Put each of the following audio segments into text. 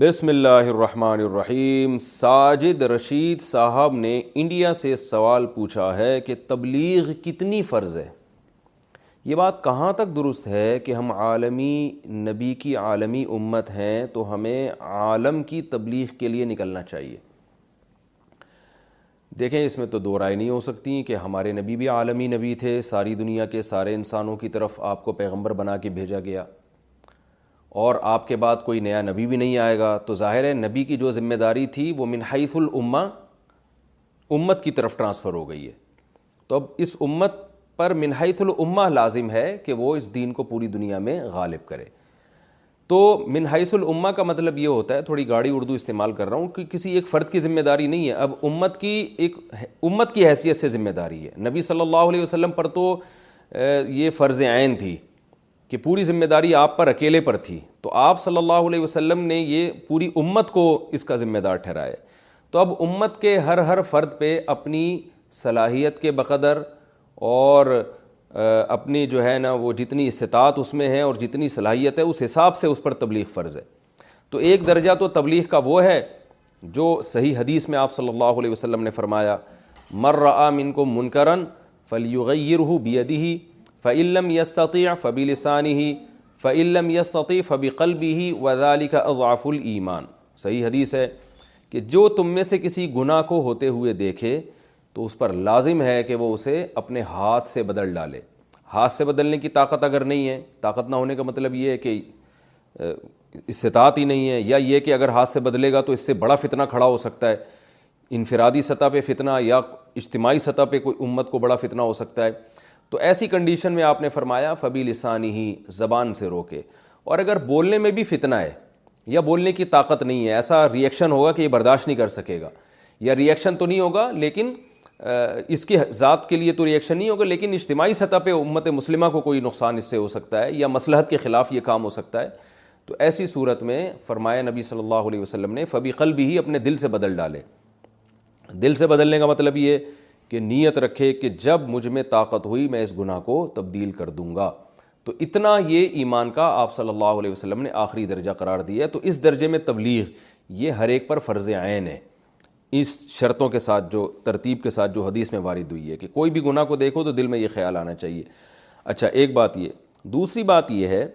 بسم اللہ الرحمن الرحیم ساجد رشید صاحب نے انڈیا سے سوال پوچھا ہے کہ تبلیغ کتنی فرض ہے یہ بات کہاں تک درست ہے کہ ہم عالمی نبی کی عالمی امت ہیں تو ہمیں عالم کی تبلیغ کے لیے نکلنا چاہیے دیکھیں اس میں تو دو رائے نہیں ہو سکتی کہ ہمارے نبی بھی عالمی نبی تھے ساری دنیا کے سارے انسانوں کی طرف آپ کو پیغمبر بنا کے بھیجا گیا اور آپ کے بعد کوئی نیا نبی بھی نہیں آئے گا تو ظاہر ہے نبی کی جو ذمہ داری تھی وہ منحیث الامہ امت کی طرف ٹرانسفر ہو گئی ہے تو اب اس امت پر منحیث الامہ لازم ہے کہ وہ اس دین کو پوری دنیا میں غالب کرے تو منحیث الامہ کا مطلب یہ ہوتا ہے تھوڑی گاڑی اردو استعمال کر رہا ہوں کہ کسی ایک فرد کی ذمہ داری نہیں ہے اب امت کی ایک امت کی حیثیت سے ذمہ داری ہے نبی صلی اللہ علیہ وسلم پر تو یہ فرض عین تھی کہ پوری ذمہ داری آپ پر اکیلے پر تھی تو آپ صلی اللہ علیہ وسلم نے یہ پوری امت کو اس کا ذمہ دار ٹھہرایا تو اب امت کے ہر ہر فرد پہ اپنی صلاحیت کے بقدر اور اپنی جو ہے نا وہ جتنی استطاعت اس میں ہے اور جتنی صلاحیت ہے اس حساب سے اس پر تبلیغ فرض ہے تو ایک درجہ تو تبلیغ کا وہ ہے جو صحیح حدیث میں آپ صلی اللہ علیہ وسلم نے فرمایا مر رہا من کو منکرن فلیغیر ہو بیدی فعلم یستطیع فبی لسانی فعلم یستطیع فبی قلبی ہی وزالی کا غاف العیمان صحیح حدیث ہے کہ جو تم میں سے کسی گناہ کو ہوتے ہوئے دیکھے تو اس پر لازم ہے کہ وہ اسے اپنے ہاتھ سے بدل ڈالے ہاتھ سے بدلنے کی طاقت اگر نہیں ہے طاقت نہ ہونے کا مطلب یہ ہے کہ استطاعت ہی نہیں ہے یا یہ کہ اگر ہاتھ سے بدلے گا تو اس سے بڑا فتنہ کھڑا ہو سکتا ہے انفرادی سطح پہ فتنہ یا اجتماعی سطح پہ کوئی امت کو بڑا فتنہ ہو سکتا ہے تو ایسی کنڈیشن میں آپ نے فرمایا فبی لسانی ہی زبان سے روکے اور اگر بولنے میں بھی فتنہ ہے یا بولنے کی طاقت نہیں ہے ایسا ریئیکشن ہوگا کہ یہ برداشت نہیں کر سکے گا یا ریئیکشن تو نہیں ہوگا لیکن اس کی ذات کے لیے تو ریئیکشن نہیں ہوگا لیکن اجتماعی سطح پہ امت مسلمہ کو کوئی نقصان اس سے ہو سکتا ہے یا مصلحت کے خلاف یہ کام ہو سکتا ہے تو ایسی صورت میں فرمایا نبی صلی اللہ علیہ وسلم نے فبی قلب ہی اپنے دل سے بدل ڈالے دل سے بدلنے کا مطلب یہ کہ نیت رکھے کہ جب مجھ میں طاقت ہوئی میں اس گناہ کو تبدیل کر دوں گا تو اتنا یہ ایمان کا آپ صلی اللہ علیہ وسلم نے آخری درجہ قرار دیا ہے تو اس درجے میں تبلیغ یہ ہر ایک پر فرض عین ہے اس شرطوں کے ساتھ جو ترتیب کے ساتھ جو حدیث میں وارد ہوئی ہے کہ کوئی بھی گناہ کو دیکھو تو دل میں یہ خیال آنا چاہیے اچھا ایک بات یہ دوسری بات یہ ہے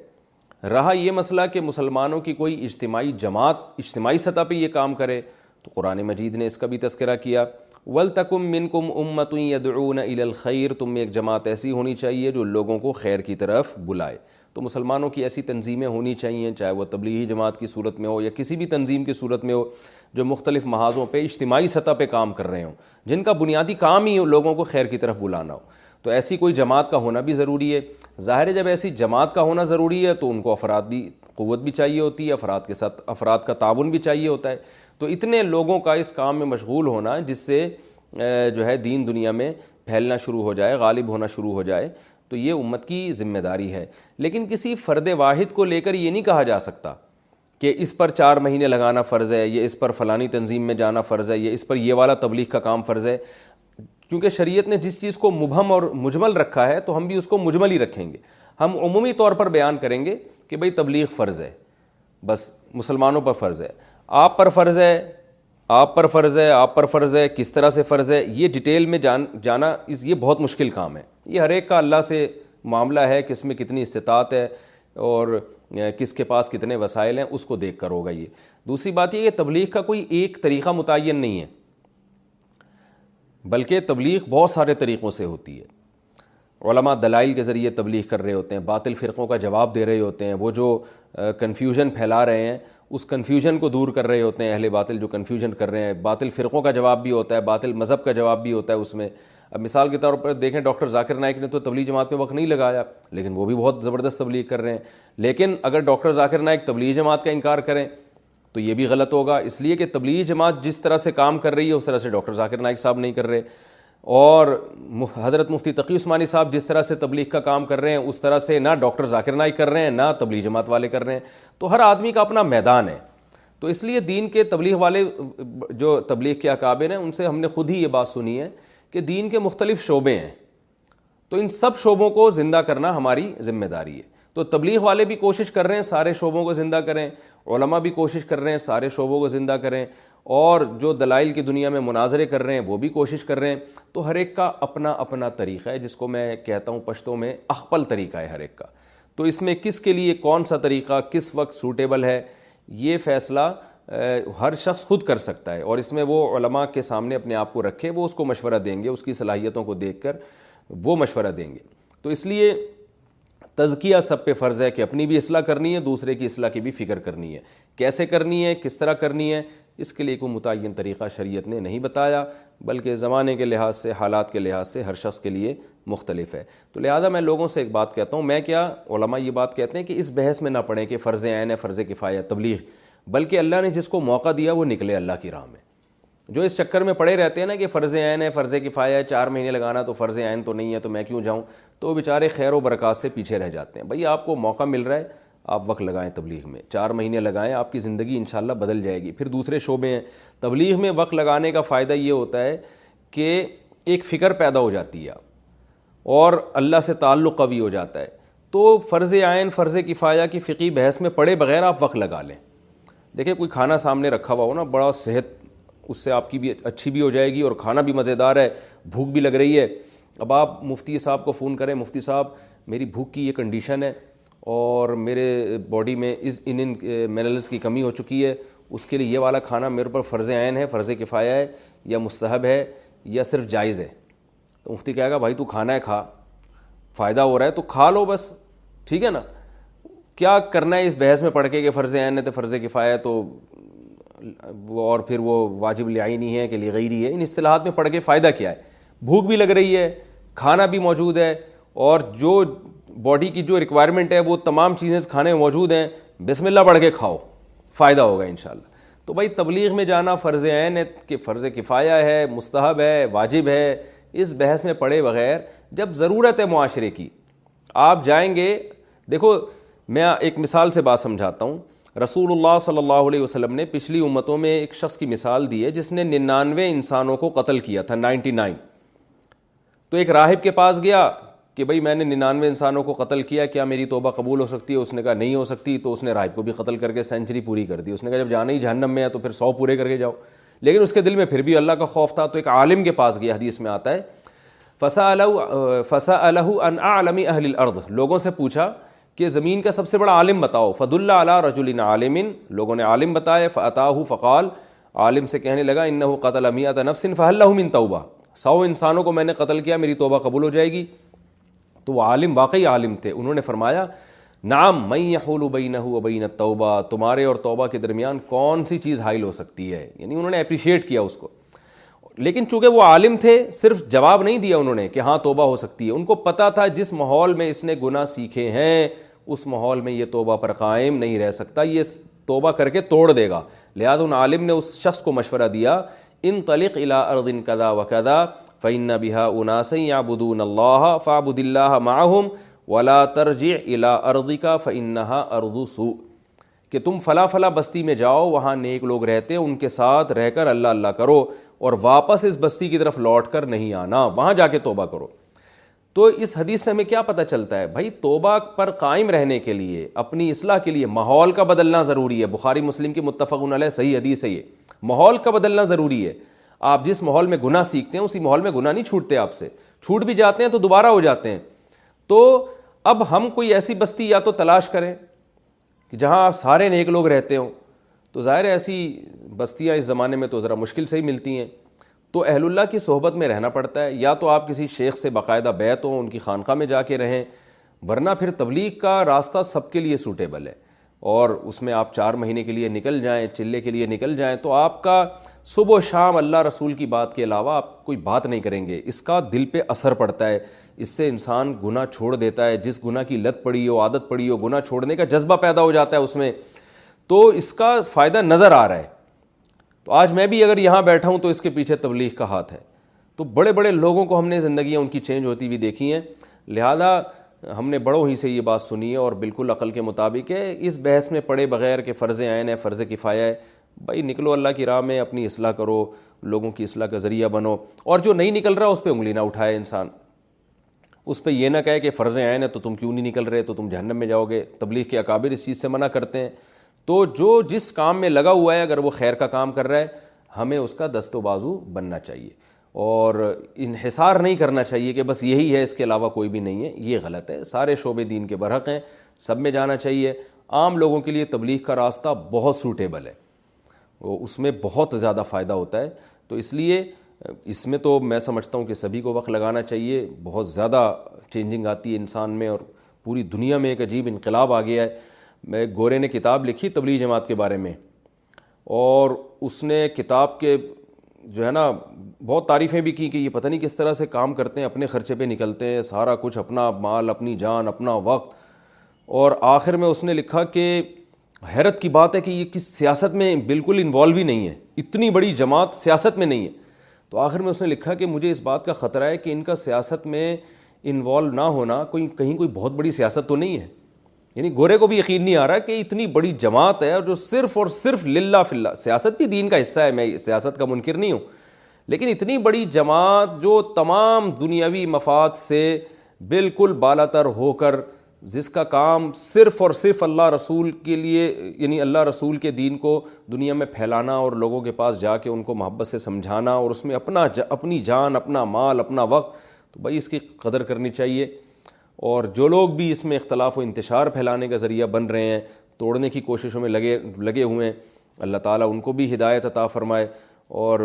رہا یہ مسئلہ کہ مسلمانوں کی کوئی اجتماعی جماعت اجتماعی سطح پہ یہ کام کرے تو قرآن مجید نے اس کا بھی تذکرہ کیا ولتکم منکم کم یدعون الی الخیر تم ایک جماعت ایسی ہونی چاہیے جو لوگوں کو خیر کی طرف بلائے تو مسلمانوں کی ایسی تنظیمیں ہونی چاہیے چاہے وہ تبلیغی جماعت کی صورت میں ہو یا کسی بھی تنظیم کی صورت میں ہو جو مختلف محاذوں پہ اجتماعی سطح پہ کام کر رہے ہوں جن کا بنیادی کام ہی ہو لوگوں کو خیر کی طرف بلانا ہو تو ایسی کوئی جماعت کا ہونا بھی ضروری ہے ظاہر ہے جب ایسی جماعت کا ہونا ضروری ہے تو ان کو افرادی قوت بھی چاہیے ہوتی ہے افراد کے ساتھ افراد کا تعاون بھی چاہیے ہوتا ہے تو اتنے لوگوں کا اس کام میں مشغول ہونا جس سے جو ہے دین دنیا میں پھیلنا شروع ہو جائے غالب ہونا شروع ہو جائے تو یہ امت کی ذمہ داری ہے لیکن کسی فرد واحد کو لے کر یہ نہیں کہا جا سکتا کہ اس پر چار مہینے لگانا فرض ہے یہ اس پر فلانی تنظیم میں جانا فرض ہے یہ اس پر یہ والا تبلیغ کا کام فرض ہے کیونکہ شریعت نے جس چیز کو مبہم اور مجمل رکھا ہے تو ہم بھی اس کو مجمل ہی رکھیں گے ہم عمومی طور پر بیان کریں گے کہ بھئی تبلیغ فرض ہے بس مسلمانوں پر فرض ہے آپ پر فرض ہے آپ پر فرض ہے آپ پر فرض ہے کس طرح سے فرض ہے یہ ڈیٹیل میں جان جانا اس یہ بہت مشکل کام ہے یہ ہر ایک کا اللہ سے معاملہ ہے کس میں کتنی استطاعت ہے اور کس کے پاس کتنے وسائل ہیں اس کو دیکھ کر ہوگا یہ دوسری بات یہ کہ تبلیغ کا کوئی ایک طریقہ متعین نہیں ہے بلکہ تبلیغ بہت سارے طریقوں سے ہوتی ہے علماء دلائل کے ذریعے تبلیغ کر رہے ہوتے ہیں باطل فرقوں کا جواب دے رہے ہوتے ہیں وہ جو کنفیوژن پھیلا رہے ہیں اس کنفیوژن کو دور کر رہے ہوتے ہیں اہل باطل جو کنفیوژن کر رہے ہیں باطل فرقوں کا جواب بھی ہوتا ہے باطل مذہب کا جواب بھی ہوتا ہے اس میں اب مثال کے طور پر دیکھیں ڈاکٹر ذاکر نائک نے تو تبلیغ جماعت میں وقت نہیں لگایا لیکن وہ بھی بہت زبردست تبلیغ کر رہے ہیں لیکن اگر ڈاکٹر ذاکر نائک تبلیغ جماعت کا انکار کریں تو یہ بھی غلط ہوگا اس لیے کہ تبلیغ جماعت جس طرح سے کام کر رہی ہے اس طرح سے ڈاکٹر ذاکر نائک صاحب نہیں کر رہے اور حضرت مفتی تقی عثمانی صاحب جس طرح سے تبلیغ کا کام کر رہے ہیں اس طرح سے نہ ڈاکٹر ذاکر نائی کر رہے ہیں نہ تبلیغ جماعت والے کر رہے ہیں تو ہر آدمی کا اپنا میدان ہے تو اس لیے دین کے تبلیغ والے جو تبلیغ کے اکابر ہیں ان سے ہم نے خود ہی یہ بات سنی ہے کہ دین کے مختلف شعبے ہیں تو ان سب شعبوں کو زندہ کرنا ہماری ذمہ داری ہے تو تبلیغ والے بھی کوشش کر رہے ہیں سارے شعبوں کو زندہ کریں علماء بھی کوشش کر رہے ہیں سارے شعبوں کو زندہ کریں اور جو دلائل کی دنیا میں مناظرے کر رہے ہیں وہ بھی کوشش کر رہے ہیں تو ہر ایک کا اپنا اپنا طریقہ ہے جس کو میں کہتا ہوں پشتوں میں اخپل طریقہ ہے ہر ایک کا تو اس میں کس کے لیے کون سا طریقہ کس وقت سوٹیبل ہے یہ فیصلہ ہر شخص خود کر سکتا ہے اور اس میں وہ علماء کے سامنے اپنے آپ کو رکھے وہ اس کو مشورہ دیں گے اس کی صلاحیتوں کو دیکھ کر وہ مشورہ دیں گے تو اس لیے تزکیہ سب پہ فرض ہے کہ اپنی بھی اصلاح کرنی ہے دوسرے کی اصلاح کی بھی فکر کرنی ہے کیسے کرنی ہے کس طرح کرنی ہے اس کے لیے کوئی متعین طریقہ شریعت نے نہیں بتایا بلکہ زمانے کے لحاظ سے حالات کے لحاظ سے ہر شخص کے لیے مختلف ہے تو لہذا میں لوگوں سے ایک بات کہتا ہوں میں کیا علماء یہ بات کہتے ہیں کہ اس بحث میں نہ پڑھیں کہ فرض عین ہے فرض کفایہ تبلیغ بلکہ اللہ نے جس کو موقع دیا وہ نکلے اللہ کی راہ میں جو اس چکر میں پڑے رہتے ہیں نا کہ فرض عین ہے فرض کفایہ ہے چار مہینے لگانا تو فرض عین تو نہیں ہے تو میں کیوں جاؤں تو بیچارے خیر و برکات سے پیچھے رہ جاتے ہیں بھائی آپ کو موقع مل رہا ہے آپ وقت لگائیں تبلیغ میں چار مہینے لگائیں آپ کی زندگی انشاءاللہ بدل جائے گی پھر دوسرے شعبے ہیں تبلیغ میں وقت لگانے کا فائدہ یہ ہوتا ہے کہ ایک فکر پیدا ہو جاتی ہے اور اللہ سے تعلق قوی ہو جاتا ہے تو فرض آئین فرض کفایہ کی فقی بحث میں پڑے بغیر آپ وقت لگا لیں دیکھیں کوئی کھانا سامنے رکھا ہوا ہو نا بڑا صحت اس سے آپ کی بھی اچھی بھی ہو جائے گی اور کھانا بھی مزے دار ہے بھوک بھی لگ رہی ہے اب آپ مفتی صاحب کو فون کریں مفتی صاحب میری بھوک کی یہ کنڈیشن ہے اور میرے باڈی میں اس ان ان منرلس کی کمی ہو چکی ہے اس کے لیے یہ والا کھانا میرے اوپر فرض عین ہے فرض کفایا ہے یا مستحب ہے یا صرف جائز ہے تو مفتی کہے گا بھائی تو کھانا ہے کھا فائدہ ہو رہا ہے تو کھا لو بس ٹھیک ہے نا کیا کرنا ہے اس بحث میں پڑھ کے کہ فرض عین ہے تو فرض کفایا تو وہ اور پھر وہ واجب لیا نہیں ہے کہ لی گئی ہے ان اصطلاحات میں پڑھ کے فائدہ کیا ہے بھوک بھی لگ رہی ہے کھانا بھی موجود ہے اور جو باڈی کی جو ریکوائرمنٹ ہے وہ تمام چیزیں کھانے موجود ہیں بسم اللہ بڑھ کے کھاؤ فائدہ ہوگا انشاءاللہ تو بھائی تبلیغ میں جانا فرض عین ہے کہ فرض کفایہ ہے مستحب ہے واجب ہے اس بحث میں پڑے بغیر جب ضرورت ہے معاشرے کی آپ جائیں گے دیکھو میں ایک مثال سے بات سمجھاتا ہوں رسول اللہ صلی اللہ علیہ وسلم نے پچھلی امتوں میں ایک شخص کی مثال دی ہے جس نے ننانوے انسانوں کو قتل کیا تھا نائنٹی نائن تو ایک راہب کے پاس گیا کہ بھائی میں نے ننانوے انسانوں کو قتل کیا کیا میری توبہ قبول ہو سکتی ہے اس نے کہا نہیں ہو سکتی تو اس نے راہب کو بھی قتل کر کے سینچری پوری کر دی اس نے کہا جب جانا ہی جہنم میں ہے تو پھر سو پورے کر کے جاؤ لیکن اس کے دل میں پھر بھی اللہ کا خوف تھا تو ایک عالم کے پاس گیا حدیث میں آتا ہے فسا الح ان عالمی اہل الارض لوگوں سے پوچھا کہ زمین کا سب سے بڑا عالم بتاؤ فد اللہ علیہ رجول عالم لوگوں نے عالم بتایا ہُو فقال عالم سے کہنے لگا ان سو انسانوں کو میں نے قتل کیا میری توبہ قبول ہو جائے گی تو وہ عالم واقعی عالم تھے انہوں نے فرمایا نام میں ہُوئی نہ توبہ تمہارے اور توبہ کے درمیان کون سی چیز حائل ہو سکتی ہے یعنی انہوں نے اپریشیٹ کیا اس کو لیکن چونکہ وہ عالم تھے صرف جواب نہیں دیا انہوں نے کہ ہاں توبہ ہو سکتی ہے ان کو پتا تھا جس ماحول میں اس نے گناہ سیکھے ہیں اس ماحول میں یہ توبہ پر قائم نہیں رہ سکتا یہ توبہ کر کے توڑ دے گا لہٰذا عالم نے اس شخص کو مشورہ دیا ان تلق الا اردن کدا و کدا فعین بحا اُنا سینبون اللّہ فعبود اللہ معاہم ولا ترجی الردی کا فعنحا اردو سو کہ تم فلا فلا بستی میں جاؤ وہاں نیک لوگ رہتے ہیں ان کے ساتھ رہ کر اللہ اللہ کرو اور واپس اس بستی کی طرف لوٹ کر نہیں آنا وہاں جا کے توبہ کرو تو اس حدیث سے ہمیں کیا پتہ چلتا ہے بھائی توبہ پر قائم رہنے کے لیے اپنی اصلاح کے لیے ماحول کا بدلنا ضروری ہے بخاری مسلم کی متفقن صحیح حدیث ہے یہ ماحول کا بدلنا ضروری ہے آپ جس ماحول میں گناہ سیکھتے ہیں اسی ماحول میں گناہ نہیں چھوٹتے آپ سے چھوٹ بھی جاتے ہیں تو دوبارہ ہو جاتے ہیں تو اب ہم کوئی ایسی بستی یا تو تلاش کریں کہ جہاں آپ سارے نیک لوگ رہتے ہوں تو ظاہر ایسی بستیاں اس زمانے میں تو ذرا مشکل سے ہی ملتی ہیں تو اہل اللہ کی صحبت میں رہنا پڑتا ہے یا تو آپ کسی شیخ سے باقاعدہ بیت ہوں ان کی خانقاہ میں جا کے رہیں ورنہ پھر تبلیغ کا راستہ سب کے لیے سوٹیبل ہے اور اس میں آپ چار مہینے کے لیے نکل جائیں چلے کے لیے نکل جائیں تو آپ کا صبح و شام اللہ رسول کی بات کے علاوہ آپ کوئی بات نہیں کریں گے اس کا دل پہ اثر پڑتا ہے اس سے انسان گناہ چھوڑ دیتا ہے جس گناہ کی لت پڑی ہو عادت پڑی ہو گناہ چھوڑنے کا جذبہ پیدا ہو جاتا ہے اس میں تو اس کا فائدہ نظر آ رہا ہے تو آج میں بھی اگر یہاں بیٹھا ہوں تو اس کے پیچھے تبلیغ کا ہاتھ ہے تو بڑے بڑے لوگوں کو ہم نے زندگیاں ان کی چینج ہوتی ہوئی دیکھی ہیں لہٰذا ہم نے بڑوں ہی سے یہ بات سنی ہے اور بالکل عقل کے مطابق ہے اس بحث میں پڑے بغیر کہ فرض آئین ہے فرض کفایا ہے بھائی نکلو اللہ کی راہ میں اپنی اصلاح کرو لوگوں کی اصلاح کا ذریعہ بنو اور جو نہیں نکل رہا اس پہ انگلی نہ اٹھائے انسان اس پہ یہ نہ کہے کہ فرض آئین ہے تو تم کیوں نہیں نکل رہے تو تم جہنم میں جاؤ گے تبلیغ کے اکابر اس چیز سے منع کرتے ہیں تو جو جس کام میں لگا ہوا ہے اگر وہ خیر کا کام کر رہا ہے ہمیں اس کا دست و بازو بننا چاہیے اور انحصار نہیں کرنا چاہیے کہ بس یہی ہے اس کے علاوہ کوئی بھی نہیں ہے یہ غلط ہے سارے شعبے دین کے برحق ہیں سب میں جانا چاہیے عام لوگوں کے لیے تبلیغ کا راستہ بہت سوٹیبل ہے اس میں بہت زیادہ فائدہ ہوتا ہے تو اس لیے اس میں تو میں سمجھتا ہوں کہ سبھی کو وقت لگانا چاہیے بہت زیادہ چینجنگ آتی ہے انسان میں اور پوری دنیا میں ایک عجیب انقلاب آ گیا ہے میں گورے نے کتاب لکھی تبلیغ جماعت کے بارے میں اور اس نے کتاب کے جو ہے نا بہت تعریفیں بھی کیں کہ یہ پتہ نہیں کس طرح سے کام کرتے ہیں اپنے خرچے پہ نکلتے ہیں سارا کچھ اپنا مال اپنی جان اپنا وقت اور آخر میں اس نے لکھا کہ حیرت کی بات ہے کہ یہ کس سیاست میں بالکل انوالو ہی نہیں ہے اتنی بڑی جماعت سیاست میں نہیں ہے تو آخر میں اس نے لکھا کہ مجھے اس بات کا خطرہ ہے کہ ان کا سیاست میں انوالو نہ ہونا کوئی کہیں کوئی بہت بڑی سیاست تو نہیں ہے یعنی گورے کو بھی یقین نہیں آ رہا کہ اتنی بڑی جماعت ہے اور جو صرف اور صرف للہ فلّہ سیاست بھی دین کا حصہ ہے میں سیاست کا منکر نہیں ہوں لیکن اتنی بڑی جماعت جو تمام دنیاوی مفاد سے بالکل بالا تر ہو کر جس کا کام صرف اور صرف اللہ رسول کے لیے یعنی اللہ رسول کے دین کو دنیا میں پھیلانا اور لوگوں کے پاس جا کے ان کو محبت سے سمجھانا اور اس میں اپنا اپنی جان اپنا مال اپنا وقت تو بھائی اس کی قدر کرنی چاہیے اور جو لوگ بھی اس میں اختلاف و انتشار پھیلانے کا ذریعہ بن رہے ہیں توڑنے کی کوششوں میں لگے لگے ہوئے ہیں اللہ تعالیٰ ان کو بھی ہدایت عطا فرمائے اور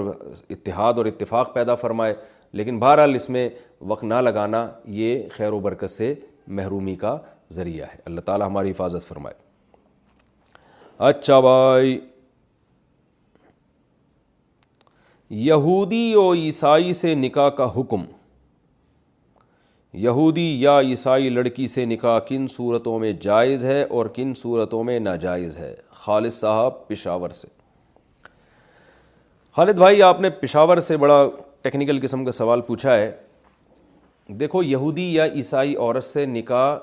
اتحاد اور اتفاق پیدا فرمائے لیکن بہرحال اس میں وقت نہ لگانا یہ خیر و برکت سے محرومی کا ذریعہ ہے اللہ تعالیٰ ہماری حفاظت فرمائے اچھا بھائی یہودی و عیسائی سے نکاح کا حکم یہودی یا عیسائی لڑکی سے نکاح کن صورتوں میں جائز ہے اور کن صورتوں میں ناجائز ہے خالد صاحب پشاور سے خالد بھائی آپ نے پشاور سے بڑا ٹیکنیکل قسم کا سوال پوچھا ہے دیکھو یہودی یا عیسائی عورت سے نکاح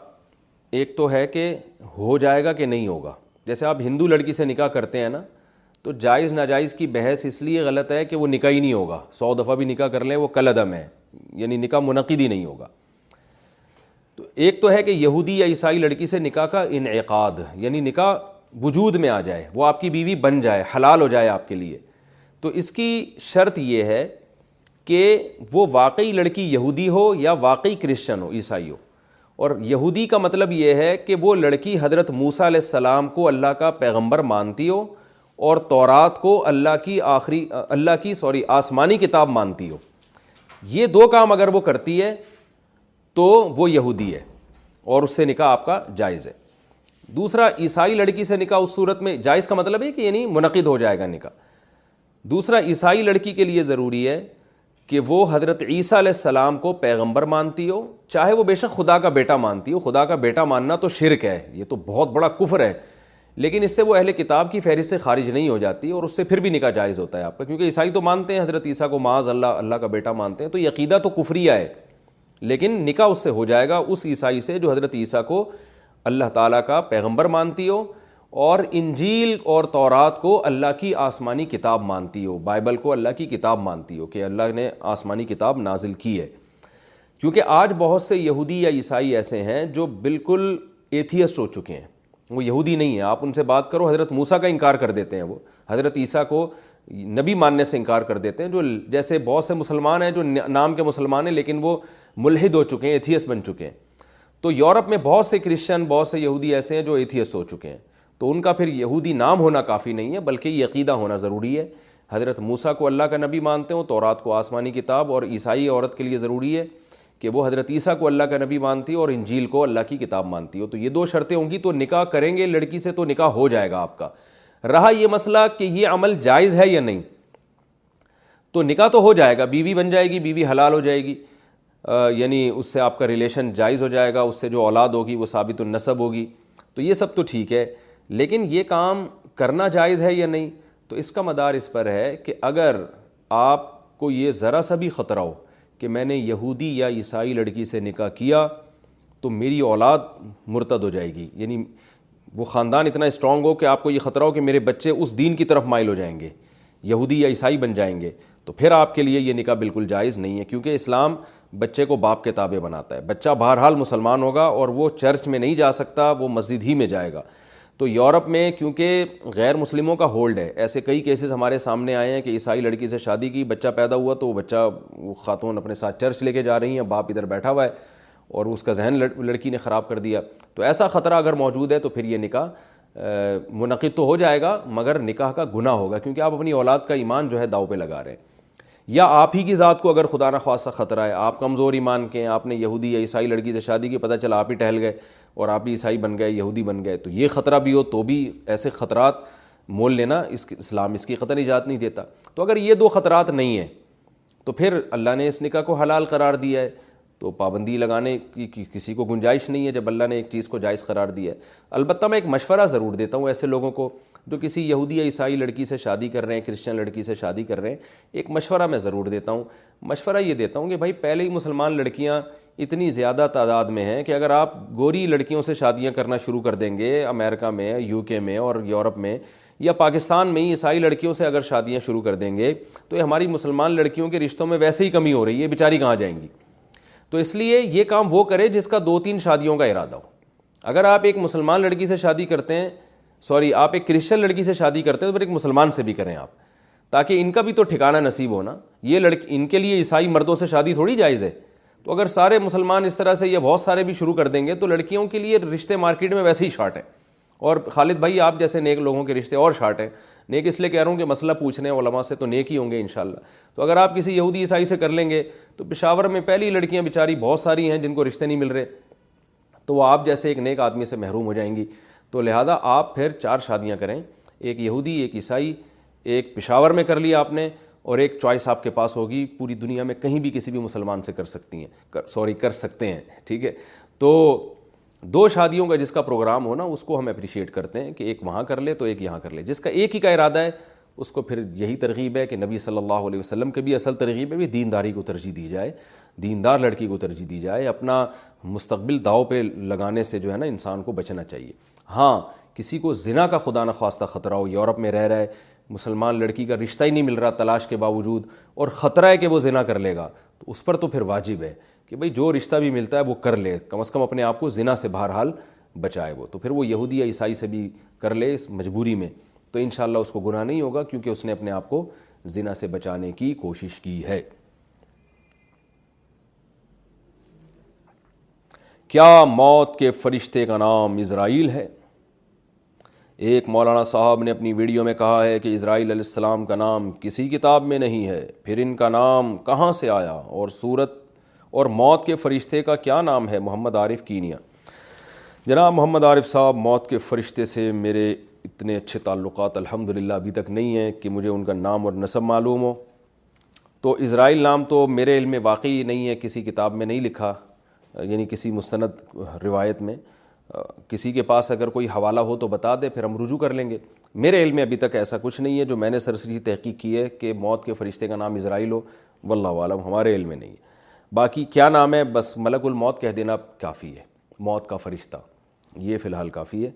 ایک تو ہے کہ ہو جائے گا کہ نہیں ہوگا جیسے آپ ہندو لڑکی سے نکاح کرتے ہیں نا تو جائز ناجائز کی بحث اس لیے غلط ہے کہ وہ نکاح ہی نہیں ہوگا سو دفعہ بھی نکاح کر لیں وہ کل عدم ہے یعنی نکاح منعقد ہی نہیں ہوگا ایک تو ہے کہ یہودی یا عیسائی لڑکی سے نکاح کا انعقاد یعنی نکاح وجود میں آ جائے وہ آپ کی بیوی بن جائے حلال ہو جائے آپ کے لیے تو اس کی شرط یہ ہے کہ وہ واقعی لڑکی یہودی ہو یا واقعی کرسچن ہو عیسائی ہو اور یہودی کا مطلب یہ ہے کہ وہ لڑکی حضرت موسیٰ علیہ السلام کو اللہ کا پیغمبر مانتی ہو اور تورات کو اللہ کی آخری اللہ کی سوری آسمانی کتاب مانتی ہو یہ دو کام اگر وہ کرتی ہے تو وہ یہودی ہے اور اس سے نکاح آپ کا جائز ہے دوسرا عیسائی لڑکی سے نکاح اس صورت میں جائز کا مطلب ہے کہ یعنی منعقد ہو جائے گا نکاح دوسرا عیسائی لڑکی کے لیے ضروری ہے کہ وہ حضرت عیسیٰ علیہ السلام کو پیغمبر مانتی ہو چاہے وہ بے شک خدا کا بیٹا مانتی ہو خدا کا بیٹا ماننا تو شرک ہے یہ تو بہت بڑا کفر ہے لیکن اس سے وہ اہل کتاب کی فہرست سے خارج نہیں ہو جاتی اور اس سے پھر بھی نکاح جائز ہوتا ہے آپ کا کیونکہ عیسائی تو مانتے ہیں حضرت عیسیٰ کو معاذ اللہ اللہ کا بیٹا مانتے ہیں تو عقیدہ تو کفریہ ہے لیکن نکاح اس سے ہو جائے گا اس عیسائی سے جو حضرت عیسیٰ کو اللہ تعالیٰ کا پیغمبر مانتی ہو اور انجیل اور تورات کو اللہ کی آسمانی کتاب مانتی ہو بائبل کو اللہ کی کتاب مانتی ہو کہ اللہ نے آسمانی کتاب نازل کی ہے کیونکہ آج بہت سے یہودی یا عیسائی ایسے ہیں جو بالکل ایتھیسٹ ہو چکے ہیں وہ یہودی نہیں ہیں آپ ان سے بات کرو حضرت موسیٰ کا انکار کر دیتے ہیں وہ حضرت عیسیٰ کو نبی ماننے سے انکار کر دیتے ہیں جو جیسے بہت سے مسلمان ہیں جو نام کے مسلمان ہیں لیکن وہ ملحد ہو چکے ہیں ایتھیس بن چکے ہیں تو یورپ میں بہت سے کرسچن بہت سے یہودی ایسے ہیں جو ایتھیس ہو چکے ہیں تو ان کا پھر یہودی نام ہونا کافی نہیں ہے بلکہ یہ عقیدہ ہونا ضروری ہے حضرت موسیٰ کو اللہ کا نبی مانتے ہوں تورات کو آسمانی کتاب اور عیسائی عورت کے لیے ضروری ہے کہ وہ حضرت عیسیٰ کو اللہ کا نبی مانتی اور انجیل کو اللہ کی کتاب مانتی ہو تو یہ دو شرطیں ہوں گی تو نکاح کریں گے لڑکی سے تو نکاح ہو جائے گا آپ کا رہا یہ مسئلہ کہ یہ عمل جائز ہے یا نہیں تو نکاح تو ہو جائے گا بیوی بن جائے گی بیوی حلال ہو جائے گی یعنی اس سے آپ کا ریلیشن جائز ہو جائے گا اس سے جو اولاد ہوگی وہ ثابت النصب ہوگی تو یہ سب تو ٹھیک ہے لیکن یہ کام کرنا جائز ہے یا نہیں تو اس کا مدار اس پر ہے کہ اگر آپ کو یہ ذرا سا بھی خطرہ ہو کہ میں نے یہودی یا عیسائی لڑکی سے نکاح کیا تو میری اولاد مرتد ہو جائے گی یعنی وہ خاندان اتنا اسٹرانگ ہو کہ آپ کو یہ خطرہ ہو کہ میرے بچے اس دین کی طرف مائل ہو جائیں گے یہودی یا عیسائی بن جائیں گے تو پھر آپ کے لیے یہ نکاح بالکل جائز نہیں ہے کیونکہ اسلام بچے کو باپ کے تابع بناتا ہے بچہ بہرحال مسلمان ہوگا اور وہ چرچ میں نہیں جا سکتا وہ مسجد ہی میں جائے گا تو یورپ میں کیونکہ غیر مسلموں کا ہولڈ ہے ایسے کئی کیسز ہمارے سامنے آئے ہیں کہ عیسائی لڑکی سے شادی کی بچہ پیدا ہوا تو وہ بچہ وہ خاتون اپنے ساتھ چرچ لے کے جا رہی ہیں باپ ادھر بیٹھا ہوا ہے اور اس کا ذہن لڑکی نے خراب کر دیا تو ایسا خطرہ اگر موجود ہے تو پھر یہ نکاح منعقد تو ہو جائے گا مگر نکاح کا گناہ ہوگا کیونکہ آپ اپنی اولاد کا ایمان جو ہے داؤ پہ لگا رہے ہیں یا آپ ہی کی ذات کو اگر خدا نخواستہ خطرہ ہے آپ کمزور ایمان کے ہیں آپ نے یہودی یا عیسائی لڑکی سے شادی کی پتہ چلا آپ ہی ٹہل گئے اور آپ ہی عیسائی بن گئے یہودی بن گئے تو یہ خطرہ بھی ہو تو بھی ایسے خطرات مول لینا اس اسلام اس کی خطر ایجاد نہیں دیتا تو اگر یہ دو خطرات نہیں ہیں تو پھر اللہ نے اس نکاح کو حلال قرار دیا ہے تو پابندی لگانے کی کسی کو گنجائش نہیں ہے جب اللہ نے ایک چیز کو جائز قرار دیا ہے البتہ میں ایک مشورہ ضرور دیتا ہوں ایسے لوگوں کو جو کسی یہودی یا عیسائی لڑکی سے شادی کر رہے ہیں کرسچن لڑکی سے شادی کر رہے ہیں ایک مشورہ میں ضرور دیتا ہوں مشورہ یہ دیتا ہوں کہ بھائی پہلے ہی مسلمان لڑکیاں اتنی زیادہ تعداد میں ہیں کہ اگر آپ گوری لڑکیوں سے شادیاں کرنا شروع کر دیں گے امریکہ میں یو کے میں اور یورپ میں یا پاکستان میں ہی عیسائی لڑکیوں سے اگر شادیاں شروع کر دیں گے تو یہ ہماری مسلمان لڑکیوں کے رشتوں میں ویسے ہی کمی ہو رہی ہے بیچاری کہاں جائیں گی تو اس لیے یہ کام وہ کرے جس کا دو تین شادیوں کا ارادہ ہو اگر آپ ایک مسلمان لڑکی سے شادی کرتے ہیں سوری آپ ایک کرسچن لڑکی سے شادی کرتے ہیں پھر ایک مسلمان سے بھی کریں آپ تاکہ ان کا بھی تو ٹھکانہ نصیب ہونا یہ لڑکی ان کے لیے عیسائی مردوں سے شادی تھوڑی جائز ہے تو اگر سارے مسلمان اس طرح سے یا بہت سارے بھی شروع کر دیں گے تو لڑکیوں کے لیے رشتے مارکیٹ میں ویسے ہی شارٹ ہیں اور خالد بھائی آپ جیسے نیک لوگوں کے رشتے اور شارٹ ہیں نیک اس لیے کہہ رہا ہوں کہ مسئلہ پوچھنے علماء سے تو نیک ہی ہوں گے انشاءاللہ تو اگر آپ کسی یہودی عیسائی سے کر لیں گے تو پشاور میں پہلی لڑکیاں بیچاری بہت ساری ہیں جن کو رشتے نہیں مل رہے تو وہ آپ جیسے ایک نیک آدمی سے محروم ہو جائیں گی تو لہٰذا آپ پھر چار شادیاں کریں ایک یہودی ایک عیسائی ایک پشاور میں کر لیا آپ نے اور ایک چوائس آپ کے پاس ہوگی پوری دنیا میں کہیں بھی کسی بھی مسلمان سے کر سکتی ہیں سوری کر سکتے ہیں ٹھیک ہے تو دو شادیوں کا جس کا پروگرام ہونا اس کو ہم اپریشیٹ کرتے ہیں کہ ایک وہاں کر لے تو ایک یہاں کر لے جس کا ایک ہی کا ارادہ ہے اس کو پھر یہی ترغیب ہے کہ نبی صلی اللہ علیہ وسلم کے بھی اصل ترغیب ہے بھی دینداری کو ترجیح دی جائے دیندار لڑکی کو ترجیح دی جائے اپنا مستقبل داؤ پہ لگانے سے جو ہے نا انسان کو بچنا چاہیے ہاں کسی کو زنا کا خدا خواستہ خطرہ ہو یورپ میں رہ رہا ہے مسلمان لڑکی کا رشتہ ہی نہیں مل رہا تلاش کے باوجود اور خطرہ ہے کہ وہ زنا کر لے گا تو اس پر تو پھر واجب ہے کہ بھائی جو رشتہ بھی ملتا ہے وہ کر لے کم از کم اپنے آپ کو زنا سے بہرحال بچائے وہ تو پھر وہ یہودی یا عیسائی سے بھی کر لے اس مجبوری میں تو انشاءاللہ اس کو گناہ نہیں ہوگا کیونکہ اس نے اپنے آپ کو زنا سے بچانے کی کوشش کی ہے کیا موت کے فرشتے کا نام اسرائیل ہے ایک مولانا صاحب نے اپنی ویڈیو میں کہا ہے کہ اسرائیل علیہ السلام کا نام کسی کتاب میں نہیں ہے پھر ان کا نام کہاں سے آیا اور صورت اور موت کے فرشتے کا کیا نام ہے محمد عارف کینیا جناب محمد عارف صاحب موت کے فرشتے سے میرے اتنے اچھے تعلقات الحمد للہ ابھی تک نہیں ہیں کہ مجھے ان کا نام اور نصب معلوم ہو تو اسرائیل نام تو میرے علم میں واقعی نہیں ہے کسی کتاب میں نہیں لکھا یعنی کسی مستند روایت میں کسی کے پاس اگر کوئی حوالہ ہو تو بتا دے پھر ہم رجوع کر لیں گے میرے علم میں ابھی تک ایسا کچھ نہیں ہے جو میں نے سرسری تحقیق کی ہے کہ موت کے فرشتے کا نام اسرائیل ہو واللہ عالم ہمارے علم میں نہیں ہے باقی کیا نام ہے بس ملک الموت کہہ دینا کافی ہے موت کا فرشتہ یہ فی الحال کافی ہے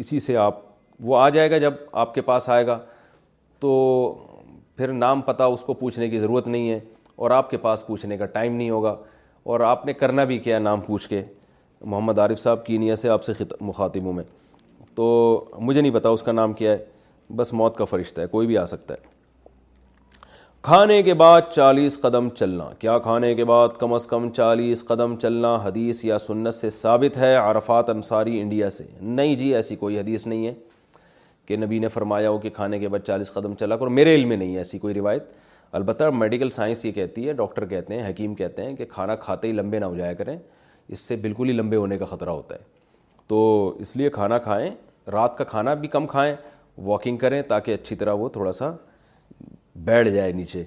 اسی سے آپ وہ آ جائے گا جب آپ کے پاس آئے گا تو پھر نام پتہ اس کو پوچھنے کی ضرورت نہیں ہے اور آپ کے پاس پوچھنے کا ٹائم نہیں ہوگا اور آپ نے کرنا بھی کیا نام پوچھ کے محمد عارف صاحب کینیا سے آپ سے مخاطبوں میں تو مجھے نہیں پتا اس کا نام کیا ہے بس موت کا فرشتہ ہے کوئی بھی آ سکتا ہے کھانے کے بعد چالیس قدم چلنا کیا کھانے کے بعد کم از کم چالیس قدم چلنا حدیث یا سنت سے ثابت ہے عرفات انصاری انڈیا سے نہیں جی ایسی کوئی حدیث نہیں ہے کہ نبی نے فرمایا ہو کہ کھانے کے بعد چالیس قدم چلا کرو میرے علم میں نہیں ہے ایسی کوئی روایت البتہ میڈیکل سائنس یہ کہتی ہے ڈاکٹر کہتے ہیں حکیم کہتے ہیں کہ کھانا کھاتے ہی لمبے نہ ہو جایا کریں اس سے بالکل ہی لمبے ہونے کا خطرہ ہوتا ہے تو اس لیے کھانا کھائیں رات کا کھانا بھی کم کھائیں واکنگ کریں تاکہ اچھی طرح وہ تھوڑا سا بیٹھ جائے نیچے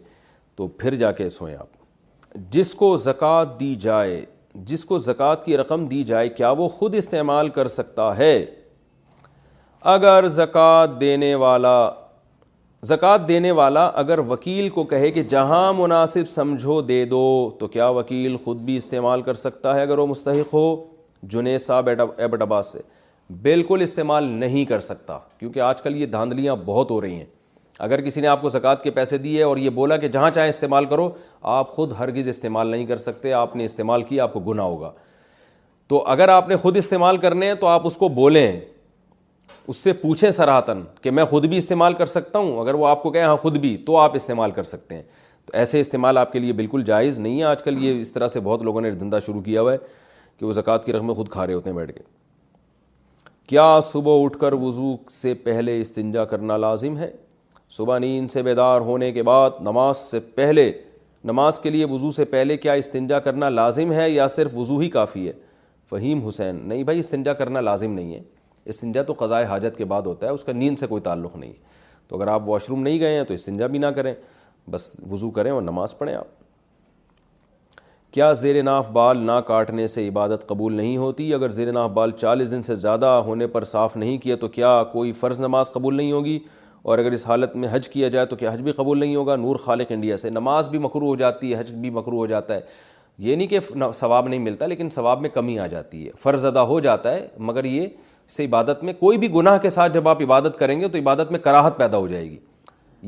تو پھر جا کے سوئیں آپ جس کو زکوٰۃ دی جائے جس کو زکوٰۃ کی رقم دی جائے کیا وہ خود استعمال کر سکتا ہے اگر زکوٰۃ دینے والا زکوٰۃ دینے والا اگر وکیل کو کہے کہ جہاں مناسب سمجھو دے دو تو کیا وکیل خود بھی استعمال کر سکتا ہے اگر وہ مستحق ہو جنے صاحب ایبٹ عباس سے بالکل استعمال نہیں کر سکتا کیونکہ آج کل یہ دھاندلیاں بہت ہو رہی ہیں اگر کسی نے آپ کو زکوٰۃ کے پیسے دیے اور یہ بولا کہ جہاں چاہیں استعمال کرو آپ خود ہرگز استعمال نہیں کر سکتے آپ نے استعمال کیا آپ کو گناہ ہوگا تو اگر آپ نے خود استعمال کرنے ہیں تو آپ اس کو بولیں اس سے پوچھیں سراہتاً کہ میں خود بھی استعمال کر سکتا ہوں اگر وہ آپ کو کہیں ہاں خود بھی تو آپ استعمال کر سکتے ہیں تو ایسے استعمال آپ کے لیے بالکل جائز نہیں ہے آج کل یہ اس طرح سے بہت لوگوں نے دھندہ شروع کیا ہوا ہے کہ وہ زکوٰۃ کی رقمیں خود کھا رہے ہوتے ہیں بیٹھ کے کیا صبح اٹھ کر وضو سے پہلے استنجا کرنا لازم ہے صبح نیند سے بیدار ہونے کے بعد نماز سے پہلے نماز کے لیے وضو سے پہلے کیا استنجا کرنا لازم ہے یا صرف وضو ہی کافی ہے فہیم حسین نہیں بھائی استنجا کرنا لازم نہیں ہے استنجا تو قضاء حاجت کے بعد ہوتا ہے اس کا نیند سے کوئی تعلق نہیں تو اگر آپ واش روم نہیں گئے ہیں تو استنجا بھی نہ کریں بس وضو کریں اور نماز پڑھیں آپ کیا زیر ناف بال نہ کاٹنے سے عبادت قبول نہیں ہوتی اگر زیر ناف بال چالیس دن سے زیادہ ہونے پر صاف نہیں کیا تو کیا کوئی فرض نماز قبول نہیں ہوگی اور اگر اس حالت میں حج کیا جائے تو کیا حج بھی قبول نہیں ہوگا نور خالق انڈیا سے نماز بھی مکرو ہو جاتی ہے حج بھی مکرو ہو جاتا ہے یہ نہیں کہ ثواب نہیں ملتا لیکن ثواب میں کمی آ جاتی ہے فرض ادا ہو جاتا ہے مگر یہ سے عبادت میں کوئی بھی گناہ کے ساتھ جب آپ عبادت کریں گے تو عبادت میں کراہت پیدا ہو جائے گی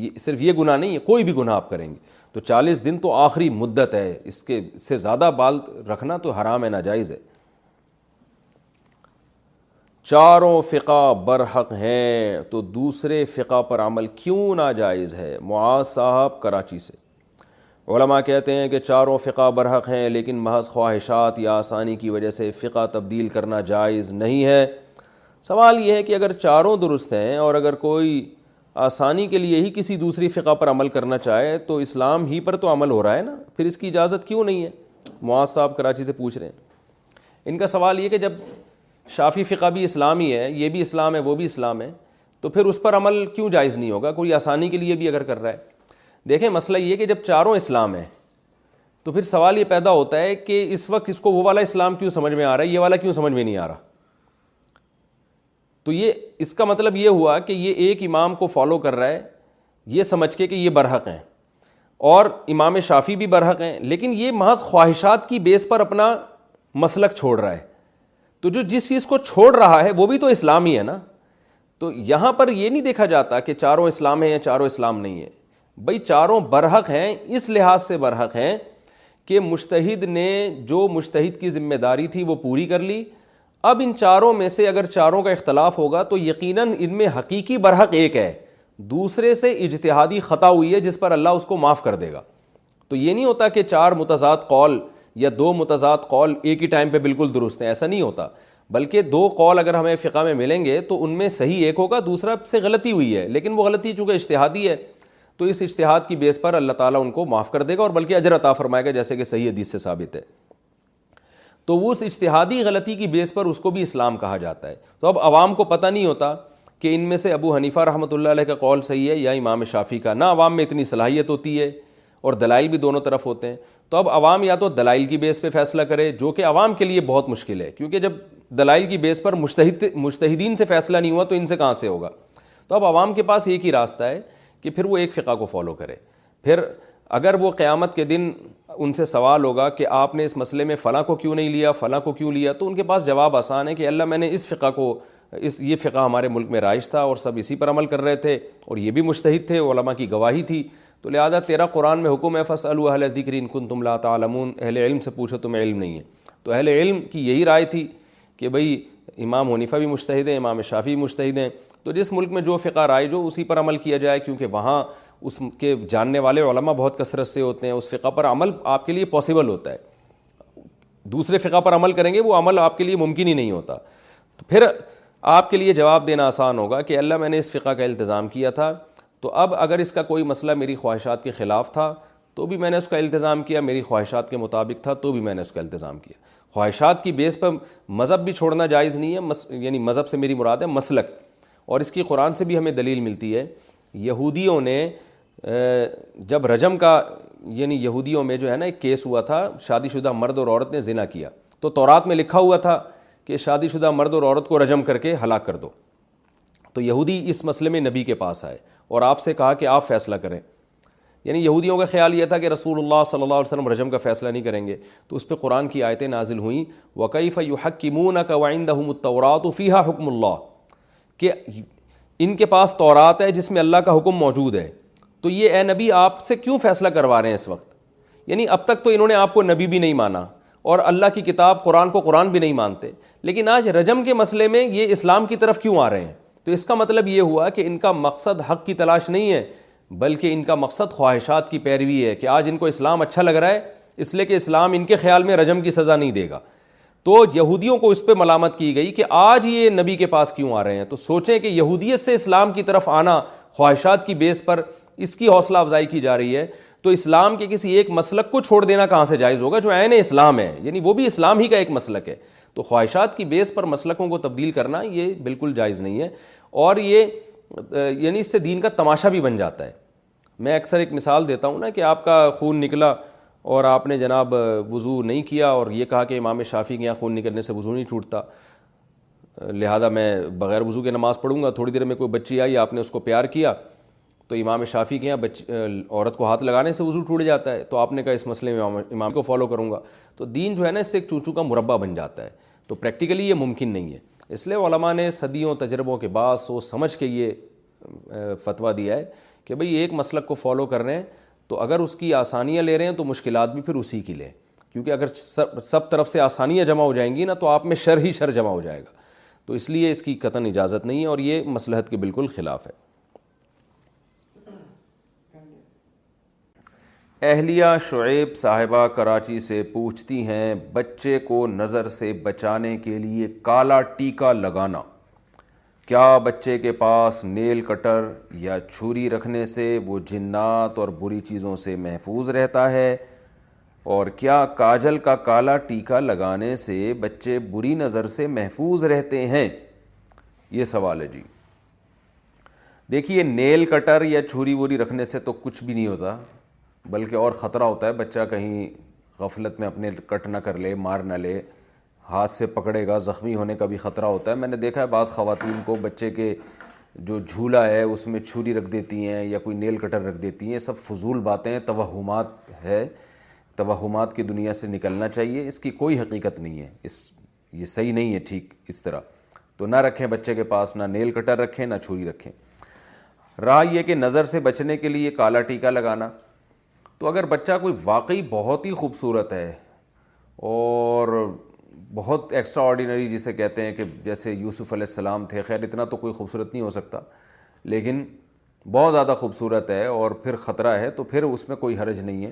یہ صرف یہ گناہ نہیں ہے کوئی بھی گناہ آپ کریں گے تو چالیس دن تو آخری مدت ہے اس کے سے زیادہ بال رکھنا تو حرام ہے ناجائز ہے چاروں فقہ برحق ہیں تو دوسرے فقہ پر عمل کیوں ناجائز ہے معاذ صاحب کراچی سے علماء کہتے ہیں کہ چاروں فقہ برحق ہیں لیکن محض خواہشات یا آسانی کی وجہ سے فقہ تبدیل کرنا جائز نہیں ہے سوال یہ ہے کہ اگر چاروں درست ہیں اور اگر کوئی آسانی کے لیے ہی کسی دوسری فقہ پر عمل کرنا چاہے تو اسلام ہی پر تو عمل ہو رہا ہے نا پھر اس کی اجازت کیوں نہیں ہے معاذ صاحب کراچی سے پوچھ رہے ہیں ان کا سوال یہ کہ جب شافی فقہ بھی اسلام ہی ہے یہ بھی اسلام ہے وہ بھی اسلام ہے تو پھر اس پر عمل کیوں جائز نہیں ہوگا کوئی آسانی کے لیے بھی اگر کر رہا ہے دیکھیں مسئلہ یہ کہ جب چاروں اسلام ہیں تو پھر سوال یہ پیدا ہوتا ہے کہ اس وقت اس کو وہ والا اسلام کیوں سمجھ میں آ رہا ہے یہ والا کیوں سمجھ میں نہیں آ رہا تو یہ اس کا مطلب یہ ہوا کہ یہ ایک امام کو فالو کر رہا ہے یہ سمجھ کے کہ یہ برحق ہیں اور امام شافی بھی برحق ہیں لیکن یہ محض خواہشات کی بیس پر اپنا مسلک چھوڑ رہا ہے تو جو جس چیز کو چھوڑ رہا ہے وہ بھی تو اسلام ہی ہے نا تو یہاں پر یہ نہیں دیکھا جاتا کہ چاروں اسلام ہیں یا چاروں اسلام نہیں ہیں بھائی چاروں برحق ہیں اس لحاظ سے برحق ہیں کہ مشتحد نے جو مشتحد کی ذمہ داری تھی وہ پوری کر لی اب ان چاروں میں سے اگر چاروں کا اختلاف ہوگا تو یقیناً ان میں حقیقی برحق ایک ہے دوسرے سے اجتہادی خطا ہوئی ہے جس پر اللہ اس کو معاف کر دے گا تو یہ نہیں ہوتا کہ چار متضاد قول یا دو متضاد قول ایک ہی ٹائم پہ بالکل درست ہیں ایسا نہیں ہوتا بلکہ دو قول اگر ہمیں فقہ میں ملیں گے تو ان میں صحیح ایک ہوگا دوسرا سے غلطی ہوئی ہے لیکن وہ غلطی چونکہ اشتہادی ہے تو اس اشتہاد کی بیس پر اللہ تعالیٰ ان کو معاف کر دے گا اور بلکہ اجر عطا فرمائے گا جیسے کہ صحیح حدیث سے ثابت ہے تو وہ اس اجتہادی غلطی کی بیس پر اس کو بھی اسلام کہا جاتا ہے تو اب عوام کو پتہ نہیں ہوتا کہ ان میں سے ابو حنیفہ رحمۃ اللہ علیہ کا کال صحیح ہے یا امام شافی کا نہ عوام میں اتنی صلاحیت ہوتی ہے اور دلائل بھی دونوں طرف ہوتے ہیں تو اب عوام یا تو دلائل کی بیس پہ فیصلہ کرے جو کہ عوام کے لیے بہت مشکل ہے کیونکہ جب دلائل کی بیس پر مشتحد مشتحدین سے فیصلہ نہیں ہوا تو ان سے کہاں سے ہوگا تو اب عوام کے پاس ایک ہی راستہ ہے کہ پھر وہ ایک فقہ کو فالو کرے پھر اگر وہ قیامت کے دن ان سے سوال ہوگا کہ آپ نے اس مسئلے میں فلاں کو کیوں نہیں لیا فلاں کو کیوں لیا تو ان کے پاس جواب آسان ہے کہ اللہ میں نے اس فقہ کو اس یہ فقہ ہمارے ملک میں رائج تھا اور سب اسی پر عمل کر رہے تھے اور یہ بھی مشتحد تھے علماء کی گواہی تھی تو لہٰذا تیرا قرآن میں حکم ہے فص ان کن تم لا تعلمون اہل علم سے پوچھو تم علم نہیں ہے تو اہل علم کی یہی رائے تھی کہ بھئی امام حنیفہ بھی مشتحد ہیں امام شافی بھی مشتحد ہیں تو جس ملک میں جو فقہ رائے جو اسی پر عمل کیا جائے کیونکہ وہاں اس کے جاننے والے علماء بہت کثرت سے ہوتے ہیں اس فقہ پر عمل آپ کے لیے پاسبل ہوتا ہے دوسرے فقہ پر عمل کریں گے وہ عمل آپ کے لیے ممکن ہی نہیں ہوتا تو پھر آپ کے لیے جواب دینا آسان ہوگا کہ اللہ میں نے اس فقہ کا التظام کیا تھا تو اب اگر اس کا کوئی مسئلہ میری خواہشات کے خلاف تھا تو بھی میں نے اس کا التظام کیا میری خواہشات کے مطابق تھا تو بھی میں نے اس کا التظام کیا خواہشات کی بیس پر مذہب بھی چھوڑنا جائز نہیں ہے مس... یعنی مذہب سے میری مراد ہے مسلک اور اس کی قرآن سے بھی ہمیں دلیل ملتی ہے یہودیوں نے جب رجم کا یعنی یہودیوں میں جو ہے نا ایک کیس ہوا تھا شادی شدہ مرد اور عورت نے زنا کیا تو تورات میں لکھا ہوا تھا کہ شادی شدہ مرد اور عورت کو رجم کر کے ہلاک کر دو تو یہودی اس مسئلے میں نبی کے پاس آئے اور آپ سے کہا کہ آپ فیصلہ کریں یعنی یہودیوں کا خیال یہ تھا کہ رسول اللہ صلی اللہ علیہ وسلم رجم کا فیصلہ نہیں کریں گے تو اس پہ قرآن کی آیتیں نازل ہوئیں وقیف حکیم قوائندور تو فیحہ حکم اللہ کہ ان کے پاس تورات ہے جس میں اللہ کا حکم موجود ہے تو یہ اے نبی آپ سے کیوں فیصلہ کروا رہے ہیں اس وقت یعنی اب تک تو انہوں نے آپ کو نبی بھی نہیں مانا اور اللہ کی کتاب قرآن کو قرآن بھی نہیں مانتے لیکن آج رجم کے مسئلے میں یہ اسلام کی طرف کیوں آ رہے ہیں تو اس کا مطلب یہ ہوا کہ ان کا مقصد حق کی تلاش نہیں ہے بلکہ ان کا مقصد خواہشات کی پیروی ہے کہ آج ان کو اسلام اچھا لگ رہا ہے اس لیے کہ اسلام ان کے خیال میں رجم کی سزا نہیں دے گا تو یہودیوں کو اس پہ ملامت کی گئی کہ آج یہ نبی کے پاس کیوں آ رہے ہیں تو سوچیں کہ یہودیت سے اسلام کی طرف آنا خواہشات کی بیس پر اس کی حوصلہ افزائی کی جا رہی ہے تو اسلام کے کسی ایک مسلک کو چھوڑ دینا کہاں سے جائز ہوگا جو عین اسلام ہے یعنی وہ بھی اسلام ہی کا ایک مسلک ہے تو خواہشات کی بیس پر مسلکوں کو تبدیل کرنا یہ بالکل جائز نہیں ہے اور یہ یعنی اس سے دین کا تماشا بھی بن جاتا ہے میں اکثر ایک مثال دیتا ہوں نا کہ آپ کا خون نکلا اور آپ نے جناب وضو نہیں کیا اور یہ کہا کہ امام شافی کے یہاں خون نکلنے سے وضو نہیں ٹوٹتا لہٰذا میں بغیر وضو کے نماز پڑھوں گا تھوڑی دیر میں کوئی بچی آئی آپ نے اس کو پیار کیا تو امام شافی کے یہاں بچ عورت کو ہاتھ لگانے سے وضو ٹوٹ جاتا ہے تو آپ نے کہا اس مسئلے میں امام کو فالو کروں گا تو دین جو ہے نا اس سے ایک چونچو کا مربع بن جاتا ہے تو پریکٹیکلی یہ ممکن نہیں ہے اس لیے علماء نے صدیوں تجربوں کے بعد سوچ سمجھ کے یہ فتویٰ دیا ہے کہ بھئی ایک مسئلہ کو فالو کر رہے ہیں تو اگر اس کی آسانیاں لے رہے ہیں تو مشکلات بھی پھر اسی کی لیں کیونکہ اگر سب سب طرف سے آسانیاں جمع ہو جائیں گی نا تو آپ میں شر ہی شر جمع ہو جائے گا تو اس لیے اس کی قطن اجازت نہیں ہے اور یہ مصلحت کے بالکل خلاف ہے اہلیہ شعیب صاحبہ کراچی سے پوچھتی ہیں بچے کو نظر سے بچانے کے لیے کالا ٹیکا لگانا کیا بچے کے پاس نیل کٹر یا چھری رکھنے سے وہ جنات اور بری چیزوں سے محفوظ رہتا ہے اور کیا کاجل کا کالا ٹیکا لگانے سے بچے بری نظر سے محفوظ رہتے ہیں یہ سوال ہے جی دیکھیے نیل کٹر یا چھری ووری رکھنے سے تو کچھ بھی نہیں ہوتا بلکہ اور خطرہ ہوتا ہے بچہ کہیں غفلت میں اپنے کٹ نہ کر لے مار نہ لے ہاتھ سے پکڑے گا زخمی ہونے کا بھی خطرہ ہوتا ہے میں نے دیکھا ہے بعض خواتین کو بچے کے جو جھولا ہے اس میں چھری رکھ دیتی ہیں یا کوئی نیل کٹر رکھ دیتی ہیں سب فضول باتیں توہمات ہے توہمات کی دنیا سے نکلنا چاہیے اس کی کوئی حقیقت نہیں ہے اس یہ صحیح نہیں ہے ٹھیک اس طرح تو نہ رکھیں بچے کے پاس نہ نیل کٹر رکھیں نہ چھری رکھیں راہ یہ کہ نظر سے بچنے کے لیے کالا ٹیکہ لگانا تو اگر بچہ کوئی واقعی بہت ہی خوبصورت ہے اور بہت ایکسٹرا آرڈینری جسے کہتے ہیں کہ جیسے یوسف علیہ السلام تھے خیر اتنا تو کوئی خوبصورت نہیں ہو سکتا لیکن بہت زیادہ خوبصورت ہے اور پھر خطرہ ہے تو پھر اس میں کوئی حرج نہیں ہے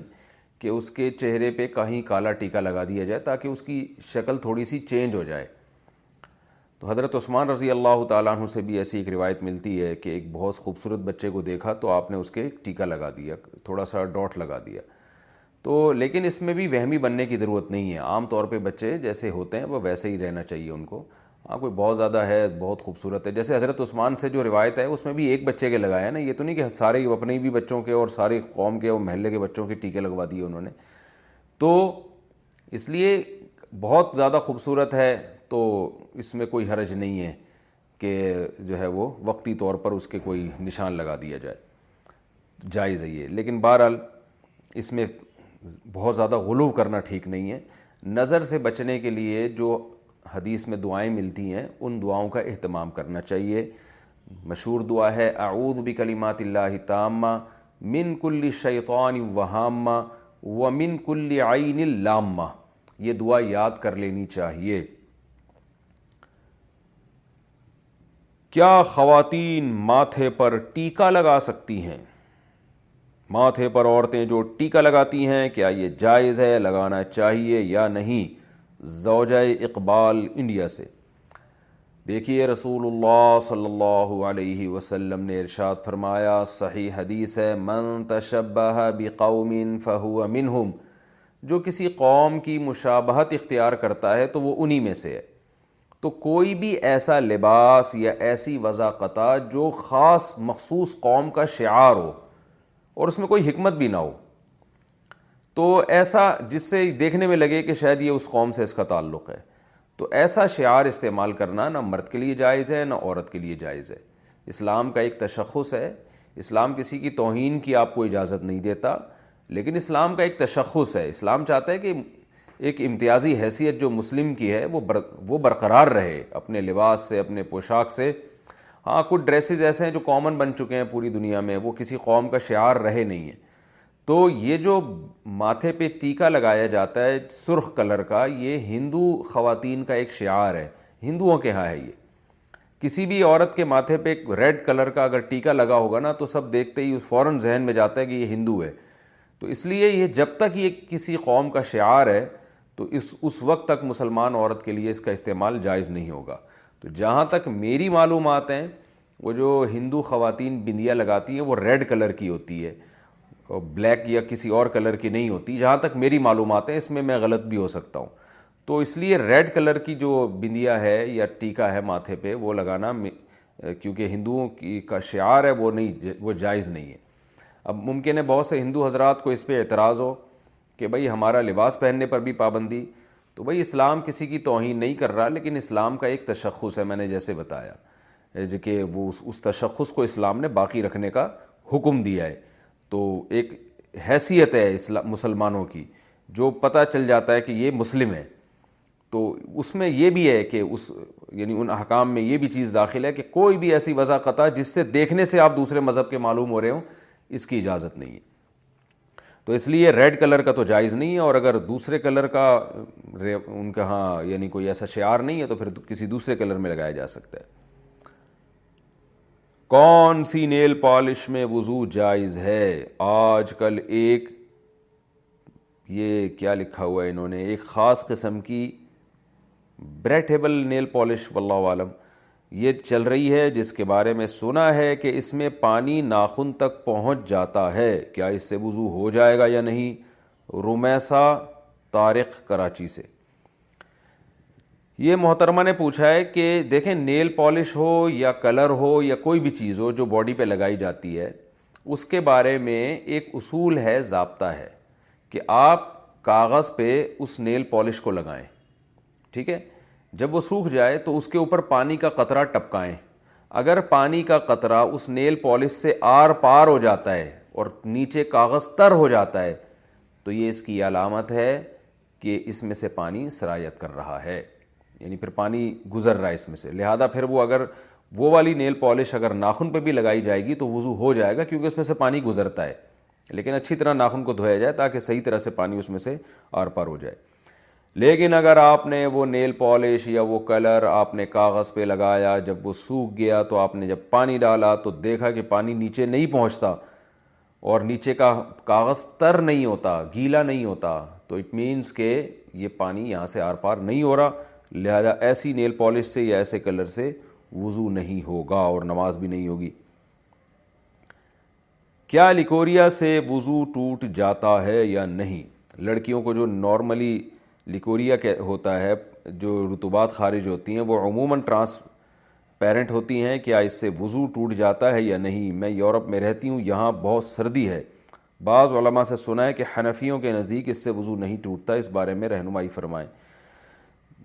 کہ اس کے چہرے پہ کہیں کالا ٹیکہ لگا دیا جائے تاکہ اس کی شکل تھوڑی سی چینج ہو جائے تو حضرت عثمان رضی اللہ تعالیٰ عنہ سے بھی ایسی ایک روایت ملتی ہے کہ ایک بہت خوبصورت بچے کو دیکھا تو آپ نے اس کے ایک ٹیکہ لگا دیا تھوڑا سا ڈاٹ لگا دیا تو لیکن اس میں بھی وہمی بننے کی ضرورت نہیں ہے عام طور پہ بچے جیسے ہوتے ہیں وہ ویسے ہی رہنا چاہیے ان کو ہاں کوئی بہت زیادہ ہے بہت خوبصورت ہے جیسے حضرت عثمان سے جو روایت ہے اس میں بھی ایک بچے کے لگایا نا یہ تو نہیں کہ سارے اپنے بھی بچوں کے اور ساری قوم کے اور محلے کے بچوں کے ٹیکے لگوا دیے انہوں نے تو اس لیے بہت زیادہ خوبصورت ہے تو اس میں کوئی حرج نہیں ہے کہ جو ہے وہ وقتی طور پر اس کے کوئی نشان لگا دیا جائے جائز ہے یہ لیکن بہرحال اس میں بہت زیادہ غلو کرنا ٹھیک نہیں ہے نظر سے بچنے کے لیے جو حدیث میں دعائیں ملتی ہیں ان دعاؤں کا اہتمام کرنا چاہیے مشہور دعا ہے اعوذ بکلمات اللہ تامہ من کل شیطان وہامہ و من کل عین اللامہ یہ دعا یاد کر لینی چاہیے کیا خواتین ماتھے پر ٹیکا لگا سکتی ہیں ماتھے پر عورتیں جو ٹیکا لگاتی ہیں کیا یہ جائز ہے لگانا چاہیے یا نہیں زوجہ اقبال انڈیا سے دیکھیے رسول اللہ صلی اللہ علیہ وسلم نے ارشاد فرمایا صحیح حدیث ہے من تشبہ بقوم فہو منہم جو کسی قوم کی مشابہت اختیار کرتا ہے تو وہ انہی میں سے ہے تو کوئی بھی ایسا لباس یا ایسی وضاعت جو خاص مخصوص قوم کا شعار ہو اور اس میں کوئی حکمت بھی نہ ہو تو ایسا جس سے دیکھنے میں لگے کہ شاید یہ اس قوم سے اس کا تعلق ہے تو ایسا شعار استعمال کرنا نہ مرد کے لیے جائز ہے نہ عورت کے لیے جائز ہے اسلام کا ایک تشخص ہے اسلام کسی کی توہین کی آپ کو اجازت نہیں دیتا لیکن اسلام کا ایک تشخص ہے اسلام چاہتا ہے کہ ایک امتیازی حیثیت جو مسلم کی ہے وہ بر وہ برقرار رہے اپنے لباس سے اپنے پوشاک سے ہاں کچھ ڈریسز ایسے ہیں جو کامن بن چکے ہیں پوری دنیا میں وہ کسی قوم کا شعار رہے نہیں ہیں تو یہ جو ماتھے پہ ٹیکا لگایا جاتا ہے سرخ کلر کا یہ ہندو خواتین کا ایک شعار ہے ہندوؤں کے ہاں ہے یہ کسی بھی عورت کے ماتھے پہ ایک ریڈ کلر کا اگر ٹیکا لگا ہوگا نا تو سب دیکھتے ہی اس فوراً ذہن میں جاتا ہے کہ یہ ہندو ہے تو اس لیے یہ جب تک یہ کسی قوم کا شعار ہے تو اس اس وقت تک مسلمان عورت کے لیے اس کا استعمال جائز نہیں ہوگا تو جہاں تک میری معلومات ہیں وہ جو ہندو خواتین بندیاں لگاتی ہیں وہ ریڈ کلر کی ہوتی ہے بلیک یا کسی اور کلر کی نہیں ہوتی جہاں تک میری معلومات ہیں اس میں میں غلط بھی ہو سکتا ہوں تو اس لیے ریڈ کلر کی جو بندیا ہے یا ٹیکا ہے ماتھے پہ وہ لگانا کیونکہ ہندوؤں کی کا شعار ہے وہ نہیں وہ جائز نہیں ہے اب ممکن ہے بہت سے ہندو حضرات کو اس پہ اعتراض ہو کہ بھائی ہمارا لباس پہننے پر بھی پابندی تو بھئی اسلام کسی کی توہین نہیں کر رہا لیکن اسلام کا ایک تشخص ہے میں نے جیسے بتایا کہ وہ اس تشخص کو اسلام نے باقی رکھنے کا حکم دیا ہے تو ایک حیثیت ہے اسلام مسلمانوں کی جو پتہ چل جاتا ہے کہ یہ مسلم ہے تو اس میں یہ بھی ہے کہ اس یعنی ان احکام میں یہ بھی چیز داخل ہے کہ کوئی بھی ایسی وضاقت جس سے دیکھنے سے آپ دوسرے مذہب کے معلوم ہو رہے ہوں اس کی اجازت نہیں ہے تو اس لیے ریڈ کلر کا تو جائز نہیں ہے اور اگر دوسرے کلر کا ان کے ہاں یعنی کوئی ایسا شعار نہیں ہے تو پھر کسی دوسرے کلر میں لگایا جا سکتا ہے کون سی نیل پالش میں وضو جائز ہے آج کل ایک یہ کیا لکھا ہوا ہے انہوں نے ایک خاص قسم کی بریٹیبل نیل پالش واللہ عالم یہ چل رہی ہے جس کے بارے میں سنا ہے کہ اس میں پانی ناخن تک پہنچ جاتا ہے کیا اس سے وضو ہو جائے گا یا نہیں رومیسا طارق کراچی سے یہ محترمہ نے پوچھا ہے کہ دیکھیں نیل پالش ہو یا کلر ہو یا کوئی بھی چیز ہو جو باڈی پہ لگائی جاتی ہے اس کے بارے میں ایک اصول ہے ضابطہ ہے کہ آپ کاغذ پہ اس نیل پالش کو لگائیں ٹھیک ہے جب وہ سوکھ جائے تو اس کے اوپر پانی کا قطرہ ٹپکائیں اگر پانی کا قطرہ اس نیل پالش سے آر پار ہو جاتا ہے اور نیچے کاغذ تر ہو جاتا ہے تو یہ اس کی علامت ہے کہ اس میں سے پانی سرایت کر رہا ہے یعنی پھر پانی گزر رہا ہے اس میں سے لہذا پھر وہ اگر وہ والی نیل پالش اگر ناخن پہ بھی لگائی جائے گی تو وضو ہو جائے گا کیونکہ اس میں سے پانی گزرتا ہے لیکن اچھی طرح ناخن کو دھویا جائے تاکہ صحیح طرح سے پانی اس میں سے آر پار ہو جائے لیکن اگر آپ نے وہ نیل پالش یا وہ کلر آپ نے کاغذ پہ لگایا جب وہ سوکھ گیا تو آپ نے جب پانی ڈالا تو دیکھا کہ پانی نیچے نہیں پہنچتا اور نیچے کا کاغذ تر نہیں ہوتا گیلا نہیں ہوتا تو اٹ مینس کہ یہ پانی یہاں سے آر پار نہیں ہو رہا لہذا ایسی نیل پالش سے یا ایسے کلر سے وضو نہیں ہوگا اور نماز بھی نہیں ہوگی کیا لیکوریا سے وضو ٹوٹ جاتا ہے یا نہیں لڑکیوں کو جو نارملی لیکوریا کے ہوتا ہے جو رتوبات خارج ہوتی ہیں وہ عموماً ٹرانس پیرنٹ ہوتی ہیں کیا اس سے وضو ٹوٹ جاتا ہے یا نہیں میں یورپ میں رہتی ہوں یہاں بہت سردی ہے بعض علماء سے سنا ہے کہ حنفیوں کے نزدیک اس سے وضو نہیں ٹوٹتا اس بارے میں رہنمائی فرمائیں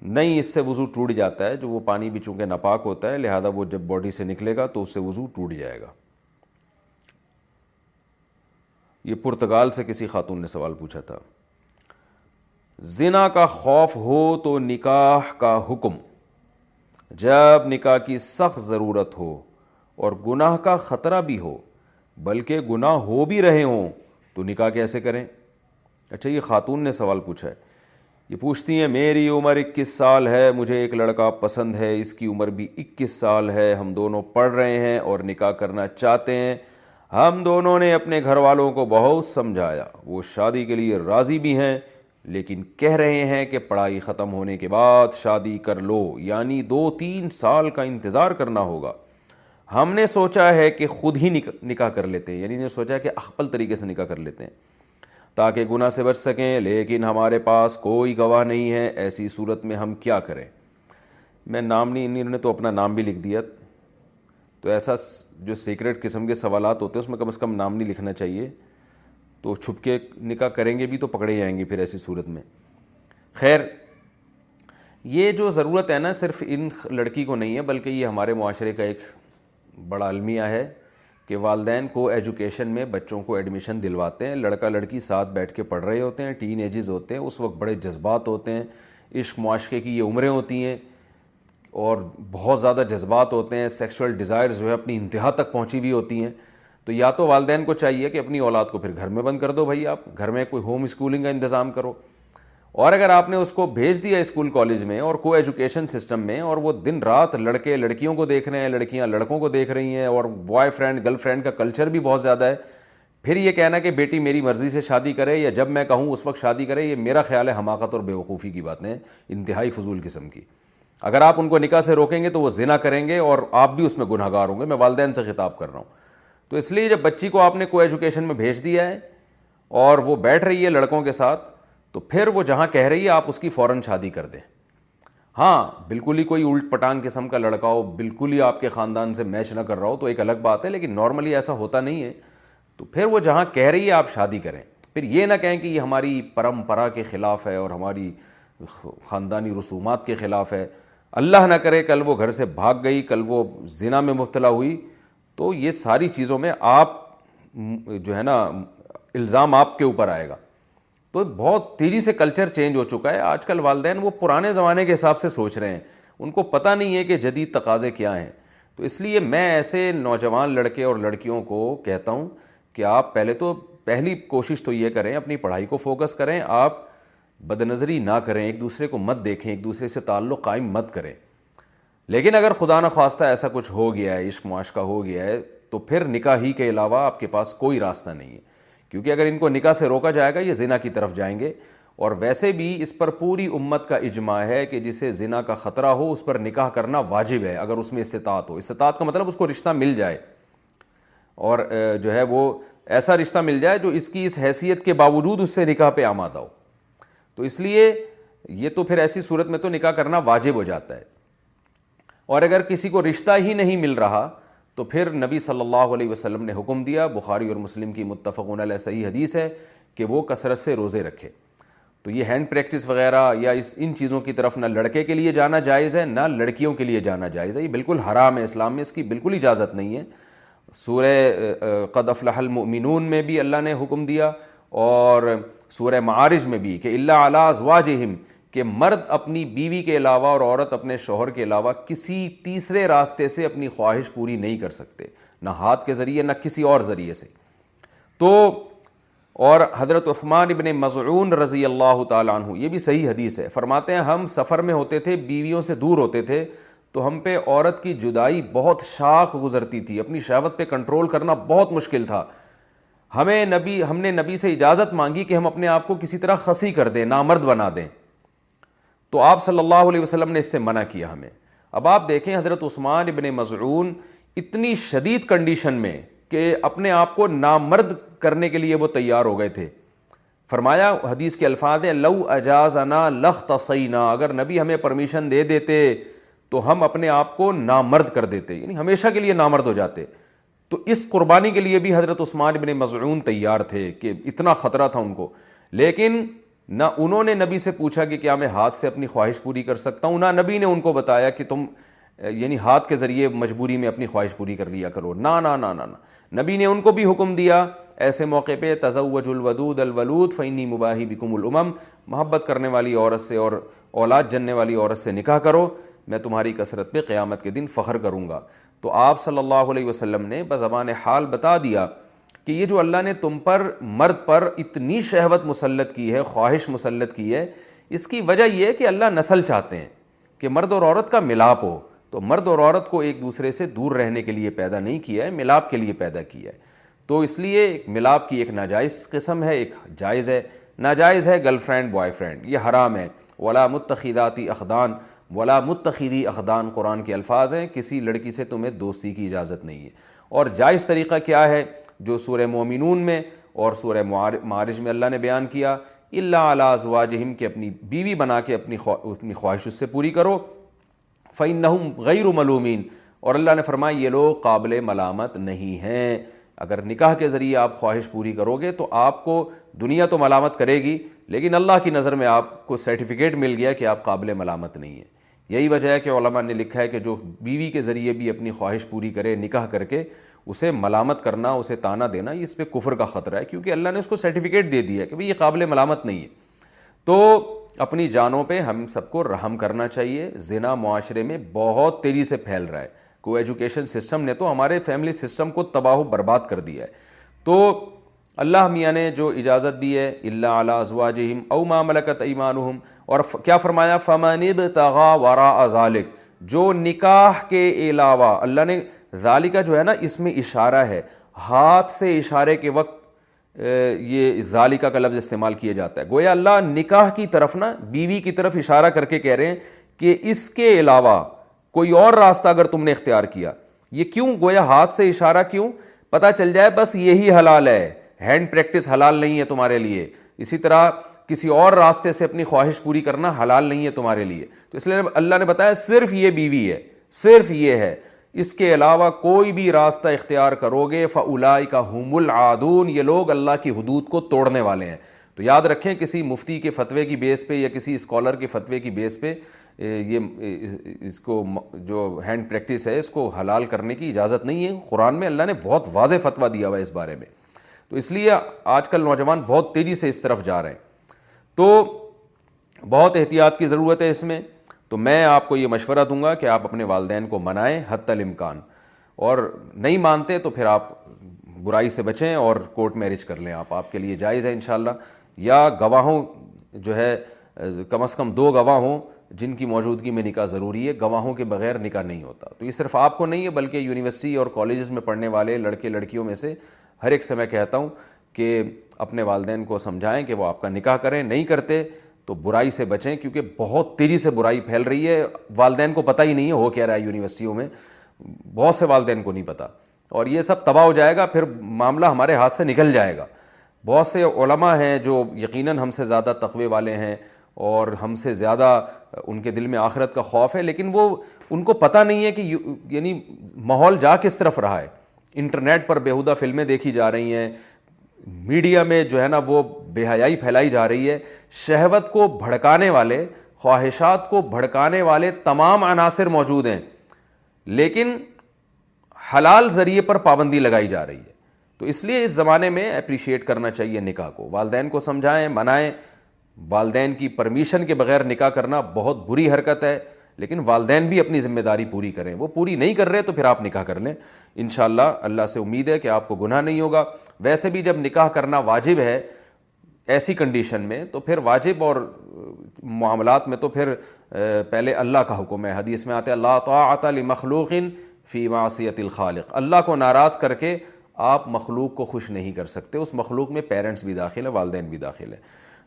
نہیں اس سے وضو ٹوٹ جاتا ہے جو وہ پانی بھی چونکہ ناپاک ہوتا ہے لہذا وہ جب باڈی سے نکلے گا تو اس سے وضو ٹوٹ جائے گا یہ پرتگال سے کسی خاتون نے سوال پوچھا تھا زنا کا خوف ہو تو نکاح کا حکم جب نکاح کی سخت ضرورت ہو اور گناہ کا خطرہ بھی ہو بلکہ گناہ ہو بھی رہے ہوں تو نکاح کیسے کریں اچھا یہ خاتون نے سوال پوچھا ہے یہ پوچھتی ہیں میری عمر اکیس سال ہے مجھے ایک لڑکا پسند ہے اس کی عمر بھی اکیس سال ہے ہم دونوں پڑھ رہے ہیں اور نکاح کرنا چاہتے ہیں ہم دونوں نے اپنے گھر والوں کو بہت سمجھایا وہ شادی کے لیے راضی بھی ہیں لیکن کہہ رہے ہیں کہ پڑھائی ختم ہونے کے بعد شادی کر لو یعنی دو تین سال کا انتظار کرنا ہوگا ہم نے سوچا ہے کہ خود ہی نکاح کر لیتے ہیں یعنی نے سوچا کہ اخپل طریقے سے نکاح کر لیتے ہیں تاکہ گناہ سے بچ سکیں لیکن ہمارے پاس کوئی گواہ نہیں ہے ایسی صورت میں ہم کیا کریں میں نام نہیں انہوں نے تو اپنا نام بھی لکھ دیا تو ایسا جو سیکرٹ قسم کے سوالات ہوتے ہیں اس میں کم از کم نام نہیں لکھنا چاہیے تو چھپ کے نکاح کریں گے بھی تو پکڑے جائیں گے پھر ایسی صورت میں خیر یہ جو ضرورت ہے نا صرف ان لڑکی کو نہیں ہے بلکہ یہ ہمارے معاشرے کا ایک بڑا المیہ ہے کہ والدین کو ایجوکیشن میں بچوں کو ایڈمیشن دلواتے ہیں لڑکا لڑکی ساتھ بیٹھ کے پڑھ رہے ہوتے ہیں ٹین ایجز ہوتے ہیں اس وقت بڑے جذبات ہوتے ہیں عشق معاشقے کی یہ عمریں ہوتی ہیں اور بہت زیادہ جذبات ہوتے ہیں سیکشول ڈیزائر جو ہے اپنی انتہا تک پہنچی ہوئی ہوتی ہیں تو یا تو والدین کو چاہیے کہ اپنی اولاد کو پھر گھر میں بند کر دو بھائی آپ گھر میں کوئی ہوم اسکولنگ کا انتظام کرو اور اگر آپ نے اس کو بھیج دیا اسکول کالج میں اور کو ایجوکیشن سسٹم میں اور وہ دن رات لڑکے لڑکیوں کو دیکھ رہے ہیں لڑکیاں لڑکوں کو دیکھ رہی ہیں اور بوائے فرینڈ گرل فرینڈ کا کلچر بھی بہت زیادہ ہے پھر یہ کہنا کہ بیٹی میری مرضی سے شادی کرے یا جب میں کہوں اس وقت شادی کرے یہ میرا خیال ہے حماقت اور بیوقوفی کی باتیں انتہائی فضول قسم کی اگر آپ ان کو نکاح سے روکیں گے تو وہ زنا کریں گے اور آپ بھی اس میں گناہ گار ہوں گے میں والدین سے خطاب کر رہا ہوں تو اس لیے جب بچی کو آپ نے کو ایجوکیشن میں بھیج دیا ہے اور وہ بیٹھ رہی ہے لڑکوں کے ساتھ تو پھر وہ جہاں کہہ رہی ہے آپ اس کی فوراً شادی کر دیں ہاں بالکل ہی کوئی الٹ پٹانگ قسم کا لڑکا ہو بالکل ہی آپ کے خاندان سے میچ نہ کر رہا ہو تو ایک الگ بات ہے لیکن نارملی ایسا ہوتا نہیں ہے تو پھر وہ جہاں کہہ رہی ہے آپ شادی کریں پھر یہ نہ کہیں کہ یہ ہماری پرمپرا کے خلاف ہے اور ہماری خاندانی رسومات کے خلاف ہے اللہ نہ کرے کل وہ گھر سے بھاگ گئی کل وہ زنا میں مبتلا ہوئی تو یہ ساری چیزوں میں آپ جو ہے نا الزام آپ کے اوپر آئے گا تو بہت تیزی سے کلچر چینج ہو چکا ہے آج کل والدین وہ پرانے زمانے کے حساب سے سوچ رہے ہیں ان کو پتہ نہیں ہے کہ جدید تقاضے کیا ہیں تو اس لیے میں ایسے نوجوان لڑکے اور لڑکیوں کو کہتا ہوں کہ آپ پہلے تو پہلی کوشش تو یہ کریں اپنی پڑھائی کو فوکس کریں آپ بد نظری نہ کریں ایک دوسرے کو مت دیکھیں ایک دوسرے سے تعلق قائم مت کریں لیکن اگر خدا نخواستہ ایسا کچھ ہو گیا ہے عشق معاشقہ ہو گیا ہے تو پھر نکاح ہی کے علاوہ آپ کے پاس کوئی راستہ نہیں ہے کیونکہ اگر ان کو نکاح سے روکا جائے گا یہ زنا کی طرف جائیں گے اور ویسے بھی اس پر پوری امت کا اجماع ہے کہ جسے زنا کا خطرہ ہو اس پر نکاح کرنا واجب ہے اگر اس میں استطاعت ہو استطاعت کا مطلب اس کو رشتہ مل جائے اور جو ہے وہ ایسا رشتہ مل جائے جو اس کی اس حیثیت کے باوجود اس سے نکاح پہ آمادہ ہو تو اس لیے یہ تو پھر ایسی صورت میں تو نکاح کرنا واجب ہو جاتا ہے اور اگر کسی کو رشتہ ہی نہیں مل رہا تو پھر نبی صلی اللہ علیہ وسلم نے حکم دیا بخاری اور مسلم کی متفقن علیہ صحیح حدیث ہے کہ وہ کثرت سے روزے رکھے تو یہ ہینڈ پریکٹس وغیرہ یا اس ان چیزوں کی طرف نہ لڑکے کے لیے جانا جائز ہے نہ لڑکیوں کے لیے جانا جائز ہے یہ بالکل حرام ہے اسلام میں اس کی بالکل اجازت نہیں ہے سورہ قد افلح المؤمنون میں بھی اللہ نے حکم دیا اور سورہ معارج میں بھی کہ اللہ علیہ ازواجہم کہ مرد اپنی بیوی کے علاوہ اور عورت اپنے شوہر کے علاوہ کسی تیسرے راستے سے اپنی خواہش پوری نہیں کر سکتے نہ ہاتھ کے ذریعے نہ کسی اور ذریعے سے تو اور حضرت عثمان ابن مضعون رضی اللہ تعالیٰ عنہ یہ بھی صحیح حدیث ہے فرماتے ہیں ہم سفر میں ہوتے تھے بیویوں سے دور ہوتے تھے تو ہم پہ عورت کی جدائی بہت شاخ گزرتی تھی اپنی شہوت پہ کنٹرول کرنا بہت مشکل تھا ہمیں نبی ہم نے نبی سے اجازت مانگی کہ ہم اپنے آپ کو کسی طرح خسی کر دیں نامرد بنا دیں تو آپ صلی اللہ علیہ وسلم نے اس سے منع کیا ہمیں اب آپ دیکھیں حضرت عثمان ابن مضرون اتنی شدید کنڈیشن میں کہ اپنے آپ کو نامرد کرنے کے لیے وہ تیار ہو گئے تھے فرمایا حدیث کے الفاظ ہیں لو اجاز انا لخ اگر نبی ہمیں پرمیشن دے دیتے تو ہم اپنے آپ کو نامرد کر دیتے یعنی ہمیشہ کے لیے نامرد ہو جاتے تو اس قربانی کے لیے بھی حضرت عثمان ابن مضرون تیار تھے کہ اتنا خطرہ تھا ان کو لیکن نہ انہوں نے نبی سے پوچھا کہ کیا میں ہاتھ سے اپنی خواہش پوری کر سکتا ہوں نہ نبی نے ان کو بتایا کہ تم یعنی ہاتھ کے ذریعے مجبوری میں اپنی خواہش پوری کر لیا کرو نہ نہ نہ نہ نبی نے ان کو بھی حکم دیا ایسے موقع پہ تضوج الودود الولود فینی مباحی بکم الامم محبت کرنے والی عورت سے اور اولاد جننے والی عورت سے نکاح کرو میں تمہاری کثرت پہ قیامت کے دن فخر کروں گا تو آپ صلی اللہ علیہ وسلم نے بزبان حال بتا دیا کہ یہ جو اللہ نے تم پر مرد پر اتنی شہوت مسلط کی ہے خواہش مسلط کی ہے اس کی وجہ یہ ہے کہ اللہ نسل چاہتے ہیں کہ مرد اور عورت کا ملاپ ہو تو مرد اور عورت کو ایک دوسرے سے دور رہنے کے لیے پیدا نہیں کیا ہے ملاپ کے لیے پیدا کیا ہے تو اس لیے ایک ملاپ کی ایک ناجائز قسم ہے ایک جائز ہے ناجائز ہے گرل فرینڈ بوائے فرینڈ یہ حرام ہے ولا متخیداتی اخدان ولا متخیدی اخدان قرآن کے الفاظ ہیں کسی لڑکی سے تمہیں دوستی کی اجازت نہیں ہے اور جائز طریقہ کیا ہے جو سورہ مومنون میں اور سورہ معارج میں اللہ نے بیان کیا اللہ علیہ ازواجہم کے اپنی بیوی بنا کے اپنی اپنی خواہش اس سے پوری کرو ملومین اور اللہ نے فرمایا یہ لوگ قابل ملامت نہیں ہیں اگر نکاح کے ذریعے آپ خواہش پوری کرو گے تو آپ کو دنیا تو ملامت کرے گی لیکن اللہ کی نظر میں آپ کو سرٹیفکیٹ مل گیا کہ آپ قابل ملامت نہیں ہیں یہی وجہ ہے کہ علماء نے لکھا ہے کہ جو بیوی کے ذریعے بھی اپنی خواہش پوری کرے نکاح کر کے اسے ملامت کرنا اسے تانا دینا یہ اس پہ کفر کا خطرہ ہے کیونکہ اللہ نے اس کو سرٹیفکیٹ دے دیا ہے کہ بھائی یہ قابل ملامت نہیں ہے تو اپنی جانوں پہ ہم سب کو رحم کرنا چاہیے ذنا معاشرے میں بہت تیزی سے پھیل رہا ہے کو ایجوکیشن سسٹم نے تو ہمارے فیملی سسٹم کو تباہ و برباد کر دیا ہے تو اللہ میاں نے جو اجازت دی ہے اللہ علیہ ازوا جہم او ماں ملکت ایمانہم اور کیا فرمایا فمانب تغا وار ازالک جو نکاح کے علاوہ اللہ نے ذالی کا جو ہے نا اس میں اشارہ ہے ہاتھ سے اشارے کے وقت یہ ذالکہ کا لفظ استعمال کیا جاتا ہے گویا اللہ نکاح کی طرف نا بیوی کی طرف اشارہ کر کے کہہ رہے ہیں کہ اس کے علاوہ کوئی اور راستہ اگر تم نے اختیار کیا یہ کیوں گویا ہاتھ سے اشارہ کیوں پتہ چل جائے بس یہی حلال ہے ہینڈ پریکٹس حلال نہیں ہے تمہارے لیے اسی طرح کسی اور راستے سے اپنی خواہش پوری کرنا حلال نہیں ہے تمہارے لیے تو اس لیے اللہ نے بتایا صرف یہ بیوی ہے صرف یہ ہے اس کے علاوہ کوئی بھی راستہ اختیار کرو گے فلائی کا حم العادون یہ لوگ اللہ کی حدود کو توڑنے والے ہیں تو یاد رکھیں کسی مفتی کے فتوے کی بیس پہ یا کسی اسکالر کے فتوے کی بیس پہ یہ اس کو جو ہینڈ پریکٹس ہے اس کو حلال کرنے کی اجازت نہیں ہے قرآن میں اللہ نے بہت واضح فتویٰ دیا ہوا ہے اس بارے میں تو اس لیے آج کل نوجوان بہت تیزی سے اس طرف جا رہے ہیں تو بہت احتیاط کی ضرورت ہے اس میں تو میں آپ کو یہ مشورہ دوں گا کہ آپ اپنے والدین کو منائیں حتی الامکان اور نہیں مانتے تو پھر آپ برائی سے بچیں اور کورٹ میرج کر لیں آپ آپ کے لیے جائز ہے انشاءاللہ یا گواہوں جو ہے کم از کم دو گواہوں جن کی موجودگی میں نکاح ضروری ہے گواہوں کے بغیر نکاح نہیں ہوتا تو یہ صرف آپ کو نہیں ہے بلکہ یونیورسٹی اور کالجز میں پڑھنے والے لڑکے لڑکیوں میں سے ہر ایک سے میں کہتا ہوں کہ اپنے والدین کو سمجھائیں کہ وہ آپ کا نکاح کریں نہیں کرتے تو برائی سے بچیں کیونکہ بہت تیزی سے برائی پھیل رہی ہے والدین کو پتہ ہی نہیں ہے ہو کیا رہا ہے یونیورسٹیوں میں بہت سے والدین کو نہیں پتہ اور یہ سب تباہ ہو جائے گا پھر معاملہ ہمارے ہاتھ سے نکل جائے گا بہت سے علماء ہیں جو یقیناً ہم سے زیادہ تقوی والے ہیں اور ہم سے زیادہ ان کے دل میں آخرت کا خوف ہے لیکن وہ ان کو پتہ نہیں ہے کہ یعنی ماحول جا کس طرف رہا ہے انٹرنیٹ پر بیہودہ فلمیں دیکھی جا رہی ہیں میڈیا میں جو ہے نا وہ بے حیائی پھیلائی جا رہی ہے شہوت کو بھڑکانے والے خواہشات کو بھڑکانے والے تمام عناصر موجود ہیں لیکن حلال ذریعے پر پابندی لگائی جا رہی ہے تو اس لیے اس زمانے میں اپریشیٹ کرنا چاہیے نکاح کو والدین کو سمجھائیں منائیں والدین کی پرمیشن کے بغیر نکاح کرنا بہت بری حرکت ہے لیکن والدین بھی اپنی ذمہ داری پوری کریں وہ پوری نہیں کر رہے تو پھر آپ نکاح کر لیں انشاءاللہ اللہ سے امید ہے کہ آپ کو گناہ نہیں ہوگا ویسے بھی جب نکاح کرنا واجب ہے ایسی کنڈیشن میں تو پھر واجب اور معاملات میں تو پھر پہلے اللہ کا حکم ہے حدیث میں آتے اللہ طاعت لمخلوق فی معصیت الخالق اللہ کو ناراض کر کے آپ مخلوق کو خوش نہیں کر سکتے اس مخلوق میں پیرنٹس بھی داخل ہے والدین بھی داخل ہے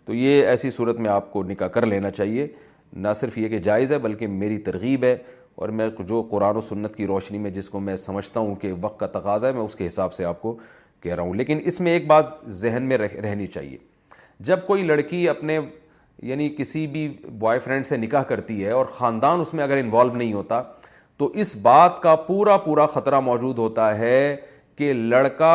تو یہ ایسی صورت میں آپ کو نکاح کر لینا چاہیے نہ صرف یہ کہ جائز ہے بلکہ میری ترغیب ہے اور میں جو قرآن و سنت کی روشنی میں جس کو میں سمجھتا ہوں کہ وقت کا تقاضا ہے میں اس کے حساب سے آپ کو کہہ رہا ہوں لیکن اس میں ایک بات ذہن میں رہنی چاہیے جب کوئی لڑکی اپنے یعنی کسی بھی بوائے فرینڈ سے نکاح کرتی ہے اور خاندان اس میں اگر انوالو نہیں ہوتا تو اس بات کا پورا پورا خطرہ موجود ہوتا ہے کہ لڑکا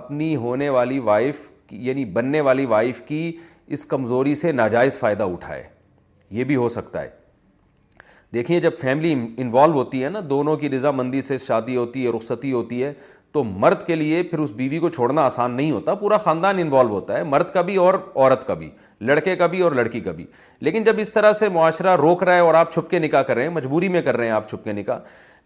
اپنی ہونے والی وائف یعنی بننے والی وائف کی اس کمزوری سے ناجائز فائدہ اٹھائے یہ بھی ہو سکتا ہے دیکھیے جب فیملی انوالو ہوتی ہے نا دونوں کی رضامندی سے شادی ہوتی ہے رخصتی ہوتی ہے تو مرد کے لیے پھر اس بیوی کو چھوڑنا آسان نہیں ہوتا پورا خاندان انوالو ہوتا ہے مرد کا بھی اور عورت کا بھی لڑکے کا بھی اور لڑکی کا بھی لیکن جب اس طرح سے معاشرہ روک رہا ہے اور آپ چھپ کے نکاح کر رہے ہیں مجبوری میں کر رہے ہیں آپ چھپ کے نکاح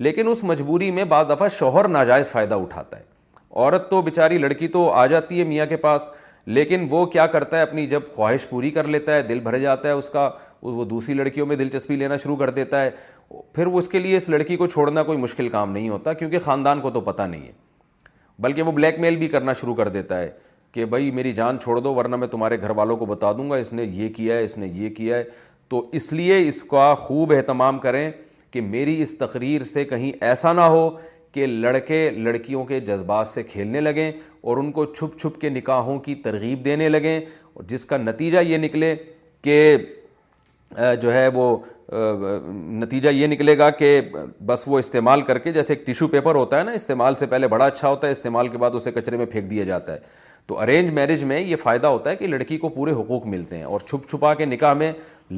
لیکن اس مجبوری میں بعض دفعہ شوہر ناجائز فائدہ اٹھاتا ہے عورت تو بیچاری لڑکی تو آ جاتی ہے میاں کے پاس لیکن وہ کیا کرتا ہے اپنی جب خواہش پوری کر لیتا ہے دل بھر جاتا ہے اس کا وہ دوسری لڑکیوں میں دلچسپی لینا شروع کر دیتا ہے پھر وہ اس کے لیے اس لڑکی کو چھوڑنا کوئی مشکل کام نہیں ہوتا کیونکہ خاندان کو تو پتہ نہیں ہے بلکہ وہ بلیک میل بھی کرنا شروع کر دیتا ہے کہ بھائی میری جان چھوڑ دو ورنہ میں تمہارے گھر والوں کو بتا دوں گا اس نے یہ کیا ہے اس نے یہ کیا ہے تو اس لیے اس کا خوب اہتمام کریں کہ میری اس تقریر سے کہیں ایسا نہ ہو کہ لڑکے لڑکیوں کے جذبات سے کھیلنے لگیں اور ان کو چھپ چھپ کے نکاحوں کی ترغیب دینے لگیں اور جس کا نتیجہ یہ نکلے کہ جو ہے وہ نتیجہ یہ نکلے گا کہ بس وہ استعمال کر کے جیسے ایک ٹیشو پیپر ہوتا ہے نا استعمال سے پہلے بڑا اچھا ہوتا ہے استعمال کے بعد اسے کچرے میں پھینک دیا جاتا ہے تو ارینج میرج میں یہ فائدہ ہوتا ہے کہ لڑکی کو پورے حقوق ملتے ہیں اور چھپ چھپا کے نکاح میں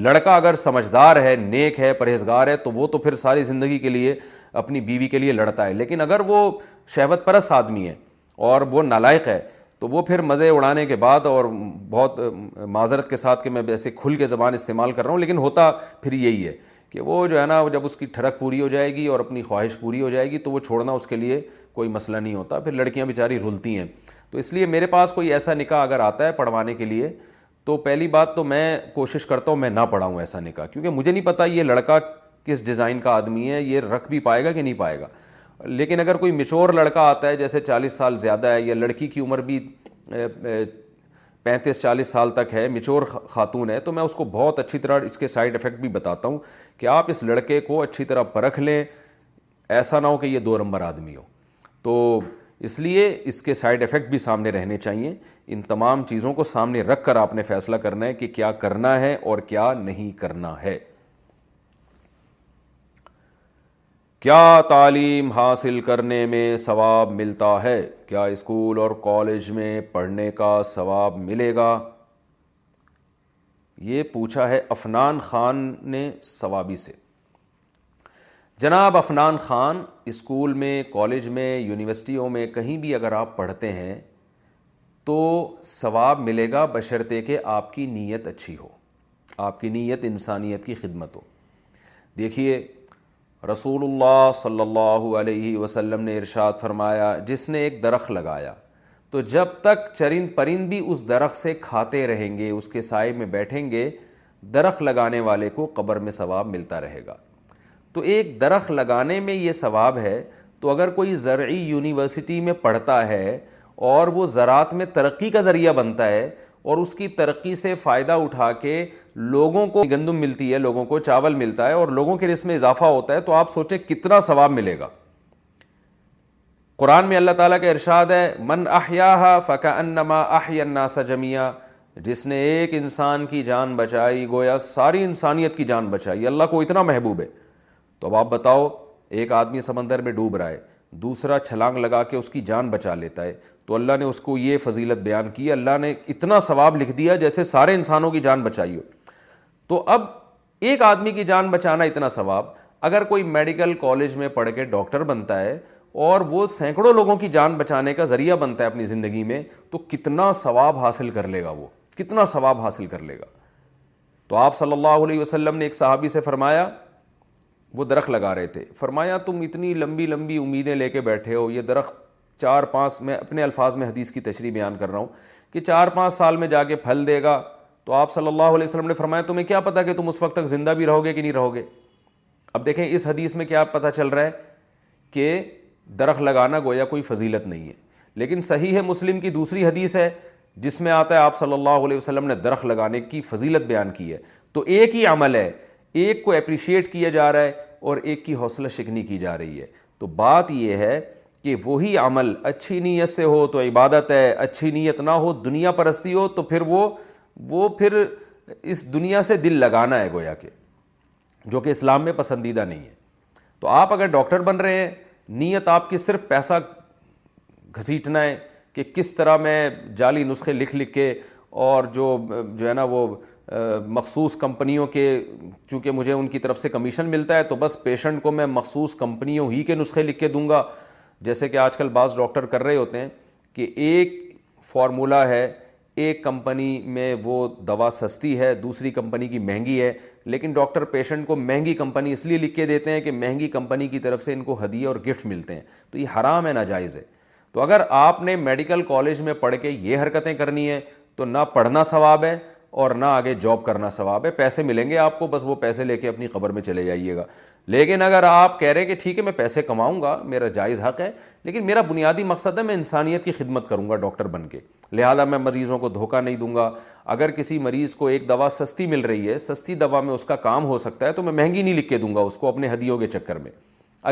لڑکا اگر سمجھدار ہے نیک ہے پرہیزگار ہے تو وہ تو پھر ساری زندگی کے لیے اپنی بیوی کے لیے لڑتا ہے لیکن اگر وہ شہوت پرست آدمی ہے اور وہ نالائق ہے تو وہ پھر مزے اڑانے کے بعد اور بہت معذرت کے ساتھ کہ میں ایسے کھل کے زبان استعمال کر رہا ہوں لیکن ہوتا پھر یہی ہے کہ وہ جو ہے نا جب اس کی ٹھڑک پوری ہو جائے گی اور اپنی خواہش پوری ہو جائے گی تو وہ چھوڑنا اس کے لیے کوئی مسئلہ نہیں ہوتا پھر لڑکیاں بیچاری رلتی ہیں تو اس لیے میرے پاس کوئی ایسا نکاح اگر آتا ہے پڑھوانے کے لیے تو پہلی بات تو میں کوشش کرتا ہوں میں نہ پڑھاؤں ایسا نکاح کیونکہ مجھے نہیں پتہ یہ لڑکا کس ڈیزائن کا آدمی ہے یہ رکھ بھی پائے گا کہ نہیں پائے گا لیکن اگر کوئی میچور لڑکا آتا ہے جیسے چالیس سال زیادہ ہے یا لڑکی کی عمر بھی پینتیس چالیس سال تک ہے میچور خاتون ہے تو میں اس کو بہت اچھی طرح اس کے سائڈ افیکٹ بھی بتاتا ہوں کہ آپ اس لڑکے کو اچھی طرح پرکھ لیں ایسا نہ ہو کہ یہ دو نمبر آدمی ہو تو اس لیے اس کے سائڈ افیکٹ بھی سامنے رہنے چاہیے ان تمام چیزوں کو سامنے رکھ کر آپ نے فیصلہ کرنا ہے کہ کیا کرنا ہے اور کیا نہیں کرنا ہے کیا تعلیم حاصل کرنے میں ثواب ملتا ہے کیا اسکول اور کالج میں پڑھنے کا ثواب ملے گا یہ پوچھا ہے افنان خان نے ثوابی سے جناب افنان خان اسکول میں کالج میں یونیورسٹیوں میں کہیں بھی اگر آپ پڑھتے ہیں تو ثواب ملے گا بشرطے کہ آپ کی نیت اچھی ہو آپ کی نیت انسانیت کی خدمت ہو دیکھیے رسول اللہ صلی اللہ علیہ وسلم نے ارشاد فرمایا جس نے ایک درخت لگایا تو جب تک چرند پرند بھی اس درخت سے کھاتے رہیں گے اس کے سائے میں بیٹھیں گے درخت لگانے والے کو قبر میں ثواب ملتا رہے گا تو ایک درخت لگانے میں یہ ثواب ہے تو اگر کوئی زرعی یونیورسٹی میں پڑھتا ہے اور وہ زراعت میں ترقی کا ذریعہ بنتا ہے اور اس کی ترقی سے فائدہ اٹھا کے لوگوں کو گندم ملتی ہے لوگوں کو چاول ملتا ہے اور لوگوں کے رسم اضافہ ہوتا ہے تو آپ سوچیں کتنا ثواب ملے گا قرآن میں اللہ تعالیٰ کا ارشاد ہے من انما جس نے ایک انسان کی جان بچائی گویا ساری انسانیت کی جان بچائی اللہ کو اتنا محبوب ہے تو اب آپ بتاؤ ایک آدمی سمندر میں ڈوب رہا ہے دوسرا چھلانگ لگا کے اس کی جان بچا لیتا ہے تو اللہ نے اس کو یہ فضیلت بیان کی اللہ نے اتنا ثواب لکھ دیا جیسے سارے انسانوں کی جان بچائی ہو تو اب ایک آدمی کی جان بچانا اتنا ثواب اگر کوئی میڈیکل کالج میں پڑھ کے ڈاکٹر بنتا ہے اور وہ سینکڑوں لوگوں کی جان بچانے کا ذریعہ بنتا ہے اپنی زندگی میں تو کتنا ثواب حاصل کر لے گا وہ کتنا ثواب حاصل کر لے گا تو آپ صلی اللہ علیہ وسلم نے ایک صحابی سے فرمایا وہ درخت لگا رہے تھے فرمایا تم اتنی لمبی لمبی امیدیں لے کے بیٹھے ہو یہ درخت چار پانچ میں اپنے الفاظ میں حدیث کی تشریح بیان کر رہا ہوں کہ چار پانچ سال میں جا کے پھل دے گا تو آپ صلی اللہ علیہ وسلم نے فرمایا تمہیں کیا پتہ کہ تم اس وقت تک زندہ بھی رہو گے کہ نہیں رہو گے اب دیکھیں اس حدیث میں کیا پتہ چل رہا ہے کہ درخت لگانا گویا کوئی فضیلت نہیں ہے لیکن صحیح ہے مسلم کی دوسری حدیث ہے جس میں آتا ہے آپ صلی اللہ علیہ وسلم نے درخت لگانے کی فضیلت بیان کی ہے تو ایک ہی عمل ہے ایک کو اپریشیٹ کیا جا رہا ہے اور ایک کی حوصلہ شکنی کی جا رہی ہے تو بات یہ ہے کہ وہی عمل اچھی نیت سے ہو تو عبادت ہے اچھی نیت نہ ہو دنیا پرستی ہو تو پھر وہ وہ پھر اس دنیا سے دل لگانا ہے گویا کہ جو کہ اسلام میں پسندیدہ نہیں ہے تو آپ اگر ڈاکٹر بن رہے ہیں نیت آپ کی صرف پیسہ گھسیٹنا ہے کہ کس طرح میں جعلی نسخے لکھ لکھ کے اور جو جو ہے نا وہ مخصوص کمپنیوں کے چونکہ مجھے ان کی طرف سے کمیشن ملتا ہے تو بس پیشنٹ کو میں مخصوص کمپنیوں ہی کے نسخے لکھ کے دوں گا جیسے کہ آج کل بعض ڈاکٹر کر رہے ہوتے ہیں کہ ایک فارمولا ہے ایک کمپنی میں وہ دوا سستی ہے دوسری کمپنی کی مہنگی ہے لیکن ڈاکٹر پیشنٹ کو مہنگی کمپنی اس لیے لکھ کے دیتے ہیں کہ مہنگی کمپنی کی طرف سے ان کو ہدیے اور گفٹ ملتے ہیں تو یہ حرام ہے ناجائز ہے تو اگر آپ نے میڈیکل کالج میں پڑھ کے یہ حرکتیں کرنی ہیں تو نہ پڑھنا ثواب ہے اور نہ آگے جاب کرنا ثواب ہے پیسے ملیں گے آپ کو بس وہ پیسے لے کے اپنی خبر میں چلے جائیے گا لیکن اگر آپ کہہ رہے ہیں کہ ٹھیک ہے میں پیسے کماؤں گا میرا جائز حق ہے لیکن میرا بنیادی مقصد ہے میں انسانیت کی خدمت کروں گا ڈاکٹر بن کے لہٰذا میں مریضوں کو دھوکہ نہیں دوں گا اگر کسی مریض کو ایک دوا سستی مل رہی ہے سستی دوا میں اس کا کام ہو سکتا ہے تو میں مہنگی نہیں لکھ کے دوں گا اس کو اپنے ہدیوں کے چکر میں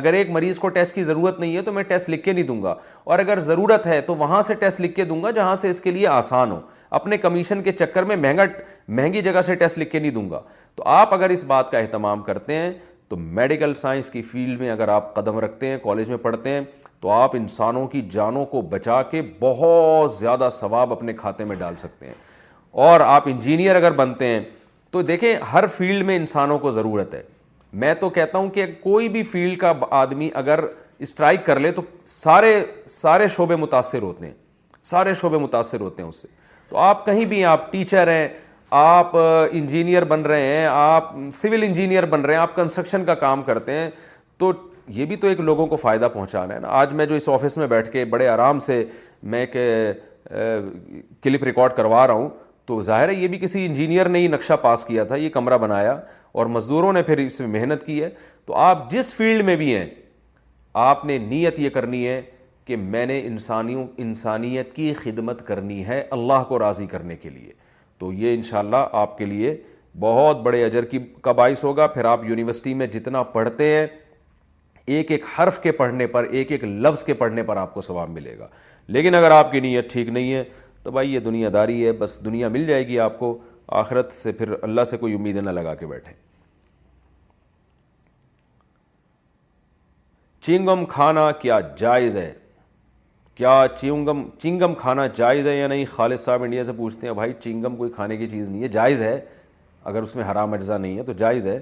اگر ایک مریض کو ٹیسٹ کی ضرورت نہیں ہے تو میں ٹیسٹ لکھ کے نہیں دوں گا اور اگر ضرورت ہے تو وہاں سے ٹیسٹ لکھ کے دوں گا جہاں سے اس کے لیے آسان ہو اپنے کمیشن کے چکر میں مہنگا مہنگی جگہ سے ٹیسٹ لکھ کے نہیں دوں گا تو آپ اگر اس بات کا اہتمام کرتے ہیں تو میڈیکل سائنس کی فیلڈ میں اگر آپ قدم رکھتے ہیں کالج میں پڑھتے ہیں تو آپ انسانوں کی جانوں کو بچا کے بہت زیادہ ثواب اپنے کھاتے میں ڈال سکتے ہیں اور آپ انجینئر اگر بنتے ہیں تو دیکھیں ہر فیلڈ میں انسانوں کو ضرورت ہے میں تو کہتا ہوں کہ کوئی بھی فیلڈ کا آدمی اگر اسٹرائک کر لے تو سارے سارے شعبے متاثر ہوتے ہیں سارے شعبے متاثر ہوتے ہیں اس سے تو آپ کہیں بھی آپ ٹیچر ہیں آپ انجینئر بن رہے ہیں آپ سول انجینئر بن رہے ہیں آپ کنسٹرکشن کا کام کرتے ہیں تو یہ بھی تو ایک لوگوں کو فائدہ پہنچانا ہے نا آج میں جو اس آفس میں بیٹھ کے بڑے آرام سے میں ایک کلپ ریکارڈ کروا رہا ہوں تو ظاہر ہے یہ بھی کسی انجینئر نے ہی نقشہ پاس کیا تھا یہ کمرہ بنایا اور مزدوروں نے پھر اس میں محنت کی ہے تو آپ جس فیلڈ میں بھی ہیں آپ نے نیت یہ کرنی ہے کہ میں نے انسانیوں انسانیت کی خدمت کرنی ہے اللہ کو راضی کرنے کے لیے تو یہ انشاءاللہ آپ کے لیے بہت بڑے اجر کی کا باعث ہوگا پھر آپ یونیورسٹی میں جتنا پڑھتے ہیں ایک ایک حرف کے پڑھنے پر ایک ایک لفظ کے پڑھنے پر آپ کو ثواب ملے گا لیکن اگر آپ کی نیت ٹھیک نہیں ہے تو بھائی یہ دنیا داری ہے بس دنیا مل جائے گی آپ کو آخرت سے پھر اللہ سے کوئی امید نہ لگا کے بیٹھیں چینگم کھانا کیا جائز ہے کیا چینگم چنگم کھانا جائز ہے یا نہیں خالد صاحب انڈیا سے پوچھتے ہیں بھائی چنگم کوئی کھانے کی چیز نہیں ہے جائز ہے اگر اس میں حرام اجزا نہیں ہے تو جائز ہے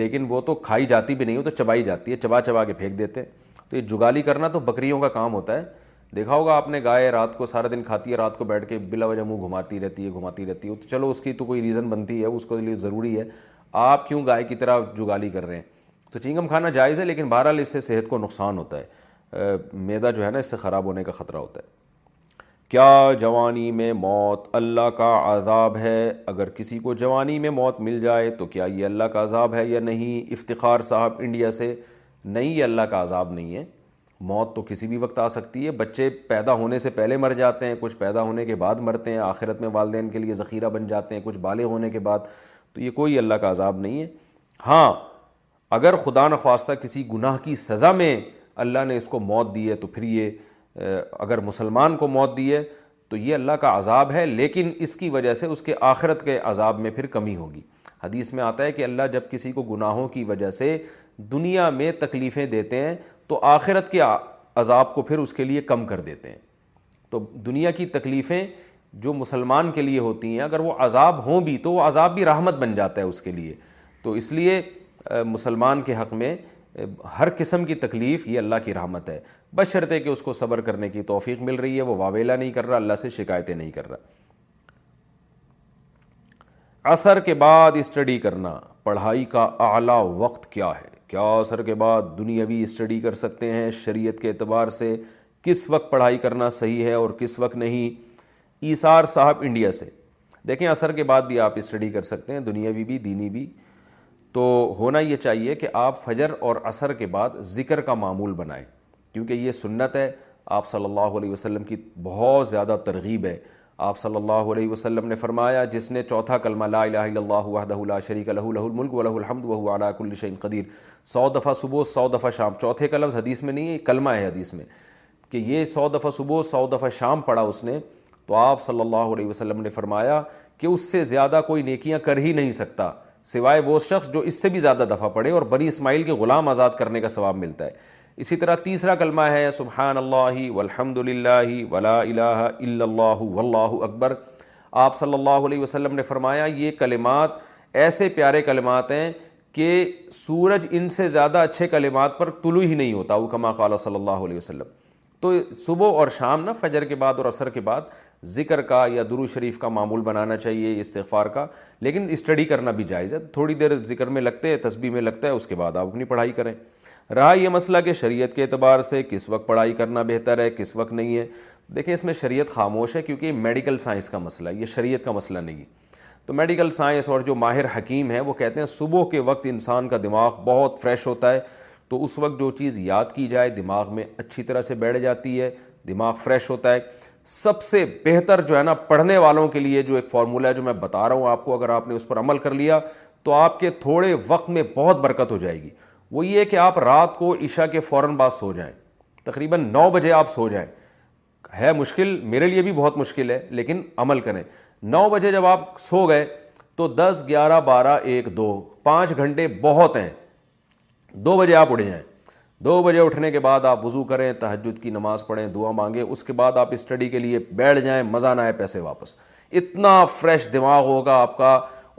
لیکن وہ تو کھائی جاتی بھی نہیں ہو تو چبائی جاتی ہے چبا چبا کے پھینک دیتے ہیں تو یہ جگالی کرنا تو بکریوں کا کام ہوتا ہے دیکھا ہوگا آپ نے گائے رات کو سارا دن کھاتی ہے رات کو بیٹھ کے بلا وجہ منہ گھماتی رہتی ہے گھماتی رہتی ہے تو چلو اس کی تو کوئی ریزن بنتی ہے اس کے لیے ضروری ہے آپ کیوں گائے کی طرح جگالی کر رہے ہیں تو چنگم کھانا جائز ہے لیکن بہرحال اس سے صحت کو نقصان ہوتا ہے میدا جو ہے نا اس سے خراب ہونے کا خطرہ ہوتا ہے کیا جوانی میں موت اللہ کا عذاب ہے اگر کسی کو جوانی میں موت مل جائے تو کیا یہ اللہ کا عذاب ہے یا نہیں افتخار صاحب انڈیا سے نہیں یہ اللہ کا عذاب نہیں ہے موت تو کسی بھی وقت آ سکتی ہے بچے پیدا ہونے سے پہلے مر جاتے ہیں کچھ پیدا ہونے کے بعد مرتے ہیں آخرت میں والدین کے لیے ذخیرہ بن جاتے ہیں کچھ بالغ ہونے کے بعد تو یہ کوئی اللہ کا عذاب نہیں ہے ہاں اگر خدا نخواستہ کسی گناہ کی سزا میں اللہ نے اس کو موت دی ہے تو پھر یہ اگر مسلمان کو موت دی ہے تو یہ اللہ کا عذاب ہے لیکن اس کی وجہ سے اس کے آخرت کے عذاب میں پھر کمی ہوگی حدیث میں آتا ہے کہ اللہ جب کسی کو گناہوں کی وجہ سے دنیا میں تکلیفیں دیتے ہیں تو آخرت کے عذاب کو پھر اس کے لیے کم کر دیتے ہیں تو دنیا کی تکلیفیں جو مسلمان کے لیے ہوتی ہیں اگر وہ عذاب ہوں بھی تو وہ عذاب بھی رحمت بن جاتا ہے اس کے لیے تو اس لیے مسلمان کے حق میں ہر قسم کی تکلیف یہ اللہ کی رحمت ہے بشرطے کہ اس کو صبر کرنے کی توفیق مل رہی ہے وہ واویلا نہیں کر رہا اللہ سے شکایتیں نہیں کر رہا اثر کے بعد اسٹڈی کرنا پڑھائی کا اعلیٰ وقت کیا ہے کیا اثر کے بعد دنیاوی اسٹڈی کر سکتے ہیں شریعت کے اعتبار سے کس وقت پڑھائی کرنا صحیح ہے اور کس وقت نہیں ایسار صاحب انڈیا سے دیکھیں اثر کے بعد بھی آپ اسٹڈی کر سکتے ہیں دنیاوی بھی دینی بھی تو ہونا یہ چاہیے کہ آپ فجر اور اثر کے بعد ذکر کا معمول بنائیں کیونکہ یہ سنت ہے آپ صلی اللہ علیہ وسلم کی بہت زیادہ ترغیب ہے آپ صلی اللہ علیہ وسلم نے فرمایا جس نے چوتھا کلمہ لا الہ الا اللہ وحدہ لا شریک الملک الحمد وحمد علا کل الشین قدیر سو دفعہ صبح سو دفعہ شام چوتھے لفظ حدیث میں نہیں ہے کلمہ ہے حدیث میں کہ یہ سو دفعہ صبح سو دفعہ شام پڑھا اس نے تو آپ صلی اللہ علیہ وسلم نے فرمایا کہ اس سے زیادہ کوئی نیکیاں کر ہی نہیں سکتا سوائے وہ شخص جو اس سے بھی زیادہ دفعہ پڑے اور بنی اسماعیل کے غلام آزاد کرنے کا ثواب ملتا ہے اسی طرح تیسرا کلمہ ہے سبحان اللہ والحمد للہ ولا الہ الا اللہ واللہ اکبر آپ صلی اللہ علیہ وسلم نے فرمایا یہ کلمات ایسے پیارے کلمات ہیں کہ سورج ان سے زیادہ اچھے کلمات پر طلوع ہی نہیں ہوتا وہ کما قال صلی اللہ علیہ وسلم تو صبح اور شام نا فجر کے بعد اور عصر کے بعد ذکر کا یا درو شریف کا معمول بنانا چاہیے استغفار کا لیکن اسٹڈی کرنا بھی جائز ہے تھوڑی دیر ذکر میں لگتے ہیں تسبیح میں لگتا ہے اس کے بعد آپ اپنی پڑھائی کریں رہا یہ مسئلہ کہ شریعت کے اعتبار سے کس وقت پڑھائی کرنا بہتر ہے کس وقت نہیں ہے دیکھیں اس میں شریعت خاموش ہے کیونکہ یہ میڈیکل سائنس کا مسئلہ ہے یہ شریعت کا مسئلہ نہیں ہے تو میڈیکل سائنس اور جو ماہر حکیم ہیں وہ کہتے ہیں صبح کے وقت انسان کا دماغ بہت فریش ہوتا ہے تو اس وقت جو چیز یاد کی جائے دماغ میں اچھی طرح سے بیٹھ جاتی ہے دماغ فریش ہوتا ہے سب سے بہتر جو ہے نا پڑھنے والوں کے لیے جو ایک فارمولہ ہے جو میں بتا رہا ہوں آپ کو اگر آپ نے اس پر عمل کر لیا تو آپ کے تھوڑے وقت میں بہت برکت ہو جائے گی وہ یہ کہ آپ رات کو عشاء کے فوراً بعد سو جائیں تقریباً نو بجے آپ سو جائیں ہے مشکل میرے لیے بھی بہت مشکل ہے لیکن عمل کریں نو بجے جب آپ سو گئے تو دس گیارہ بارہ ایک دو پانچ گھنٹے بہت ہیں دو بجے آپ اڑ جائیں دو بجے اٹھنے کے بعد آپ وضو کریں تہجد کی نماز پڑھیں دعا مانگیں اس کے بعد آپ اسٹڈی کے لیے بیٹھ جائیں مزہ نہ آئے پیسے واپس اتنا فریش دماغ ہوگا آپ کا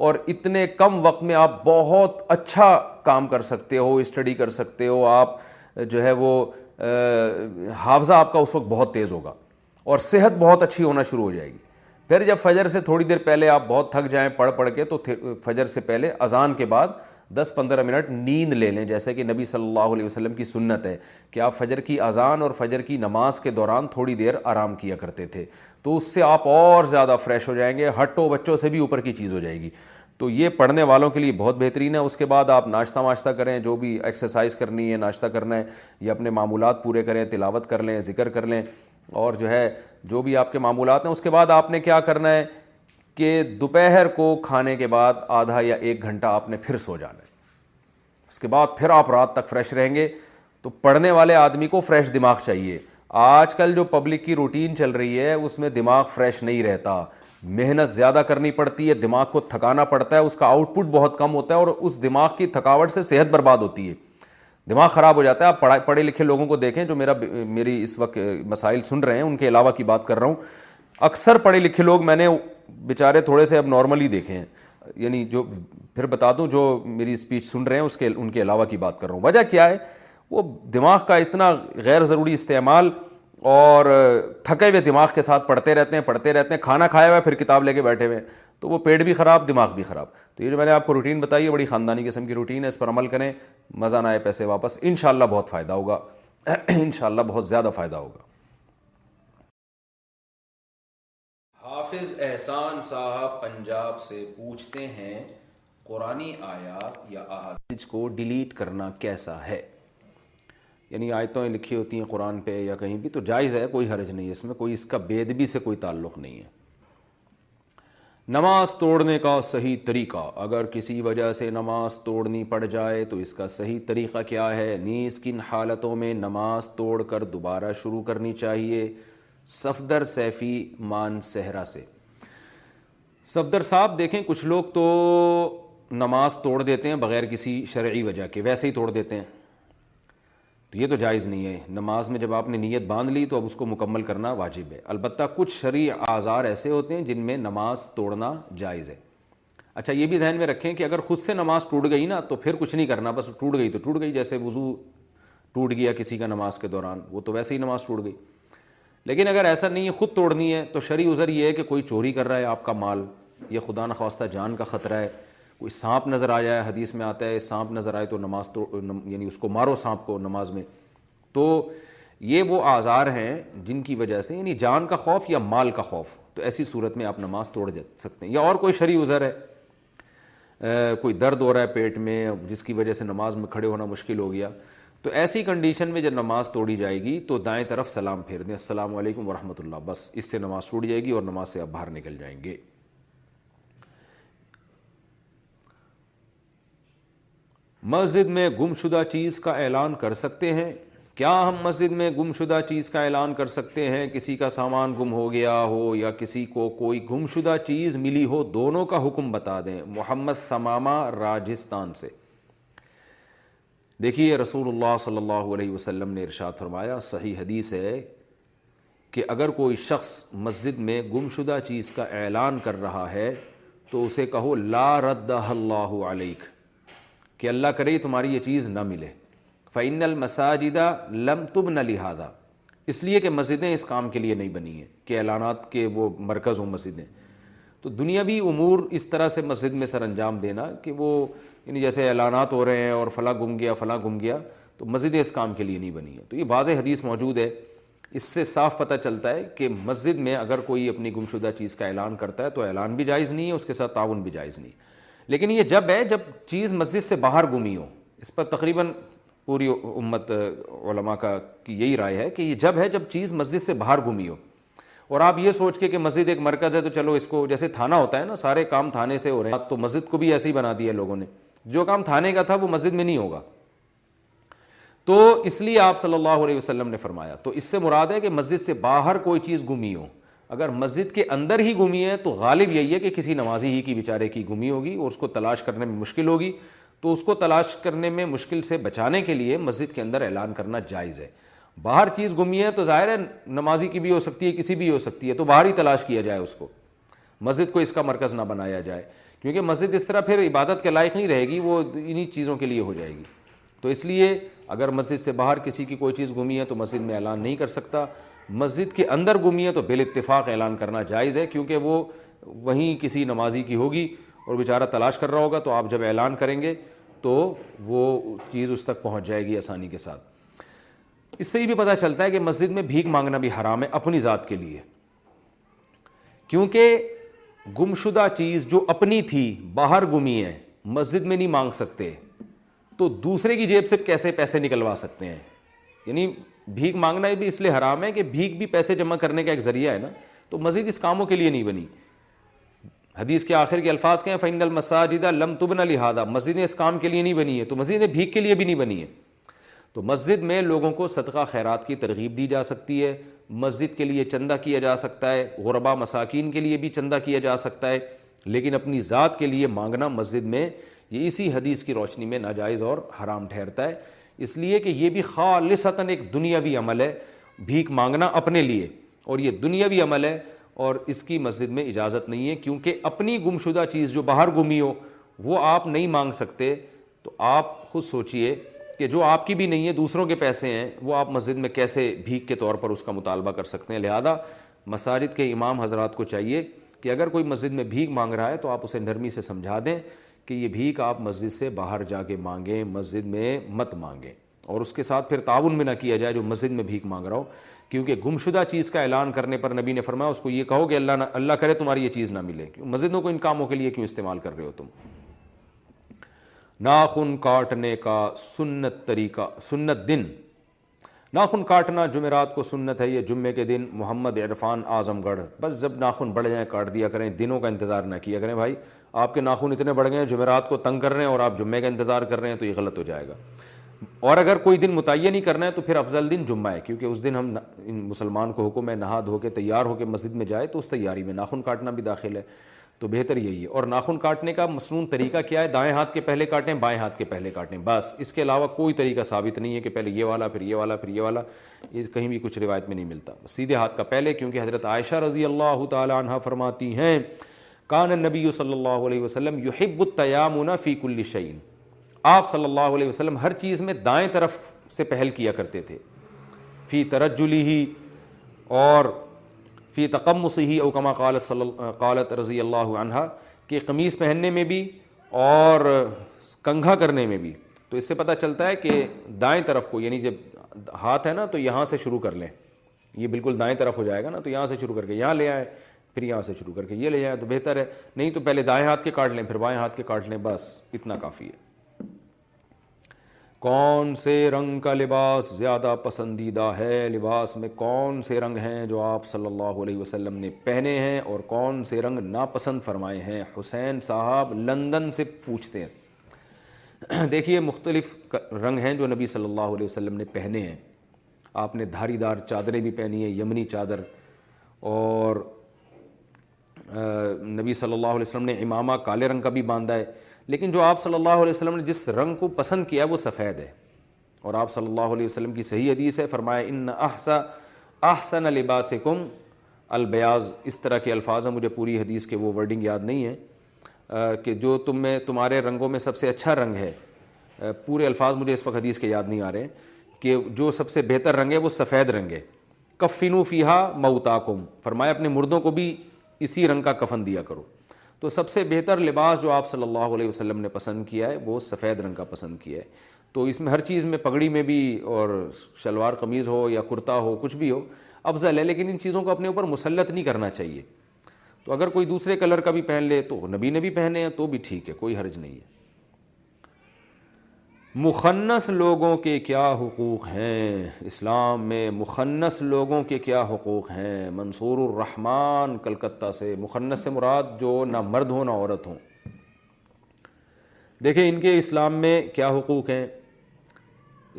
اور اتنے کم وقت میں آپ بہت اچھا کام کر سکتے ہو اسٹڈی کر سکتے ہو آپ جو ہے وہ حافظہ آپ کا اس وقت بہت تیز ہوگا اور صحت بہت اچھی ہونا شروع ہو جائے گی پھر جب فجر سے تھوڑی دیر پہلے آپ بہت تھک جائیں پڑھ پڑھ کے تو فجر سے پہلے اذان کے بعد دس پندرہ منٹ نیند لے لیں جیسے کہ نبی صلی اللہ علیہ وسلم کی سنت ہے کہ آپ فجر کی اذان اور فجر کی نماز کے دوران تھوڑی دیر آرام کیا کرتے تھے تو اس سے آپ اور زیادہ فریش ہو جائیں گے ہٹو بچوں سے بھی اوپر کی چیز ہو جائے گی تو یہ پڑھنے والوں کے لیے بہت بہترین ہے اس کے بعد آپ ناشتہ واشتہ کریں جو بھی ایکسرسائز کرنی ہے ناشتہ کرنا ہے یا اپنے معمولات پورے کریں تلاوت کر لیں ذکر کر لیں اور جو ہے جو بھی آپ کے معمولات ہیں اس کے بعد آپ نے کیا کرنا ہے کہ دوپہر کو کھانے کے بعد آدھا یا ایک گھنٹہ آپ نے پھر سو جانا ہے اس کے بعد پھر آپ رات تک فریش رہیں گے تو پڑھنے والے آدمی کو فریش دماغ چاہیے آج کل جو پبلک کی روٹین چل رہی ہے اس میں دماغ فریش نہیں رہتا محنت زیادہ کرنی پڑتی ہے دماغ کو تھکانا پڑتا ہے اس کا آؤٹ پٹ بہت کم ہوتا ہے اور اس دماغ کی تھکاوٹ سے صحت برباد ہوتی ہے دماغ خراب ہو جاتا ہے آپ پڑھے لکھے لوگوں کو دیکھیں جو میرا میری اس وقت مسائل سن رہے ہیں ان کے علاوہ کی بات کر رہا ہوں اکثر پڑھے لکھے لوگ میں نے بیچارے تھوڑے سے اب نارملی دیکھیں یعنی جو پھر بتا دوں جو میری اسپیچ سن رہے ہیں اس کے ان کے علاوہ کی بات کر رہا ہوں وجہ کیا ہے وہ دماغ کا اتنا غیر ضروری استعمال اور تھکے ہوئے دماغ کے ساتھ پڑھتے رہتے ہیں پڑھتے رہتے ہیں کھانا کھایا ہوا ہے پھر کتاب لے کے بیٹھے ہوئے تو وہ پیٹ بھی خراب دماغ بھی خراب تو یہ جو میں نے آپ کو روٹین بتائی ہے بڑی خاندانی قسم کی روٹین ہے اس پر عمل کریں مزہ نہ آئے پیسے واپس انشاءاللہ بہت فائدہ ہوگا انشاءاللہ بہت زیادہ فائدہ ہوگا حافظ احسان صاحب پنجاب سے پوچھتے ہیں قرآن کو ڈیلیٹ کرنا کیسا ہے یعنی آیتوں لکھی ہوتی ہیں قرآن پہ یا کہیں بھی تو جائز ہے کوئی حرج نہیں ہے اس میں کوئی اس کا بے سے کوئی تعلق نہیں ہے نماز توڑنے کا صحیح طریقہ اگر کسی وجہ سے نماز توڑنی پڑ جائے تو اس کا صحیح طریقہ کیا ہے نیز کن حالتوں میں نماز توڑ کر دوبارہ شروع کرنی چاہیے صفدر سیفی مان صحرا سے صفدر صاحب دیکھیں کچھ لوگ تو نماز توڑ دیتے ہیں بغیر کسی شرعی وجہ کے ویسے ہی توڑ دیتے ہیں تو یہ تو جائز نہیں ہے نماز میں جب آپ نے نیت باندھ لی تو اب اس کو مکمل کرنا واجب ہے البتہ کچھ شرعی آزار ایسے ہوتے ہیں جن میں نماز توڑنا جائز ہے اچھا یہ بھی ذہن میں رکھیں کہ اگر خود سے نماز ٹوٹ گئی نا تو پھر کچھ نہیں کرنا بس ٹوٹ گئی تو ٹوٹ گئی جیسے وضو ٹوٹ گیا کسی کا نماز کے دوران وہ تو ویسے ہی نماز ٹوٹ گئی لیکن اگر ایسا نہیں ہے خود توڑنی ہے تو شرعی عذر یہ ہے کہ کوئی چوری کر رہا ہے آپ کا مال یہ خدا نخواستہ جان کا خطرہ ہے کوئی سانپ نظر آ جائے حدیث میں آتا ہے سانپ نظر آئے تو نماز تو یعنی اس کو مارو سانپ کو نماز میں تو یہ وہ آزار ہیں جن کی وجہ سے یعنی جان کا خوف یا مال کا خوف تو ایسی صورت میں آپ نماز توڑ سکتے ہیں یا اور کوئی شرعی عذر ہے کوئی درد ہو رہا ہے پیٹ میں جس کی وجہ سے نماز میں کھڑے ہونا مشکل ہو گیا تو ایسی کنڈیشن میں جب نماز توڑی جائے گی تو دائیں طرف سلام پھیر دیں السلام علیکم ورحمۃ اللہ بس اس سے نماز ٹوٹ جائے گی اور نماز سے اب باہر نکل جائیں گے مسجد میں گم شدہ چیز کا اعلان کر سکتے ہیں کیا ہم مسجد میں گم شدہ چیز کا اعلان کر سکتے ہیں کسی کا سامان گم ہو گیا ہو یا کسی کو کوئی گم شدہ چیز ملی ہو دونوں کا حکم بتا دیں محمد سمامہ راجستھان سے دیکھیے رسول اللہ صلی اللہ علیہ وسلم نے ارشاد فرمایا صحیح حدیث ہے کہ اگر کوئی شخص مسجد میں گم شدہ چیز کا اعلان کر رہا ہے تو اسے کہو لا رد اللہ علیک کہ اللہ کرے تمہاری یہ چیز نہ ملے فعین المساجدہ لم تب نہ لہٰذا اس لیے کہ مسجدیں اس کام کے لیے نہیں بنی ہیں کہ اعلانات کے وہ مرکز ہوں مسجدیں تو دنیاوی امور اس طرح سے مسجد میں سر انجام دینا کہ وہ یعنی جیسے اعلانات ہو رہے ہیں اور فلاں گم گیا فلاں گم گیا تو مسجدیں اس کام کے لیے نہیں بنی ہے تو یہ واضح حدیث موجود ہے اس سے صاف پتہ چلتا ہے کہ مسجد میں اگر کوئی اپنی گمشدہ چیز کا اعلان کرتا ہے تو اعلان بھی جائز نہیں ہے اس کے ساتھ تعاون بھی جائز نہیں لیکن یہ جب ہے جب چیز مسجد سے باہر گمی ہو اس پر تقریباً پوری امت علماء کا یہی رائے ہے کہ یہ جب ہے جب چیز مسجد سے باہر گمی ہو اور آپ یہ سوچ کے کہ مسجد ایک مرکز ہے تو چلو اس کو جیسے تھانہ ہوتا ہے نا سارے کام تھانے سے ہو رہے ہیں تو مسجد کو بھی ایسے ہی بنا دیا لوگوں نے جو کام تھانے کا تھا وہ مسجد میں نہیں ہوگا تو اس لیے آپ صلی اللہ علیہ وسلم نے فرمایا تو اس سے مراد ہے کہ مسجد سے باہر کوئی چیز گمی ہو اگر مسجد کے اندر ہی گمی ہے تو غالب یہی ہے کہ کسی نمازی ہی کی بیچارے کی گمی ہوگی اور اس کو تلاش کرنے میں مشکل ہوگی تو اس کو تلاش کرنے میں مشکل سے بچانے کے لیے مسجد کے اندر اعلان کرنا جائز ہے باہر چیز گمی ہے تو ظاہر ہے نمازی کی بھی ہو سکتی ہے کسی بھی ہو سکتی ہے تو باہر ہی تلاش کیا جائے اس کو مسجد کو اس کا مرکز نہ بنایا جائے کیونکہ مسجد اس طرح پھر عبادت کے لائق نہیں رہے گی وہ انہی چیزوں کے لیے ہو جائے گی تو اس لیے اگر مسجد سے باہر کسی کی کوئی چیز گمی ہے تو مسجد میں اعلان نہیں کر سکتا مسجد کے اندر گمی ہے تو بال اتفاق اعلان کرنا جائز ہے کیونکہ وہ وہیں کسی نمازی کی ہوگی اور بیچارہ تلاش کر رہا ہوگا تو آپ جب اعلان کریں گے تو وہ چیز اس تک پہنچ جائے گی آسانی کے ساتھ اس سے یہ بھی پتہ چلتا ہے کہ مسجد میں بھیک مانگنا بھی حرام ہے اپنی ذات کے لیے کیونکہ گم شدہ چیز جو اپنی تھی باہر گمی ہے مسجد میں نہیں مانگ سکتے تو دوسرے کی جیب سے کیسے پیسے نکلوا سکتے ہیں یعنی بھیک مانگنا بھی اس لیے حرام ہے کہ بھیک بھی پیسے جمع کرنے کا ایک ذریعہ ہے نا تو مسجد اس کاموں کے لیے نہیں بنی حدیث کے آخر کے الفاظ کے ہیں المساجدہ مساجدہ تبن لہٰذا مسجدیں اس کام کے لیے نہیں بنی ہے تو مسجدیں بھیک کے لیے بھی نہیں بنی ہے تو مسجد میں لوگوں کو صدقہ خیرات کی ترغیب دی جا سکتی ہے مسجد کے لیے چندہ کیا جا سکتا ہے غربا مساکین کے لیے بھی چندہ کیا جا سکتا ہے لیکن اپنی ذات کے لیے مانگنا مسجد میں یہ اسی حدیث کی روشنی میں ناجائز اور حرام ٹھہرتا ہے اس لیے کہ یہ بھی خالصتاً ایک دنیاوی عمل ہے بھیک مانگنا اپنے لیے اور یہ دنیاوی عمل ہے اور اس کی مسجد میں اجازت نہیں ہے کیونکہ اپنی گم شدہ جو باہر گمی ہو وہ آپ نہیں مانگ سکتے تو آپ خود سوچئے کہ جو آپ کی بھی نہیں ہے دوسروں کے پیسے ہیں وہ آپ مسجد میں کیسے بھیک کے طور پر اس کا مطالبہ کر سکتے ہیں لہذا مساجد کے امام حضرات کو چاہیے کہ اگر کوئی مسجد میں بھیک مانگ رہا ہے تو آپ اسے نرمی سے سمجھا دیں کہ یہ بھیک آپ مسجد سے باہر جا کے مانگیں مسجد میں مت مانگیں اور اس کے ساتھ پھر تعاون بھی نہ کیا جائے جو مسجد میں بھیک مانگ رہا ہو کیونکہ گمشدہ چیز کا اعلان کرنے پر نبی نے فرمایا اس کو یہ کہو کہ اللہ نہ اللہ کرے تمہاری یہ چیز نہ ملے کیوں مسجدوں کو ان کاموں کے لیے کیوں استعمال کر رہے ہو تم ناخن کاٹنے کا سنت طریقہ سنت دن ناخن کاٹنا جمعرات کو سنت ہے یہ جمعے کے دن محمد عرفان اعظم گڑھ بس جب ناخن بڑھ جائیں کاٹ دیا کریں دنوں کا انتظار نہ کیا کریں بھائی آپ کے ناخن اتنے بڑھ گئے ہیں جمعرات کو تنگ کر رہے ہیں اور آپ جمعے کا انتظار کر رہے ہیں تو یہ غلط ہو جائے گا اور اگر کوئی دن متعین نہیں کرنا ہے تو پھر افضل دن جمعہ ہے کیونکہ اس دن ہم مسلمان کو حکم ہے نہا دھو کے تیار ہو کے مسجد میں جائے تو اس تیاری میں ناخن کاٹنا بھی داخل ہے تو بہتر یہی ہے اور ناخن کاٹنے کا مصنون طریقہ کیا ہے دائیں ہاتھ کے پہلے کاٹیں بائیں ہاتھ کے پہلے کاٹیں بس اس کے علاوہ کوئی طریقہ ثابت نہیں ہے کہ پہلے یہ والا پھر یہ والا پھر یہ والا یہ کہیں بھی کچھ روایت میں نہیں ملتا سیدھے ہاتھ کا پہلے کیونکہ حضرت عائشہ رضی اللہ تعالی عنہ فرماتی ہیں کان نبی صلی اللہ علیہ وسلم یحب ہیبتیام فی کل شعین آپ صلی اللہ علیہ وسلم ہر چیز میں دائیں طرف سے پہل کیا کرتے تھے فی ترجلی ہی اور فی تقم مسیحی اوکما قالت صلی قالت رضی اللہ عنہ کہ قمیض پہننے میں بھی اور کنگھا کرنے میں بھی تو اس سے پتہ چلتا ہے کہ دائیں طرف کو یعنی جب ہاتھ ہے نا تو یہاں سے شروع کر لیں یہ بالکل دائیں طرف ہو جائے گا نا تو یہاں سے شروع کر کے یہاں لے آئیں پھر یہاں سے شروع کر کے یہ لے جائیں تو بہتر ہے نہیں تو پہلے دائیں ہاتھ کے کاٹ لیں پھر بائیں ہاتھ کے کاٹ لیں بس اتنا کافی ہے کون سے رنگ کا لباس زیادہ پسندیدہ ہے لباس میں کون سے رنگ ہیں جو آپ صلی اللہ علیہ وسلم نے پہنے ہیں اور کون سے رنگ ناپسند فرمائے ہیں حسین صاحب لندن سے پوچھتے ہیں دیکھیے مختلف رنگ ہیں جو نبی صلی اللہ علیہ وسلم نے پہنے ہیں آپ نے دھاری دار چادریں بھی پہنی ہیں یمنی چادر اور نبی صلی اللہ علیہ وسلم نے امامہ کالے رنگ کا بھی باندھا ہے لیکن جو آپ صلی اللہ علیہ وسلم نے جس رنگ کو پسند کیا وہ سفید ہے اور آپ صلی اللہ علیہ وسلم کی صحیح حدیث ہے فرمایا ان احسا احسن لباس کم البیاض اس طرح کے الفاظ ہیں مجھے پوری حدیث کے وہ ورڈنگ یاد نہیں ہے کہ جو تم میں تمہارے رنگوں میں سب سے اچھا رنگ ہے پورے الفاظ مجھے اس وقت حدیث کے یاد نہیں آ رہے کہ جو سب سے بہتر رنگ ہے وہ سفید رنگ ہے کفن و فیا فرمایا اپنے مردوں کو بھی اسی رنگ کا کفن دیا کرو تو سب سے بہتر لباس جو آپ صلی اللہ علیہ وسلم نے پسند کیا ہے وہ سفید رنگ کا پسند کیا ہے تو اس میں ہر چیز میں پگڑی میں بھی اور شلوار قمیض ہو یا کرتا ہو کچھ بھی ہو افضل ہے لیکن ان چیزوں کو اپنے اوپر مسلط نہیں کرنا چاہیے تو اگر کوئی دوسرے کلر کا بھی پہن لے تو نبی نے بھی پہنے ہیں تو بھی ٹھیک ہے کوئی حرج نہیں ہے مخنس لوگوں کے کیا حقوق ہیں اسلام میں مخنص لوگوں کے کیا حقوق ہیں منصور الرحمن کلکتہ سے مخنص سے مراد جو نہ مرد ہوں نہ عورت ہوں دیکھیں ان کے اسلام میں کیا حقوق ہیں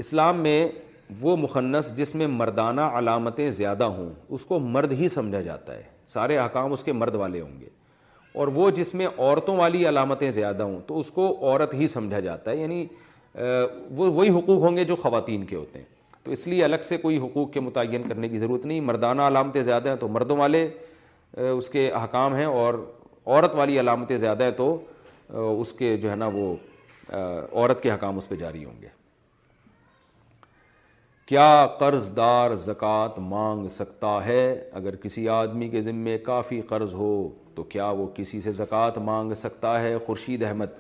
اسلام میں وہ مخنص جس میں مردانہ علامتیں زیادہ ہوں اس کو مرد ہی سمجھا جاتا ہے سارے حکام اس کے مرد والے ہوں گے اور وہ جس میں عورتوں والی علامتیں زیادہ ہوں تو اس کو عورت ہی سمجھا جاتا ہے یعنی وہی حقوق ہوں گے جو خواتین کے ہوتے ہیں تو اس لیے الگ سے کوئی حقوق کے متعین کرنے کی ضرورت نہیں مردانہ علامتیں زیادہ ہیں تو مردوں والے اس کے احکام ہیں اور عورت والی علامتیں زیادہ ہیں تو اس کے جو ہے نا وہ عورت کے حکام اس پہ جاری ہوں گے کیا قرض دار زکوٰۃ مانگ سکتا ہے اگر کسی آدمی کے ذمے کافی قرض ہو تو کیا وہ کسی سے زکوٰۃ مانگ سکتا ہے خورشید احمد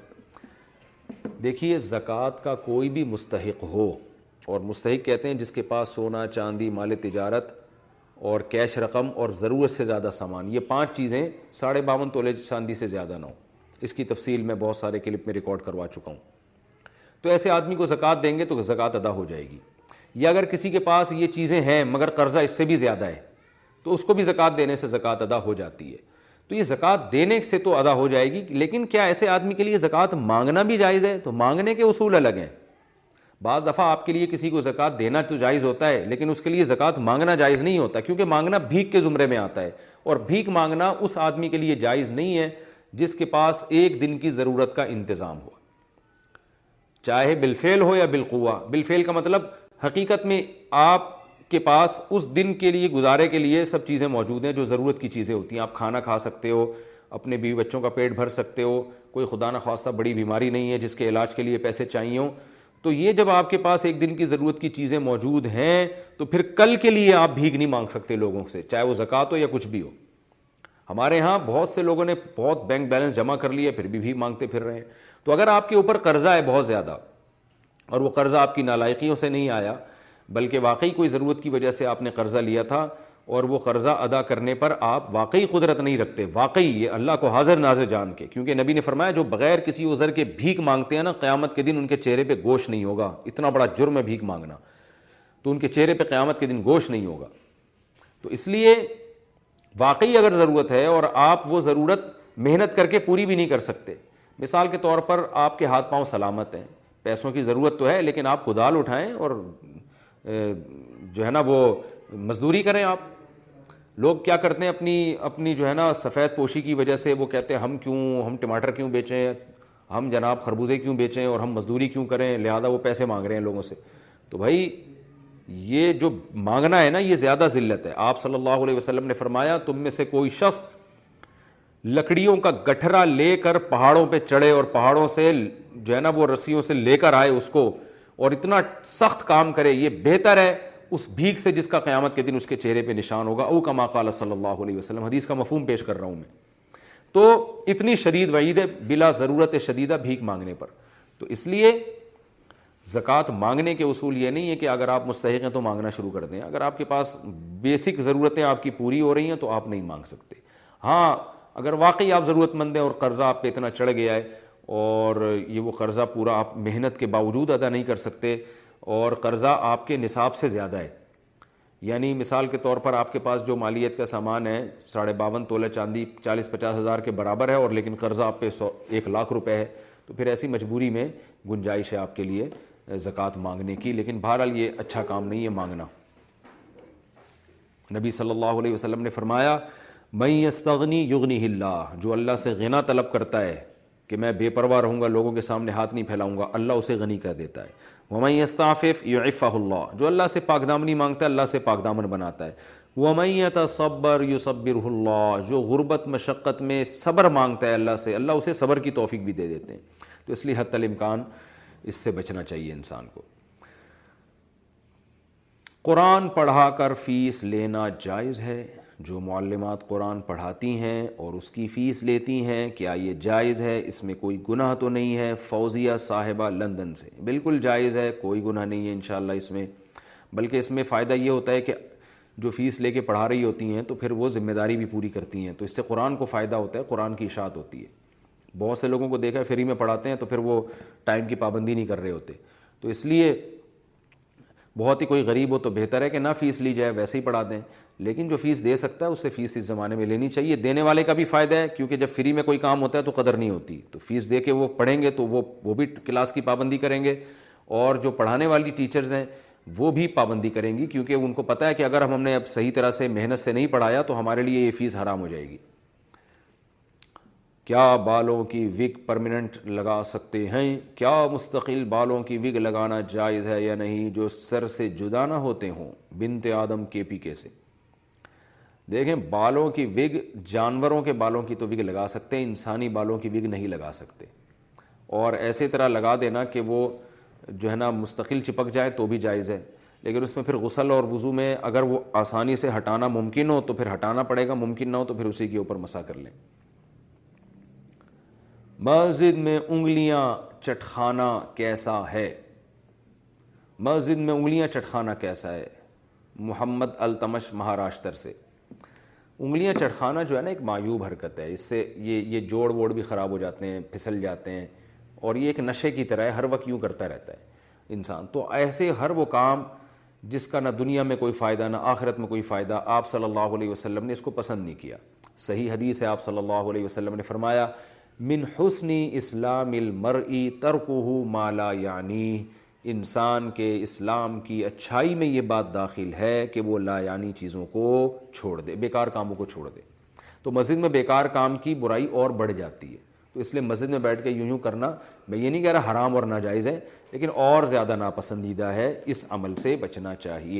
دیکھیے زکوٰۃ کا کوئی بھی مستحق ہو اور مستحق کہتے ہیں جس کے پاس سونا چاندی مال تجارت اور کیش رقم اور ضرورت سے زیادہ سامان یہ پانچ چیزیں ساڑھے باون تولے چاندی سے زیادہ نہ ہو اس کی تفصیل میں بہت سارے کلپ میں ریکارڈ کروا چکا ہوں تو ایسے آدمی کو زکوٰۃ دیں گے تو زکوٰۃ ادا ہو جائے گی یا اگر کسی کے پاس یہ چیزیں ہیں مگر قرضہ اس سے بھی زیادہ ہے تو اس کو بھی زکوٰۃ دینے سے زکوٰۃ ادا ہو جاتی ہے تو یہ زکوٰۃ دینے سے تو ادا ہو جائے گی لیکن کیا ایسے آدمی کے لیے زکوٰۃ مانگنا بھی جائز ہے تو مانگنے کے اصول الگ ہیں بعض دفعہ آپ کے لیے کسی کو زکوٰۃ دینا تو جائز ہوتا ہے لیکن اس کے لیے زکوٰۃ مانگنا جائز نہیں ہوتا کیونکہ مانگنا بھیک کے زمرے میں آتا ہے اور بھیک مانگنا اس آدمی کے لیے جائز نہیں ہے جس کے پاس ایک دن کی ضرورت کا انتظام ہو چاہے بالفعل ہو یا بالخوا بالفعل کا مطلب حقیقت میں آپ کے پاس اس دن کے لیے گزارے کے لیے سب چیزیں موجود ہیں جو ضرورت کی چیزیں ہوتی ہیں آپ کھانا کھا سکتے ہو اپنے بیوی بچوں کا پیٹ بھر سکتے ہو کوئی خدا نخواستہ بڑی بیماری نہیں ہے جس کے علاج کے لیے پیسے چاہیے ہوں تو یہ جب آپ کے پاس ایک دن کی ضرورت کی چیزیں موجود ہیں تو پھر کل کے لیے آپ بھیگ نہیں مانگ سکتے لوگوں سے چاہے وہ زکوٰۃ ہو یا کچھ بھی ہو ہمارے یہاں بہت سے لوگوں نے بہت بینک بیلنس جمع کر لیا پھر بھی بھی مانگتے پھر رہے ہیں تو اگر آپ کے اوپر قرضہ ہے بہت زیادہ اور وہ قرضہ آپ کی نالائقیوں سے نہیں آیا بلکہ واقعی کوئی ضرورت کی وجہ سے آپ نے قرضہ لیا تھا اور وہ قرضہ ادا کرنے پر آپ واقعی قدرت نہیں رکھتے واقعی یہ اللہ کو حاضر ناظر جان کے کیونکہ نبی نے فرمایا جو بغیر کسی عذر کے بھیک مانگتے ہیں نا قیامت کے دن ان کے چہرے پہ گوشت نہیں ہوگا اتنا بڑا جرم ہے بھیک مانگنا تو ان کے چہرے پہ قیامت کے دن گوشت نہیں ہوگا تو اس لیے واقعی اگر ضرورت ہے اور آپ وہ ضرورت محنت کر کے پوری بھی نہیں کر سکتے مثال کے طور پر آپ کے ہاتھ پاؤں سلامت ہیں پیسوں کی ضرورت تو ہے لیکن آپ کدال اٹھائیں اور جو ہے نا وہ مزدوری کریں آپ لوگ کیا کرتے ہیں اپنی اپنی جو ہے نا سفید پوشی کی وجہ سے وہ کہتے ہیں ہم کیوں ہم ٹماٹر کیوں بیچیں ہم جناب خربوزے کیوں بیچیں اور ہم مزدوری کیوں کریں لہٰذا وہ پیسے مانگ رہے ہیں لوگوں سے تو بھائی یہ جو مانگنا ہے نا یہ زیادہ ذلت ہے آپ صلی اللہ علیہ وسلم نے فرمایا تم میں سے کوئی شخص لکڑیوں کا گٹھرا لے کر پہاڑوں پہ چڑھے اور پہاڑوں سے جو ہے نا وہ رسیوں سے لے کر آئے اس کو اور اتنا سخت کام کرے یہ بہتر ہے اس بھیک سے جس کا قیامت کے دن اس کے چہرے پہ نشان ہوگا او کما قال صلی اللہ علیہ وسلم حدیث کا مفہوم پیش کر رہا ہوں میں تو اتنی شدید وعید ہے بلا ضرورت شدیدہ بھیک مانگنے پر تو اس لیے زکوٰۃ مانگنے کے اصول یہ نہیں ہے کہ اگر آپ مستحق ہیں تو مانگنا شروع کر دیں اگر آپ کے پاس بیسک ضرورتیں آپ کی پوری ہو رہی ہیں تو آپ نہیں مانگ سکتے ہاں اگر واقعی آپ ضرورت مند ہیں اور قرضہ آپ پہ اتنا چڑھ گیا ہے اور یہ وہ قرضہ پورا آپ محنت کے باوجود ادا نہیں کر سکتے اور قرضہ آپ کے نصاب سے زیادہ ہے یعنی مثال کے طور پر آپ کے پاس جو مالیت کا سامان ہے ساڑھے باون تولہ چاندی چالیس پچاس ہزار کے برابر ہے اور لیکن قرضہ آپ پہ سو ایک لاکھ روپے ہے تو پھر ایسی مجبوری میں گنجائش ہے آپ کے لیے زکوٰۃ مانگنے کی لیکن بہرحال یہ اچھا کام نہیں ہے مانگنا نبی صلی اللہ علیہ وسلم نے فرمایا میں استغنی یغنی اللہ جو اللہ سے غنا طلب کرتا ہے کہ میں بے پرواہ رہوں گا لوگوں کے سامنے ہاتھ نہیں پھیلاؤں گا اللہ اسے غنی کر دیتا ہے ومین استعفیف یو اللہ جو اللہ سے پاک دامنی مانگتا ہے اللہ سے پاکدامن بناتا ہے وہ تصبر یو صبر اللہ جو غربت مشقت میں صبر مانگتا ہے اللہ سے اللہ اسے صبر کی توفیق بھی دے دیتے ہیں تو اس لیے حت الامکان اس سے بچنا چاہیے انسان کو قرآن پڑھا کر فیس لینا جائز ہے جو معلمات قرآن پڑھاتی ہیں اور اس کی فیس لیتی ہیں کیا یہ جائز ہے اس میں کوئی گناہ تو نہیں ہے فوزیہ صاحبہ لندن سے بالکل جائز ہے کوئی گناہ نہیں ہے انشاءاللہ اس میں بلکہ اس میں فائدہ یہ ہوتا ہے کہ جو فیس لے کے پڑھا رہی ہوتی ہیں تو پھر وہ ذمہ داری بھی پوری کرتی ہیں تو اس سے قرآن کو فائدہ ہوتا ہے قرآن کی اشاعت ہوتی ہے بہت سے لوگوں کو دیکھا ہے فری میں پڑھاتے ہیں تو پھر وہ ٹائم کی پابندی نہیں کر رہے ہوتے تو اس لیے بہت ہی کوئی غریب ہو تو بہتر ہے کہ نہ فیس لی جائے ویسے ہی پڑھا دیں لیکن جو فیس دے سکتا ہے اس سے فیس اس زمانے میں لینی چاہیے دینے والے کا بھی فائدہ ہے کیونکہ جب فری میں کوئی کام ہوتا ہے تو قدر نہیں ہوتی تو فیس دے کے وہ پڑھیں گے تو وہ وہ بھی کلاس کی پابندی کریں گے اور جو پڑھانے والی ٹیچرز ہیں وہ بھی پابندی کریں گی کیونکہ ان کو پتہ ہے کہ اگر ہم نے اب صحیح طرح سے محنت سے نہیں پڑھایا تو ہمارے لیے یہ فیس حرام ہو جائے گی کیا بالوں کی وگ پرمننٹ لگا سکتے ہیں کیا مستقل بالوں کی وگ لگانا جائز ہے یا نہیں جو سر سے جدا نہ ہوتے ہوں بنت آدم کے پی کے سے دیکھیں بالوں کی وگ جانوروں کے بالوں کی تو وگ لگا سکتے ہیں انسانی بالوں کی وگ نہیں لگا سکتے اور ایسے طرح لگا دینا کہ وہ جو ہے نا مستقل چپک جائے تو بھی جائز ہے لیکن اس میں پھر غسل اور وضو میں اگر وہ آسانی سے ہٹانا ممکن ہو تو پھر ہٹانا پڑے گا ممکن نہ ہو تو پھر اسی کے اوپر مسا کر لیں مسجد میں انگلیاں چٹخانا کیسا ہے مسجد میں انگلیاں چٹخانا کیسا ہے محمد التمش مہاراشٹر سے انگلیاں چٹخانا جو ہے نا ایک معیوب حرکت ہے اس سے یہ یہ جوڑ ووڑ بھی خراب ہو جاتے ہیں پھسل جاتے ہیں اور یہ ایک نشے کی طرح ہے ہر وقت یوں کرتا رہتا ہے انسان تو ایسے ہر وہ کام جس کا نہ دنیا میں کوئی فائدہ نہ آخرت میں کوئی فائدہ آپ صلی اللہ علیہ وسلم نے اس کو پسند نہیں کیا صحیح حدیث ہے آپ صلی اللہ علیہ وسلم نے فرمایا من حسنی اسلام المرئی ترک مالا یعنی انسان کے اسلام کی اچھائی میں یہ بات داخل ہے کہ وہ لا یعنی چیزوں کو چھوڑ دے بیکار کاموں کو چھوڑ دے تو مسجد میں بیکار کام کی برائی اور بڑھ جاتی ہے تو اس لیے مسجد میں بیٹھ کے یوں یوں کرنا میں یہ نہیں کہہ رہا حرام اور ناجائز ہے لیکن اور زیادہ ناپسندیدہ ہے اس عمل سے بچنا چاہیے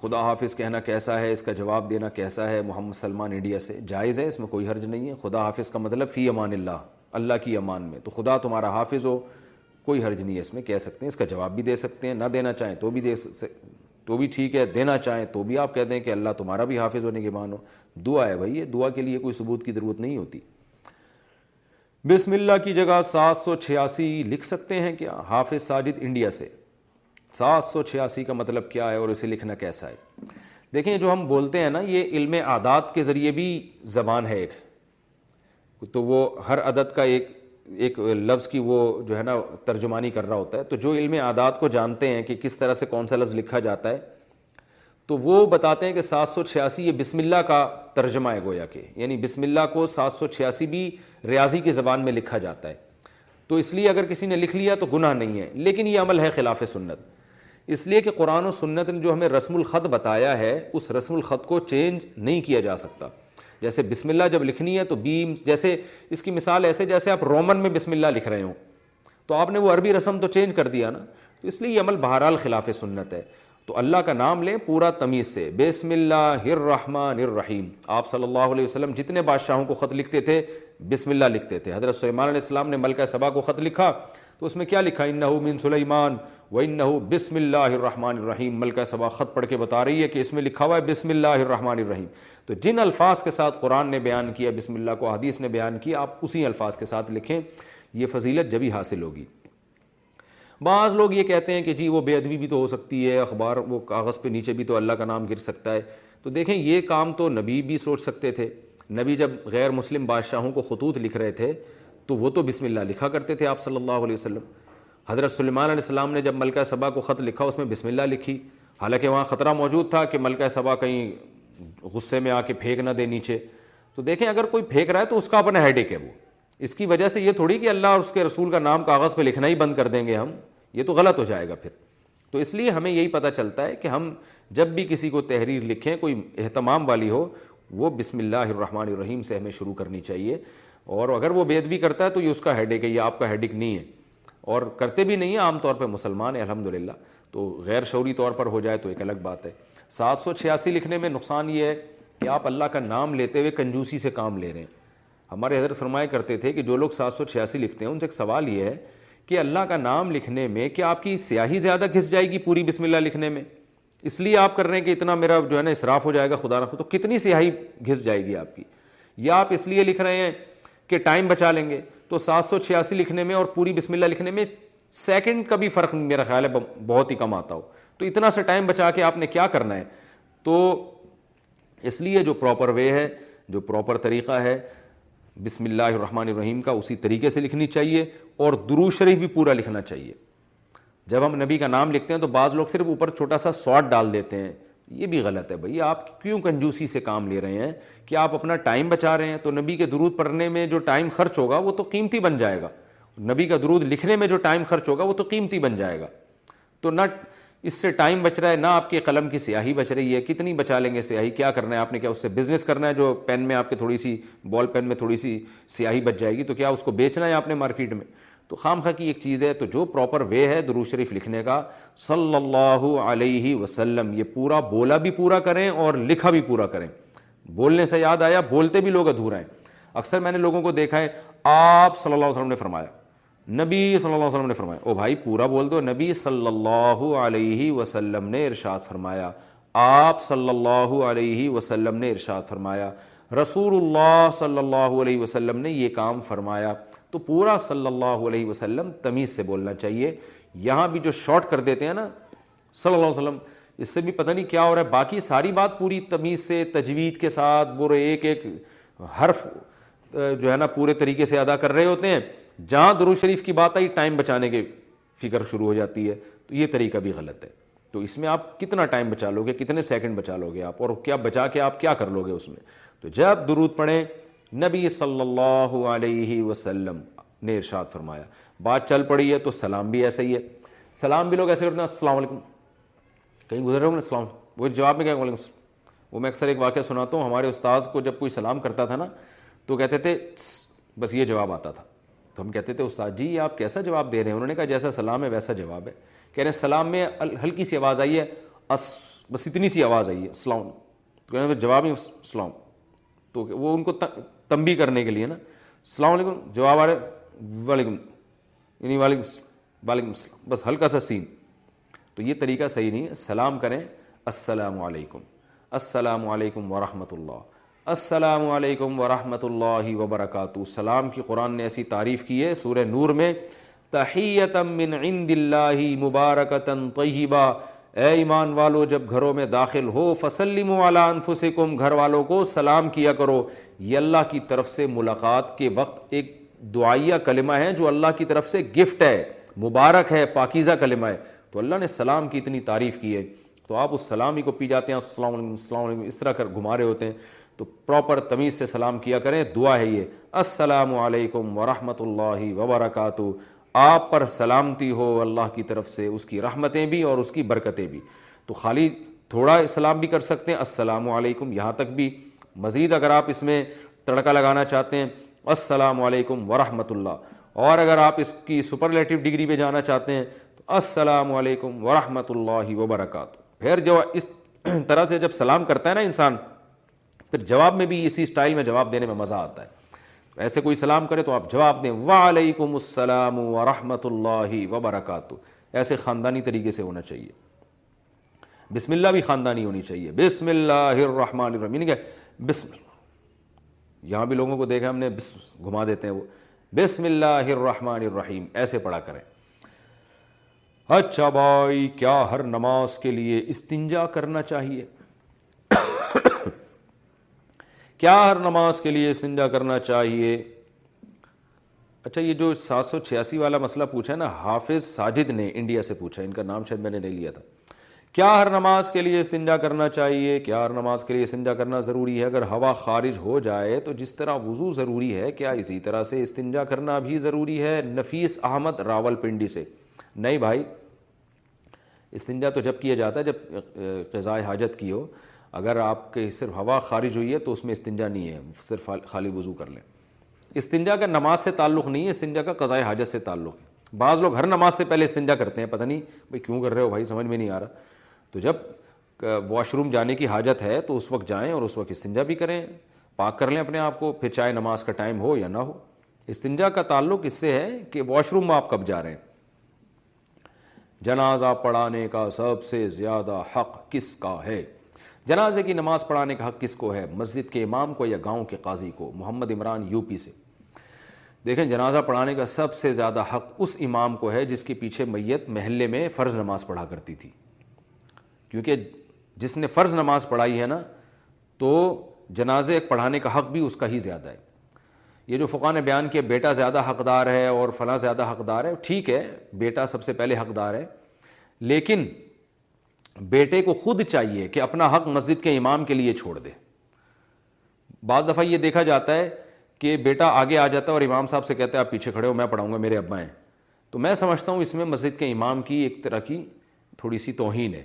خدا حافظ کہنا کیسا ہے اس کا جواب دینا کیسا ہے محمد سلمان انڈیا سے جائز ہے اس میں کوئی حرج نہیں ہے خدا حافظ کا مطلب فی امان اللہ اللہ کی امان میں تو خدا تمہارا حافظ ہو کوئی حرج نہیں ہے اس میں کہہ سکتے ہیں اس کا جواب بھی دے سکتے ہیں نہ دینا چاہیں تو بھی دے تو بھی ٹھیک ہے دینا چاہیں تو بھی آپ کہہ دیں کہ اللہ تمہارا بھی حافظ کے نگمان ہو دعا ہے بھائی یہ دعا کے لیے کوئی ثبوت کی ضرورت نہیں ہوتی بسم اللہ کی جگہ سات سو چھیاسی لکھ سکتے ہیں کیا حافظ ساجد انڈیا سے سات سو چھیاسی کا مطلب کیا ہے اور اسے لکھنا کیسا ہے دیکھیں جو ہم بولتے ہیں نا یہ علم عادات کے ذریعے بھی زبان ہے ایک تو وہ ہر عدد کا ایک ایک لفظ کی وہ جو ہے نا ترجمانی کر رہا ہوتا ہے تو جو علم عادات کو جانتے ہیں کہ کس طرح سے کون سا لفظ لکھا جاتا ہے تو وہ بتاتے ہیں کہ سات سو چھیاسی یہ بسم اللہ کا ترجمہ ہے گویا کہ یعنی بسم اللہ کو سات سو چھیاسی بھی ریاضی کی زبان میں لکھا جاتا ہے تو اس لیے اگر کسی نے لکھ لیا تو گناہ نہیں ہے لیکن یہ عمل ہے خلاف سنت اس لیے کہ قرآن و سنت نے جو ہمیں رسم الخط بتایا ہے اس رسم الخط کو چینج نہیں کیا جا سکتا جیسے بسم اللہ جب لکھنی ہے تو بیم جیسے اس کی مثال ایسے جیسے آپ رومن میں بسم اللہ لکھ رہے ہوں تو آپ نے وہ عربی رسم تو چینج کر دیا نا تو اس لیے یہ عمل بہرحال خلاف سنت ہے تو اللہ کا نام لیں پورا تمیز سے بسم اللہ الرحمن الرحیم آپ صلی اللہ علیہ وسلم جتنے بادشاہوں کو خط لکھتے تھے بسم اللہ لکھتے تھے حضرت سلیمان علیہ السلام نے ملکہ سبا کو خط لکھا تو اس میں کیا لکھا انہو من سلیمان و انہو بسم اللہ الرحمٰن الرحیم ملکہ سبا خط پڑھ کے بتا رہی ہے کہ اس میں لکھا ہوا ہے بسم اللہ الرحیم تو جن الفاظ کے ساتھ قرآن نے بیان کیا بسم اللہ کو حدیث نے بیان کیا آپ اسی الفاظ کے ساتھ لکھیں یہ فضیلت جبھی حاصل ہوگی بعض لوگ یہ کہتے ہیں کہ جی وہ بے ادبی بھی تو ہو سکتی ہے اخبار وہ کاغذ پہ نیچے بھی تو اللہ کا نام گر سکتا ہے تو دیکھیں یہ کام تو نبی بھی سوچ سکتے تھے نبی جب غیر مسلم بادشاہوں کو خطوط لکھ رہے تھے تو وہ تو بسم اللہ لکھا کرتے تھے آپ صلی اللہ علیہ وسلم حضرت سلیمان علیہ السلام نے جب ملکہ صبا کو خط لکھا اس میں بسم اللہ لکھی حالانکہ وہاں خطرہ موجود تھا کہ ملکہ صبا کہیں غصے میں آ کے پھینک نہ دے نیچے تو دیکھیں اگر کوئی پھینک رہا ہے تو اس کا اپنا ہیڈ ایک ہے وہ اس کی وجہ سے یہ تھوڑی کہ اللہ اور اس کے رسول کا نام کاغذ پہ لکھنا ہی بند کر دیں گے ہم یہ تو غلط ہو جائے گا پھر تو اس لیے ہمیں یہی پتہ چلتا ہے کہ ہم جب بھی کسی کو تحریر لکھیں کوئی اہتمام والی ہو وہ بسم اللہ الرحمن الرحیم سے ہمیں شروع کرنی چاہیے اور اگر وہ بید بھی کرتا ہے تو یہ اس کا ہیڈک ہے یہ آپ کا ہیڈک نہیں ہے اور کرتے بھی نہیں ہیں عام طور پہ مسلمان ہیں الحمد تو غیر شعوری طور پر ہو جائے تو ایک الگ بات ہے سات سو چھیاسی لکھنے میں نقصان یہ ہے کہ آپ اللہ کا نام لیتے ہوئے کنجوسی سے کام لے رہے ہیں ہمارے حضرت فرمایا کرتے تھے کہ جو لوگ سات سو چھیاسی لکھتے ہیں ان سے ایک سوال یہ ہے کہ اللہ کا نام لکھنے میں کہ آپ کی سیاہی زیادہ گھس جائے گی پوری بسم اللہ لکھنے میں اس لیے آپ کر رہے ہیں کہ اتنا میرا جو ہے نا اصراف ہو جائے گا خدا رکھو تو کتنی سیاہی گھس جائے گی آپ کی یا آپ اس لیے لکھ رہے ہیں کہ ٹائم بچا لیں گے تو سات سو چھیاسی لکھنے میں اور پوری بسم اللہ لکھنے میں سیکنڈ کا بھی فرق میرا خیال ہے بہت ہی کم آتا ہو تو اتنا سا ٹائم بچا کے آپ نے کیا کرنا ہے تو اس لیے جو پراپر وے ہے جو پراپر طریقہ ہے بسم اللہ الرحمن الرحیم کا اسی طریقے سے لکھنی چاہیے اور درو شریف بھی پورا لکھنا چاہیے جب ہم نبی کا نام لکھتے ہیں تو بعض لوگ صرف اوپر چھوٹا سا سوٹ ڈال دیتے ہیں یہ بھی غلط ہے بھائی آپ کیوں کنجوسی سے کام لے رہے ہیں کہ آپ اپنا ٹائم بچا رہے ہیں تو نبی کے درود پڑھنے میں جو ٹائم خرچ ہوگا وہ تو قیمتی بن جائے گا نبی کا درود لکھنے میں جو ٹائم خرچ ہوگا وہ تو قیمتی بن جائے گا تو نہ اس سے ٹائم بچ رہا ہے نہ آپ کے قلم کی سیاہی بچ رہی ہے کتنی بچا لیں گے سیاہی کیا کرنا ہے آپ نے کیا اس سے بزنس کرنا ہے جو پین میں آپ کے تھوڑی سی بال پین میں تھوڑی سی سیاہی بچ جائے گی تو کیا اس کو بیچنا ہے آپ نے مارکیٹ میں تو خام خاں کی ایک چیز ہے تو جو پراپر وے ہے درو شریف لکھنے کا صلی اللہ علیہ وسلم یہ پورا بولا بھی پورا کریں اور لکھا بھی پورا کریں بولنے سے یاد آیا بولتے بھی لوگ ادھور آئیں اکثر میں نے لوگوں کو دیکھا ہے آپ صلی اللہ علیہ وسلم نے فرمایا نبی صلی اللہ علیہ وسلم نے فرمایا او بھائی پورا بول دو نبی صلی اللہ علیہ وسلم نے ارشاد فرمایا آپ صلی اللہ علیہ وسلم نے ارشاد فرمایا رسول اللہ صلی اللہ علیہ وسلم نے یہ کام فرمایا تو پورا صلی اللہ علیہ وسلم تمیز سے بولنا چاہیے یہاں بھی جو شارٹ کر دیتے ہیں نا صلی اللہ علیہ وسلم اس سے بھی پتہ نہیں کیا ہو رہا ہے باقی ساری بات پوری تمیز سے تجوید کے ساتھ برے ایک ایک حرف جو ہے نا پورے طریقے سے ادا کر رہے ہوتے ہیں جہاں درو شریف کی بات آئی ٹائم بچانے کے فکر شروع ہو جاتی ہے تو یہ طریقہ بھی غلط ہے تو اس میں آپ کتنا ٹائم بچا لو گے کتنے سیکنڈ بچا لو گے آپ اور کیا بچا کے آپ کیا کر لو گے اس میں تو جب درود پڑھیں نبی صلی اللہ علیہ وسلم نے ارشاد فرمایا بات چل پڑی ہے تو سلام بھی ایسا ہی ہے سلام بھی لوگ ایسے کرتے ہیں السلام علیکم کہیں گزر رہے ہوں السلام وہ جواب میں کیا وہ میں اکثر ایک واقعہ سناتا ہوں ہمارے استاذ کو جب کوئی سلام کرتا تھا نا تو کہتے تھے بس یہ جواب آتا تھا تو ہم کہتے تھے استاد جی یہ آپ کیسا جواب دے رہے ہیں انہوں نے کہا جیسا سلام ہے ویسا جواب ہے کہہ رہے ہیں سلام میں ہلکی سی آواز آئی ہے بس اتنی سی آواز آئی ہے سلام تو جواب نہیں سلام تو وہ ان کو تنبی کرنے کے لیے نا السلام علیکم جواب آ رہے وعلیکم یعنی وعلیکم وعلیکم السلام بس ہلکا سا سین تو یہ طریقہ صحیح نہیں ہے سلام کریں السلام علیکم السلام علیکم ورحمۃ اللہ السلام علیکم ورحمۃ اللہ وبرکاتہ سلام کی قرآن نے ایسی تعریف کی ہے سورہ نور میں تحیتم من عند اللہ مبارکتاً طیبہ اے ایمان والو جب گھروں میں داخل ہو فسلم والا انفسکم گھر والوں کو سلام کیا کرو یہ اللہ کی طرف سے ملاقات کے وقت ایک دعائیہ کلمہ ہے جو اللہ کی طرف سے گفٹ ہے مبارک ہے پاکیزہ کلمہ ہے تو اللہ نے سلام کی اتنی تعریف کی ہے تو آپ اس سلام ہی کو پی جاتے ہیں السلام علیکم السلام علیکم اس طرح کر گھما رہے ہوتے ہیں تو پراپر تمیز سے سلام کیا کریں دعا ہے یہ السلام علیکم ورحمۃ اللہ وبرکاتہ آپ پر سلامتی ہو اللہ کی طرف سے اس کی رحمتیں بھی اور اس کی برکتیں بھی تو خالی تھوڑا سلام بھی کر سکتے ہیں السلام علیکم یہاں تک بھی مزید اگر آپ اس میں تڑکا لگانا چاہتے ہیں السلام علیکم ورحمۃ اللہ اور اگر آپ اس کی سپرلیٹو ڈگری پہ جانا چاہتے ہیں تو السلام علیکم ورحمۃ اللہ وبرکاتہ پھر جو اس طرح سے جب سلام کرتا ہے نا انسان پھر جواب میں بھی اسی اسٹائل میں جواب دینے میں مزہ آتا ہے ایسے کوئی سلام کرے تو آپ جواب دیں وعلیکم السلام ورحمۃ اللہ وبرکاتہ ایسے خاندانی طریقے سے ہونا چاہیے بسم اللہ بھی خاندانی ہونی چاہیے بسم اللہ الرحمن الرحیم یعنی کہ بسم اللہ یہاں بھی لوگوں کو دیکھا ہم نے بسم گھما دیتے ہیں وہ بسم اللہ الرحمن الرحیم ایسے پڑھا کریں اچھا بھائی کیا ہر نماز کے لیے استنجا کرنا چاہیے کیا ہر نماز کے لیے استنجا کرنا چاہیے اچھا یہ جو سات سو چھیاسی والا مسئلہ پوچھا ہے نا حافظ ساجد نے انڈیا سے پوچھا ان کا نام شاید میں نے نہیں لیا تھا کیا ہر نماز کے لیے استنجا کرنا چاہیے کیا ہر نماز کے لیے استنجا کرنا ضروری ہے اگر ہوا خارج ہو جائے تو جس طرح وضو ضروری ہے کیا اسی طرح سے استنجا کرنا بھی ضروری ہے نفیس احمد راول پنڈی سے نہیں بھائی استنجا تو جب کیا جاتا ہے جب غذائے حاجت کی ہو اگر آپ کے صرف ہوا خارج ہوئی ہے تو اس میں استنجا نہیں ہے صرف خالی وضو کر لیں استنجا کا نماز سے تعلق نہیں ہے استنجا کا قضائے حاجت سے تعلق ہے بعض لوگ ہر نماز سے پہلے استنجا کرتے ہیں پتہ نہیں بھائی کیوں کر رہے ہو بھائی سمجھ میں نہیں آ رہا تو جب واش روم جانے کی حاجت ہے تو اس وقت جائیں اور اس وقت استنجا بھی کریں پاک کر لیں اپنے آپ کو پھر چاہے نماز کا ٹائم ہو یا نہ ہو استنجا کا تعلق اس سے ہے کہ واش روم آپ کب جا رہے ہیں جنازہ پڑھانے کا سب سے زیادہ حق کس کا ہے جنازے کی نماز پڑھانے کا حق کس کو ہے مسجد کے امام کو یا گاؤں کے قاضی کو محمد عمران یو پی سے دیکھیں جنازہ پڑھانے کا سب سے زیادہ حق اس امام کو ہے جس کے پیچھے میت محلے میں فرض نماز پڑھا کرتی تھی کیونکہ جس نے فرض نماز پڑھائی ہے نا تو جنازے پڑھانے کا حق بھی اس کا ہی زیادہ ہے یہ جو فقہ نے بیان کیا بیٹا زیادہ حقدار ہے اور فلاں زیادہ حقدار ہے ٹھیک ہے بیٹا سب سے پہلے حقدار ہے لیکن بیٹے کو خود چاہیے کہ اپنا حق مسجد کے امام کے لیے چھوڑ دے بعض دفعہ یہ دیکھا جاتا ہے کہ بیٹا آگے آ جاتا ہے اور امام صاحب سے کہتے ہیں آپ پیچھے کھڑے ہو میں پڑھاؤں گا میرے ابا ہیں تو میں سمجھتا ہوں اس میں مسجد کے امام کی ایک طرح کی تھوڑی سی توہین ہے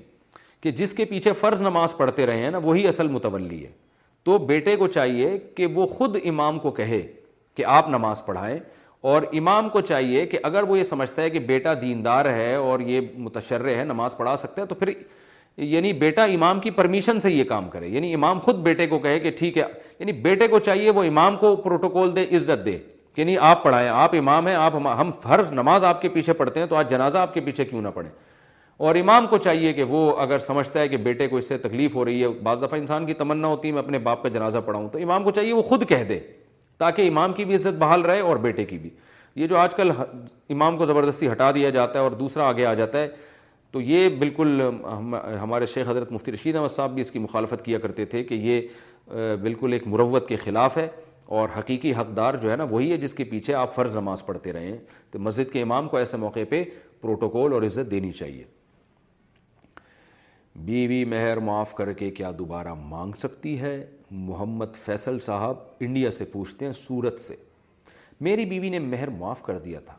کہ جس کے پیچھے فرض نماز پڑھتے رہے ہیں نا وہی اصل متولی ہے تو بیٹے کو چاہیے کہ وہ خود امام کو کہے کہ آپ نماز پڑھائیں اور امام کو چاہیے کہ اگر وہ یہ سمجھتا ہے کہ بیٹا دیندار ہے اور یہ متشرع ہے نماز پڑھا سکتا ہے تو پھر یعنی بیٹا امام کی پرمیشن سے یہ کام کرے یعنی امام خود بیٹے کو کہے کہ ٹھیک ہے یعنی بیٹے کو چاہیے وہ امام کو پروٹوکول دے عزت دے کہ نہیں آپ پڑھائیں آپ امام ہیں آپ ہم ہر نماز آپ کے پیچھے پڑھتے ہیں تو آج جنازہ آپ کے پیچھے کیوں نہ پڑھیں اور امام کو چاہیے کہ وہ اگر سمجھتا ہے کہ بیٹے کو اس سے تکلیف ہو رہی ہے بعض دفعہ انسان کی تمنا ہوتی ہے میں اپنے باپ کا جنازہ پڑھاؤں تو امام کو چاہیے وہ خود کہہ دے تاکہ امام کی بھی عزت بحال رہے اور بیٹے کی بھی یہ جو آج کل امام کو زبردستی ہٹا دیا جاتا ہے اور دوسرا آگے آ جاتا ہے تو یہ بالکل ہمارے شیخ حضرت مفتی رشید احمد صاحب بھی اس کی مخالفت کیا کرتے تھے کہ یہ بالکل ایک مروت کے خلاف ہے اور حقیقی حقدار جو ہے نا وہی ہے جس کے پیچھے آپ فرض نماز پڑھتے رہے ہیں تو مسجد کے امام کو ایسے موقع پہ پروٹوکول اور عزت دینی چاہیے بیوی مہر معاف کر کے کیا دوبارہ مانگ سکتی ہے محمد فیصل صاحب انڈیا سے پوچھتے ہیں سورت سے میری بیوی نے مہر معاف کر دیا تھا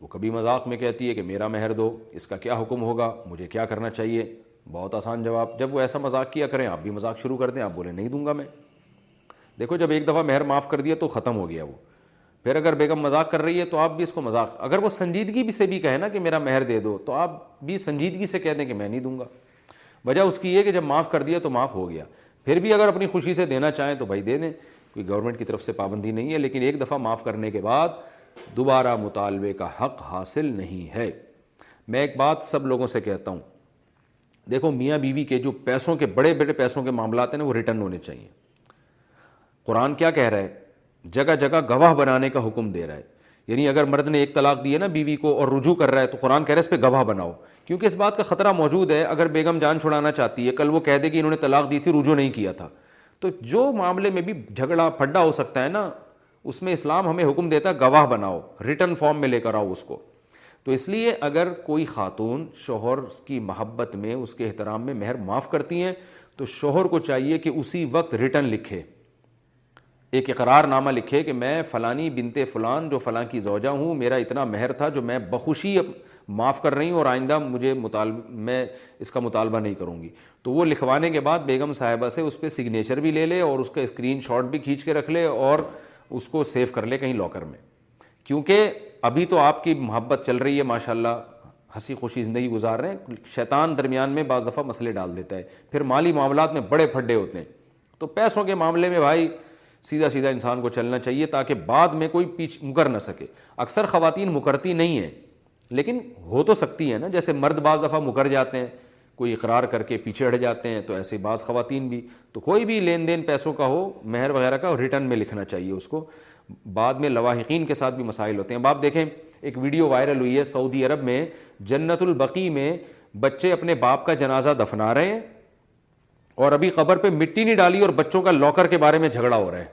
وہ کبھی مذاق میں کہتی ہے کہ میرا مہر دو اس کا کیا حکم ہوگا مجھے کیا کرنا چاہیے بہت آسان جواب جب وہ ایسا مذاق کیا کریں آپ بھی مذاق شروع کر دیں آپ بولیں نہیں دوں گا میں دیکھو جب ایک دفعہ مہر معاف کر دیا تو ختم ہو گیا وہ پھر اگر بیگم مذاق کر رہی ہے تو آپ بھی اس کو مذاق اگر وہ سنجیدگی بھی سے بھی کہے نا کہ میرا مہر دے دو تو آپ بھی سنجیدگی سے کہہ دیں کہ میں نہیں دوں گا وجہ اس کی یہ کہ جب معاف کر دیا تو معاف ہو گیا پھر بھی اگر اپنی خوشی سے دینا چاہیں تو بھائی دے دیں کوئی گورنمنٹ کی طرف سے پابندی نہیں ہے لیکن ایک دفعہ معاف کرنے کے بعد دوبارہ مطالبے کا حق حاصل نہیں ہے میں ایک بات سب لوگوں سے کہتا ہوں دیکھو میاں بیوی کے جو پیسوں کے بڑے بڑے پیسوں کے معاملات ہیں وہ ریٹرن ہونے چاہیے قرآن کیا کہہ رہا ہے جگہ جگہ گواہ بنانے کا حکم دے رہا ہے یعنی اگر مرد نے ایک طلاق دی ہے نا بیوی کو اور رجوع کر رہا ہے تو قرآن کہہ رہا ہے اس پہ گواہ بناؤ کیونکہ اس بات کا خطرہ موجود ہے اگر بیگم جان چھڑانا چاہتی ہے کل وہ کہہ دے کہ انہوں نے طلاق دی تھی رجوع نہیں کیا تھا تو جو معاملے میں بھی جھگڑا پھڈا ہو سکتا ہے نا اس میں اسلام ہمیں حکم دیتا ہے گواہ بناؤ ریٹرن فارم میں لے کر آؤ اس کو تو اس لیے اگر کوئی خاتون شوہر کی محبت میں اس کے احترام میں مہر معاف کرتی ہیں تو شوہر کو چاہیے کہ اسی وقت ریٹرن لکھے ایک اقرار نامہ لکھے کہ میں فلانی بنت فلان جو فلاں کی زوجہ ہوں میرا اتنا مہر تھا جو میں بخوشی معاف کر رہی ہوں اور آئندہ مجھے مطالبہ میں اس کا مطالبہ نہیں کروں گی تو وہ لکھوانے کے بعد بیگم صاحبہ سے اس پہ سگنیچر بھی لے لے اور اس کا اسکرین شاٹ بھی کھینچ کے رکھ لے اور اس کو سیو کر لے کہیں لاکر میں کیونکہ ابھی تو آپ کی محبت چل رہی ہے ماشاء اللہ ہنسی خوشی زندگی گزار رہے ہیں شیطان درمیان میں بعض دفعہ مسئلے ڈال دیتا ہے پھر مالی معاملات میں بڑے پھڈے ہوتے ہیں تو پیسوں کے معاملے میں بھائی سیدھا سیدھا انسان کو چلنا چاہیے تاکہ بعد میں کوئی پیچھ مکر نہ سکے اکثر خواتین مکرتی نہیں ہیں لیکن ہو تو سکتی ہیں نا جیسے مرد بعض دفعہ مکر جاتے ہیں کوئی اقرار کر کے پیچھے ہٹ جاتے ہیں تو ایسے بعض خواتین بھی تو کوئی بھی لین دین پیسوں کا ہو مہر وغیرہ کا ریٹرن میں لکھنا چاہیے اس کو بعد میں لواحقین کے ساتھ بھی مسائل ہوتے ہیں اب آپ دیکھیں ایک ویڈیو وائرل ہوئی ہے سعودی عرب میں جنت البقی میں بچے اپنے باپ کا جنازہ دفنا رہے ہیں اور ابھی قبر پہ مٹی نہیں ڈالی اور بچوں کا لاکر کے بارے میں جھگڑا ہو رہا ہے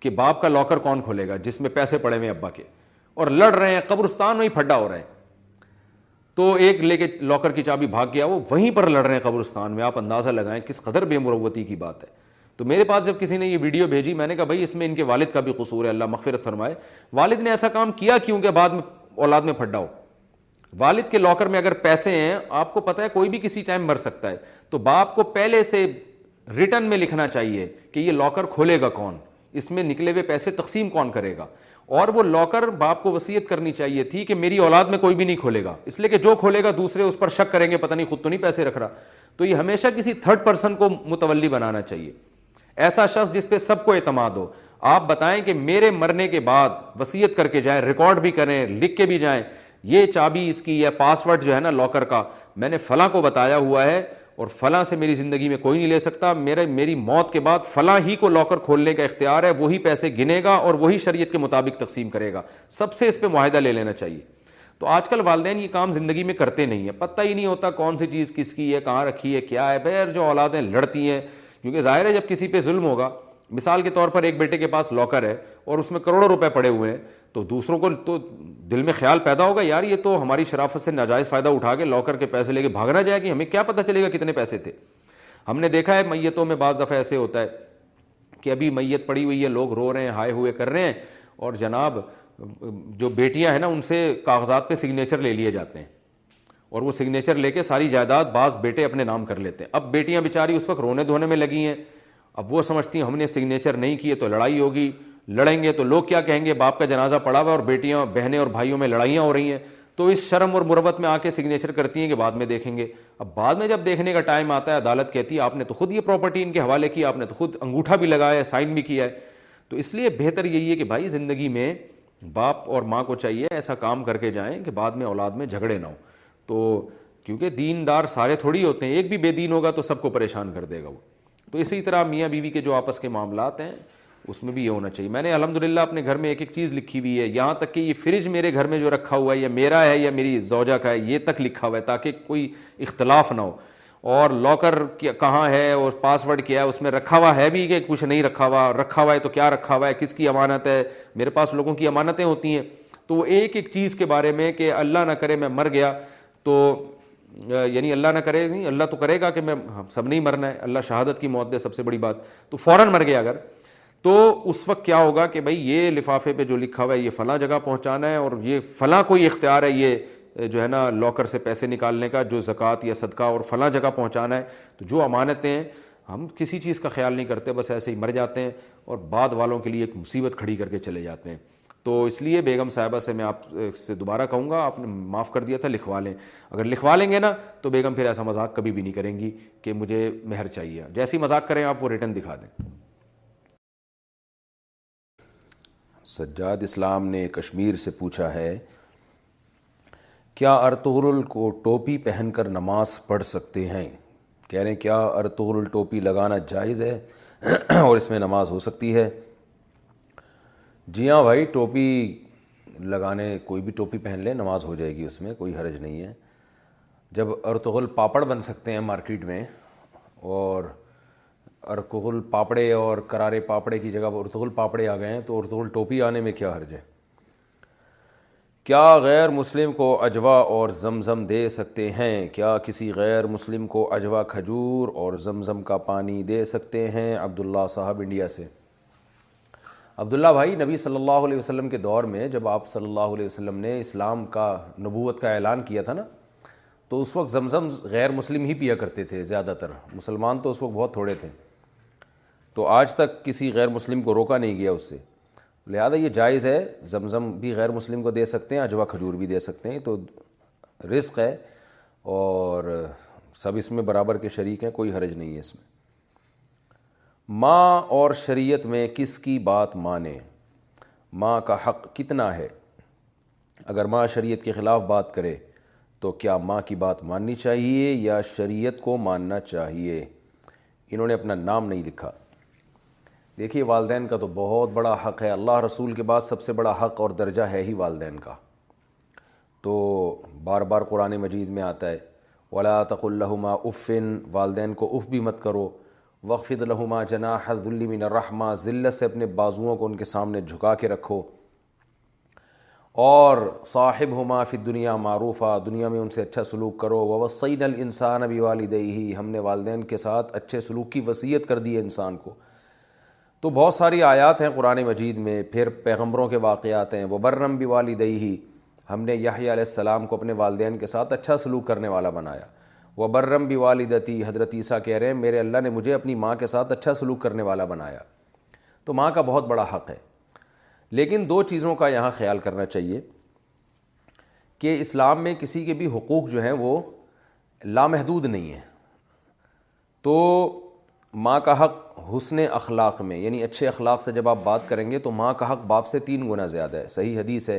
کہ باپ کا لاکر کون کھولے گا جس میں پیسے پڑے ہوئے ابا کے اور لڑ رہے ہیں قبرستان میں ہی پھڈا ہو رہے ہیں تو ایک لے کے لاکر کی چابی بھاگ گیا وہ وہیں پر لڑ رہے ہیں قبرستان میں آپ اندازہ لگائیں کس قدر بے مروتی کی بات ہے تو میرے پاس جب کسی نے یہ ویڈیو بھیجی میں نے کہا بھائی اس میں ان کے والد کا بھی قصور ہے اللہ مغفرت فرمائے والد نے ایسا کام کیا کیوں کہ بعد میں اولاد میں پھڈا ہو والد کے لاکر میں اگر پیسے ہیں آپ کو پتہ ہے کوئی بھی کسی ٹائم مر سکتا ہے تو باپ کو پہلے سے ریٹرن میں لکھنا چاہیے کہ یہ لاکر کھولے گا کون اس میں نکلے ہوئے پیسے تقسیم کون کرے گا اور وہ لاکر باپ کو وسیعت کرنی چاہیے تھی کہ میری اولاد میں کوئی بھی نہیں کھولے گا اس لیے کہ جو کھولے گا دوسرے اس پر شک کریں گے پتہ نہیں خود تو نہیں پیسے رکھ رہا تو یہ ہمیشہ کسی تھرڈ پرسن کو متولی بنانا چاہیے ایسا شخص جس پہ سب کو اعتماد ہو آپ بتائیں کہ میرے مرنے کے بعد وسیعت کر کے جائیں ریکارڈ بھی کریں لکھ کے بھی جائیں یہ چابی اس کی پاس ورڈ جو ہے نا لاکر کا میں نے فلاں کو بتایا ہوا ہے اور فلاں سے میری زندگی میں کوئی نہیں لے سکتا میرے میری موت کے بعد فلاں ہی کو لاکر کھولنے کا اختیار ہے وہی پیسے گنے گا اور وہی شریعت کے مطابق تقسیم کرے گا سب سے اس پہ معاہدہ لے لینا چاہیے تو آج کل والدین یہ کام زندگی میں کرتے نہیں ہیں پتہ ہی نہیں ہوتا کون سی چیز کس کی ہے کہاں رکھی ہے کیا ہے بیر جو اولادیں لڑتی ہیں کیونکہ ظاہر ہے جب کسی پہ ظلم ہوگا مثال کے طور پر ایک بیٹے کے پاس لاکر ہے اور اس میں کروڑوں روپے پڑے ہوئے ہیں تو دوسروں کو تو دل میں خیال پیدا ہوگا یار یہ تو ہماری شرافت سے ناجائز فائدہ اٹھا کے لاکر کے پیسے لے کے بھاگنا جائے گی ہمیں کیا پتہ چلے گا کتنے پیسے تھے ہم نے دیکھا ہے میتوں میں بعض دفعہ ایسے ہوتا ہے کہ ابھی میت پڑی ہوئی ہے لوگ رو رہے ہیں ہائے ہوئے کر رہے ہیں اور جناب جو بیٹیاں ہیں نا ان سے کاغذات پہ سگنیچر لے لیے جاتے ہیں اور وہ سگنیچر لے کے ساری جائیداد بعض بیٹے اپنے نام کر لیتے ہیں اب بیٹیاں بیچاری اس وقت رونے دھونے میں لگی ہیں اب وہ سمجھتی ہیں ہم نے سگنیچر نہیں کیے تو لڑائی ہوگی لڑیں گے تو لوگ کیا کہیں گے باپ کا جنازہ پڑا ہوا اور بیٹیاں بہنیں اور بھائیوں میں لڑائیاں ہو رہی ہیں تو اس شرم اور مروت میں آ کے سگنیچر کرتی ہیں کہ بعد میں دیکھیں گے اب بعد میں جب دیکھنے کا ٹائم آتا ہے عدالت کہتی ہے آپ نے تو خود یہ پراپرٹی ان کے حوالے کی آپ نے تو خود انگوٹھا بھی لگایا ہے سائن بھی کیا ہے تو اس لیے بہتر یہی ہے کہ بھائی زندگی میں باپ اور ماں کو چاہیے ایسا کام کر کے جائیں کہ بعد میں اولاد میں جھگڑے نہ ہوں تو کیونکہ دین دار سارے تھوڑی ہوتے ہیں ایک بھی بے دین ہوگا تو سب کو پریشان کر دے گا وہ تو اسی طرح میاں بیوی کے جو آپس کے معاملات ہیں اس میں بھی یہ ہونا چاہیے میں نے الحمد للہ اپنے گھر میں ایک ایک چیز لکھی ہوئی ہے یہاں تک کہ یہ فریج میرے گھر میں جو رکھا ہوا ہے یا میرا ہے یا میری زوجہ کا ہے یہ تک لکھا ہوا ہے تاکہ کوئی اختلاف نہ ہو اور لاکر کیا کہاں ہے اور پاس ورڈ کیا ہے اس میں رکھا ہوا ہے بھی کہ کچھ نہیں رکھا ہوا رکھا ہوا ہے تو کیا رکھا ہوا ہے کس کی امانت ہے میرے پاس لوگوں کی امانتیں ہوتی ہیں تو وہ ایک ایک چیز کے بارے میں کہ اللہ نہ کرے میں مر گیا تو یعنی اللہ نہ کرے نہیں اللہ تو کرے گا کہ میں ہاں، سب نہیں مرنا ہے اللہ شہادت کی موت دے سب سے بڑی بات تو فوراً مر گیا اگر تو اس وقت کیا ہوگا کہ بھائی یہ لفافے پہ جو لکھا ہوا ہے یہ فلاں جگہ پہنچانا ہے اور یہ فلاں کوئی اختیار ہے یہ جو ہے نا لاکر سے پیسے نکالنے کا جو زکوٰۃ یا صدقہ اور فلاں جگہ پہنچانا ہے تو جو امانتیں ہیں ہم کسی چیز کا خیال نہیں کرتے بس ایسے ہی مر جاتے ہیں اور بعد والوں کے لیے ایک مصیبت کھڑی کر کے چلے جاتے ہیں تو اس لیے بیگم صاحبہ سے میں آپ سے دوبارہ کہوں گا آپ نے معاف کر دیا تھا لکھوا لیں اگر لکھوا لیں گے نا تو بیگم پھر ایسا مذاق کبھی بھی نہیں کریں گی کہ مجھے مہر چاہیے جیسی مذاق کریں آپ وہ ریٹرن دکھا دیں سجاد اسلام نے کشمیر سے پوچھا ہے کیا ارطغرل کو ٹوپی پہن کر نماز پڑھ سکتے ہیں کہہ رہے ہیں کیا ارطغرل ٹوپی لگانا جائز ہے اور اس میں نماز ہو سکتی ہے جی ہاں بھائی ٹوپی لگانے کوئی بھی ٹوپی پہن لیں نماز ہو جائے گی اس میں کوئی حرج نہیں ہے جب ارطغرل پاپڑ بن سکتے ہیں مارکیٹ میں اور ارتغل پاپڑے اور کرارے پاپڑے کی جگہ ارتغل پاپڑے آ گئے ہیں تو ارتغل ٹوپی آنے میں کیا حرج ہے کیا غیر مسلم کو اجوا اور زمزم دے سکتے ہیں کیا کسی غیر مسلم کو اجوا کھجور اور زمزم کا پانی دے سکتے ہیں عبداللہ صاحب انڈیا سے عبداللہ بھائی نبی صلی اللہ علیہ وسلم کے دور میں جب آپ صلی اللہ علیہ وسلم نے اسلام کا نبوت کا اعلان کیا تھا نا تو اس وقت زمزم غیر مسلم ہی پیا کرتے تھے زیادہ تر مسلمان تو اس وقت بہت تھوڑے تھے تو آج تک کسی غیر مسلم کو روکا نہیں گیا اس سے لہذا یہ جائز ہے زمزم بھی غیر مسلم کو دے سکتے ہیں اجوا کھجور بھی دے سکتے ہیں تو رزق ہے اور سب اس میں برابر کے شریک ہیں کوئی حرج نہیں ہے اس میں ماں اور شریعت میں کس کی بات مانے ماں کا حق کتنا ہے اگر ماں شریعت کے خلاف بات کرے تو کیا ماں کی بات ماننی چاہیے یا شریعت کو ماننا چاہیے انہوں نے اپنا نام نہیں لکھا دیکھیے والدین کا تو بہت بڑا حق ہے اللہ رسول کے بعد سب سے بڑا حق اور درجہ ہے ہی والدین کا تو بار بار قرآن مجید میں آتا ہے تق الحماء افن والدین کو اف بھی مت کرو وقف لہما جنا حض المن الرحمٰ ذلت سے اپنے بازوؤں کو ان کے سامنے جھکا کے رکھو اور صاحب ہما فی دنیا معروفہ دنیا میں ان سے اچھا سلوک کرو وہ و سعی نل ابھی والدہ ہی ہم نے والدین کے ساتھ اچھے سلوک کی وصیت کر دی ہے انسان کو تو بہت ساری آیات ہیں قرآن مجید میں پھر پیغمبروں کے واقعات ہیں وہ برم بھی ہی ہم نے یحییٰ علیہ السلام کو اپنے والدین کے ساتھ اچھا سلوک کرنے والا بنایا وہ برم بھی والدتی حضرت عیسیٰ کہہ رہے ہیں میرے اللہ نے مجھے اپنی ماں کے ساتھ اچھا سلوک کرنے والا بنایا تو ماں کا بہت بڑا حق ہے لیکن دو چیزوں کا یہاں خیال کرنا چاہیے کہ اسلام میں کسی کے بھی حقوق جو ہیں وہ لامحدود نہیں ہیں تو ماں کا حق حسن اخلاق میں یعنی اچھے اخلاق سے جب آپ بات کریں گے تو ماں کا حق باپ سے تین گنا زیادہ ہے صحیح حدیث ہے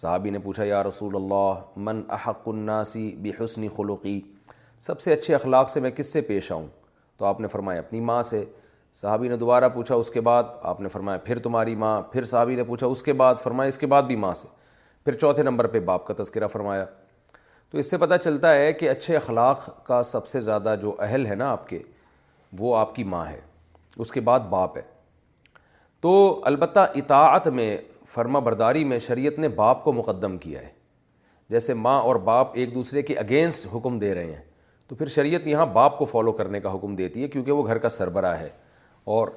صحابی نے پوچھا یا رسول اللہ احق الناسی بے حسنی خلوقی سب سے اچھے اخلاق سے میں کس سے پیش آؤں تو آپ نے فرمایا اپنی ماں سے صحابی نے دوبارہ پوچھا اس کے بعد آپ نے فرمایا پھر تمہاری ماں پھر صحابی نے پوچھا اس کے بعد فرمایا اس کے بعد بھی ماں سے پھر چوتھے نمبر پہ باپ کا تذکرہ فرمایا تو اس سے پتہ چلتا ہے کہ اچھے اخلاق کا سب سے زیادہ جو اہل ہے نا آپ کے وہ آپ کی ماں ہے اس کے بعد باپ ہے تو البتہ اطاعت میں فرما برداری میں شریعت نے باپ کو مقدم کیا ہے جیسے ماں اور باپ ایک دوسرے کے اگینسٹ حکم دے رہے ہیں تو پھر شریعت یہاں باپ کو فالو کرنے کا حکم دیتی ہے کیونکہ وہ گھر کا سربراہ ہے اور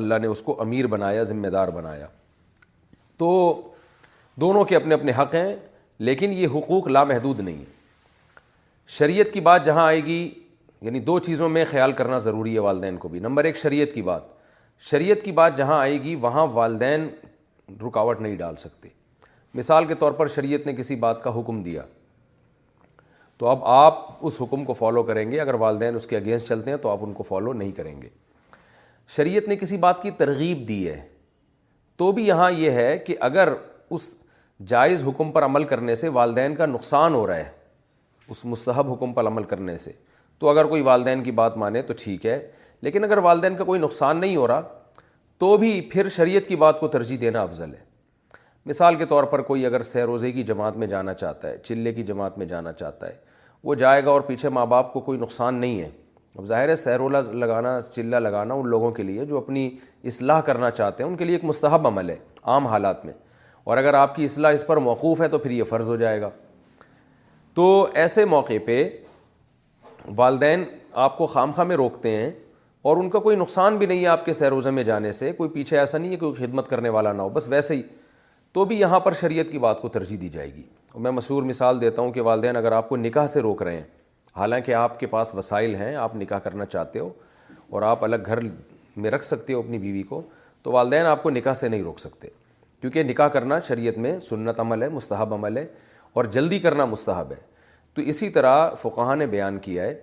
اللہ نے اس کو امیر بنایا ذمہ دار بنایا تو دونوں کے اپنے اپنے حق ہیں لیکن یہ حقوق لامحدود نہیں ہے شریعت کی بات جہاں آئے گی یعنی دو چیزوں میں خیال کرنا ضروری ہے والدین کو بھی نمبر ایک شریعت کی بات شریعت کی بات جہاں آئے گی وہاں والدین رکاوٹ نہیں ڈال سکتے مثال کے طور پر شریعت نے کسی بات کا حکم دیا تو اب آپ اس حکم کو فالو کریں گے اگر والدین اس کے اگینسٹ چلتے ہیں تو آپ ان کو فالو نہیں کریں گے شریعت نے کسی بات کی ترغیب دی ہے تو بھی یہاں یہ ہے کہ اگر اس جائز حکم پر عمل کرنے سے والدین کا نقصان ہو رہا ہے اس مستحب حکم پر عمل کرنے سے تو اگر کوئی والدین کی بات مانے تو ٹھیک ہے لیکن اگر والدین کا کوئی نقصان نہیں ہو رہا تو بھی پھر شریعت کی بات کو ترجیح دینا افضل ہے مثال کے طور پر کوئی اگر سہ روزے کی جماعت میں جانا چاہتا ہے چلے کی جماعت میں جانا چاہتا ہے وہ جائے گا اور پیچھے ماں باپ کو کوئی نقصان نہیں ہے اب ظاہر ہے سہرولا لگانا چلہ لگانا ان لوگوں کے لیے جو اپنی اصلاح کرنا چاہتے ہیں ان کے لیے ایک مستحب عمل ہے عام حالات میں اور اگر آپ کی اصلاح اس پر موقوف ہے تو پھر یہ فرض ہو جائے گا تو ایسے موقع پہ والدین آپ کو خام خواہ میں روکتے ہیں اور ان کا کوئی نقصان بھی نہیں ہے آپ کے سیروزے میں جانے سے کوئی پیچھے ایسا نہیں ہے کوئی خدمت کرنے والا نہ ہو بس ویسے ہی تو بھی یہاں پر شریعت کی بات کو ترجیح دی جائے گی اور میں مشہور مثال دیتا ہوں کہ والدین اگر آپ کو نکاح سے روک رہے ہیں حالانکہ آپ کے پاس وسائل ہیں آپ نکاح کرنا چاہتے ہو اور آپ الگ گھر میں رکھ سکتے ہو اپنی بیوی کو تو والدین آپ کو نکاح سے نہیں روک سکتے کیونکہ نکاح کرنا شریعت میں سنت عمل ہے مستحب عمل ہے اور جلدی کرنا مستحب ہے تو اسی طرح فقہ نے بیان کیا ہے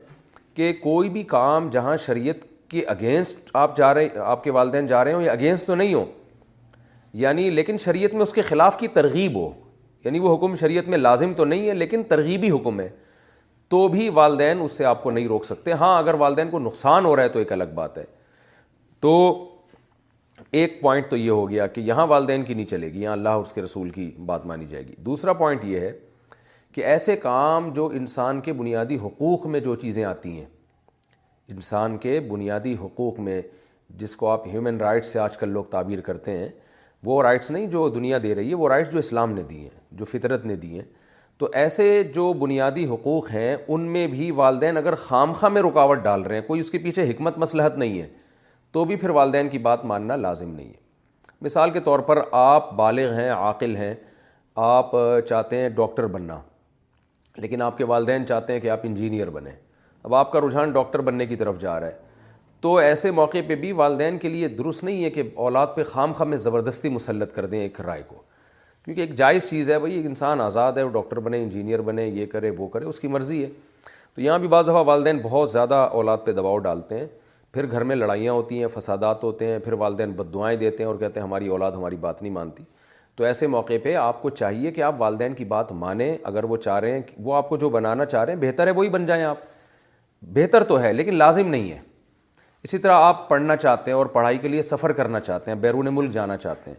کہ کوئی بھی کام جہاں شریعت کے اگینسٹ آپ جا رہے آپ کے والدین جا رہے ہوں یا اگینسٹ تو نہیں ہوں یعنی لیکن شریعت میں اس کے خلاف کی ترغیب ہو یعنی وہ حکم شریعت میں لازم تو نہیں ہے لیکن ترغیبی حکم ہے تو بھی والدین اس سے آپ کو نہیں روک سکتے ہاں اگر والدین کو نقصان ہو رہا ہے تو ایک الگ بات ہے تو ایک پوائنٹ تو یہ ہو گیا کہ یہاں والدین کی نہیں چلے گی یہاں اللہ اور اس کے رسول کی بات مانی جائے گی دوسرا پوائنٹ یہ ہے کہ ایسے کام جو انسان کے بنیادی حقوق میں جو چیزیں آتی ہیں انسان کے بنیادی حقوق میں جس کو آپ ہیومن رائٹس سے آج کل لوگ تعبیر کرتے ہیں وہ رائٹس نہیں جو دنیا دے رہی ہے وہ رائٹس جو اسلام نے دی ہیں جو فطرت نے دی ہیں تو ایسے جو بنیادی حقوق ہیں ان میں بھی والدین اگر خام خواہ میں رکاوٹ ڈال رہے ہیں کوئی اس کے پیچھے حکمت مصلحت نہیں ہے تو بھی پھر والدین کی بات ماننا لازم نہیں ہے مثال کے طور پر آپ بالغ ہیں عاقل ہیں آپ چاہتے ہیں ڈاکٹر بننا لیکن آپ کے والدین چاہتے ہیں کہ آپ انجینئر بنیں اب آپ کا رجحان ڈاکٹر بننے کی طرف جا رہا ہے تو ایسے موقع پہ بھی والدین کے لیے درست نہیں ہے کہ اولاد پہ خام خام میں زبردستی مسلط کر دیں ایک رائے کو کیونکہ ایک جائز چیز ہے بھائی ایک انسان آزاد ہے وہ ڈاکٹر بنے انجینئر بنے یہ کرے وہ کرے اس کی مرضی ہے تو یہاں بھی بعض دفعہ والدین بہت زیادہ اولاد پہ دباؤ ڈالتے ہیں پھر گھر میں لڑائیاں ہوتی ہیں فسادات ہوتے ہیں پھر والدین بد دعائیں دیتے ہیں اور کہتے ہیں ہماری اولاد ہماری بات نہیں مانتی تو ایسے موقع پہ آپ کو چاہیے کہ آپ والدین کی بات مانیں اگر وہ چاہ رہے ہیں وہ آپ کو جو بنانا چاہ رہے ہیں بہتر ہے وہی بن جائیں آپ بہتر تو ہے لیکن لازم نہیں ہے اسی طرح آپ پڑھنا چاہتے ہیں اور پڑھائی کے لیے سفر کرنا چاہتے ہیں بیرون ملک جانا چاہتے ہیں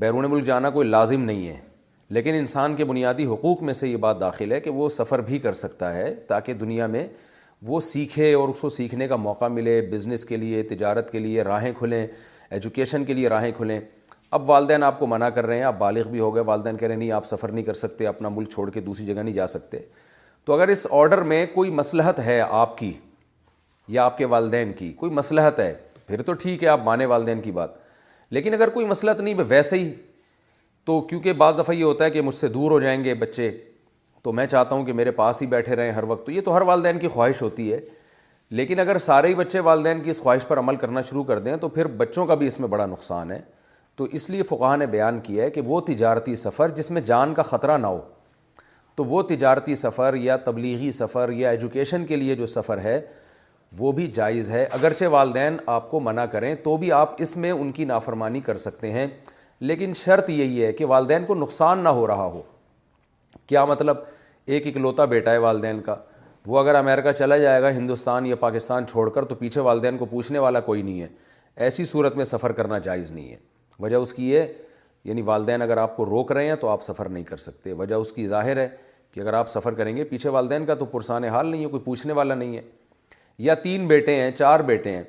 بیرون ملک جانا کوئی لازم نہیں ہے لیکن انسان کے بنیادی حقوق میں سے یہ بات داخل ہے کہ وہ سفر بھی کر سکتا ہے تاکہ دنیا میں وہ سیکھے اور اس کو سیکھنے کا موقع ملے بزنس کے لیے تجارت کے لیے راہیں کھلیں ایجوکیشن کے لیے راہیں کھلیں اب والدین آپ کو منع کر رہے ہیں آپ بالغ بھی ہو گئے والدین کہہ رہے ہیں نہیں آپ سفر نہیں کر سکتے اپنا ملک چھوڑ کے دوسری جگہ نہیں جا سکتے تو اگر اس آرڈر میں کوئی مسلحت ہے آپ کی یا آپ کے والدین کی کوئی مسلحت ہے پھر تو ٹھیک ہے آپ مانے والدین کی بات لیکن اگر کوئی مسلحت نہیں ویسے ہی تو کیونکہ بعض دفعہ یہ ہوتا ہے کہ مجھ سے دور ہو جائیں گے بچے تو میں چاہتا ہوں کہ میرے پاس ہی بیٹھے رہیں ہر وقت تو یہ تو ہر والدین کی خواہش ہوتی ہے لیکن اگر سارے ہی بچے والدین کی اس خواہش پر عمل کرنا شروع کر دیں تو پھر بچوں کا بھی اس میں بڑا نقصان ہے تو اس لیے فقہ نے بیان کیا ہے کہ وہ تجارتی سفر جس میں جان کا خطرہ نہ ہو تو وہ تجارتی سفر یا تبلیغی سفر یا ایجوکیشن کے لیے جو سفر ہے وہ بھی جائز ہے اگرچہ والدین آپ کو منع کریں تو بھی آپ اس میں ان کی نافرمانی کر سکتے ہیں لیکن شرط یہی ہے کہ والدین کو نقصان نہ ہو رہا ہو کیا مطلب ایک اکلوتا بیٹا ہے والدین کا وہ اگر امریکہ چلا جائے گا ہندوستان یا پاکستان چھوڑ کر تو پیچھے والدین کو پوچھنے والا کوئی نہیں ہے ایسی صورت میں سفر کرنا جائز نہیں ہے وجہ اس کی یہ یعنی والدین اگر آپ کو روک رہے ہیں تو آپ سفر نہیں کر سکتے وجہ اس کی ظاہر ہے کہ اگر آپ سفر کریں گے پیچھے والدین کا تو پرسان حال نہیں ہے کوئی پوچھنے والا نہیں ہے یا تین بیٹے ہیں چار بیٹے ہیں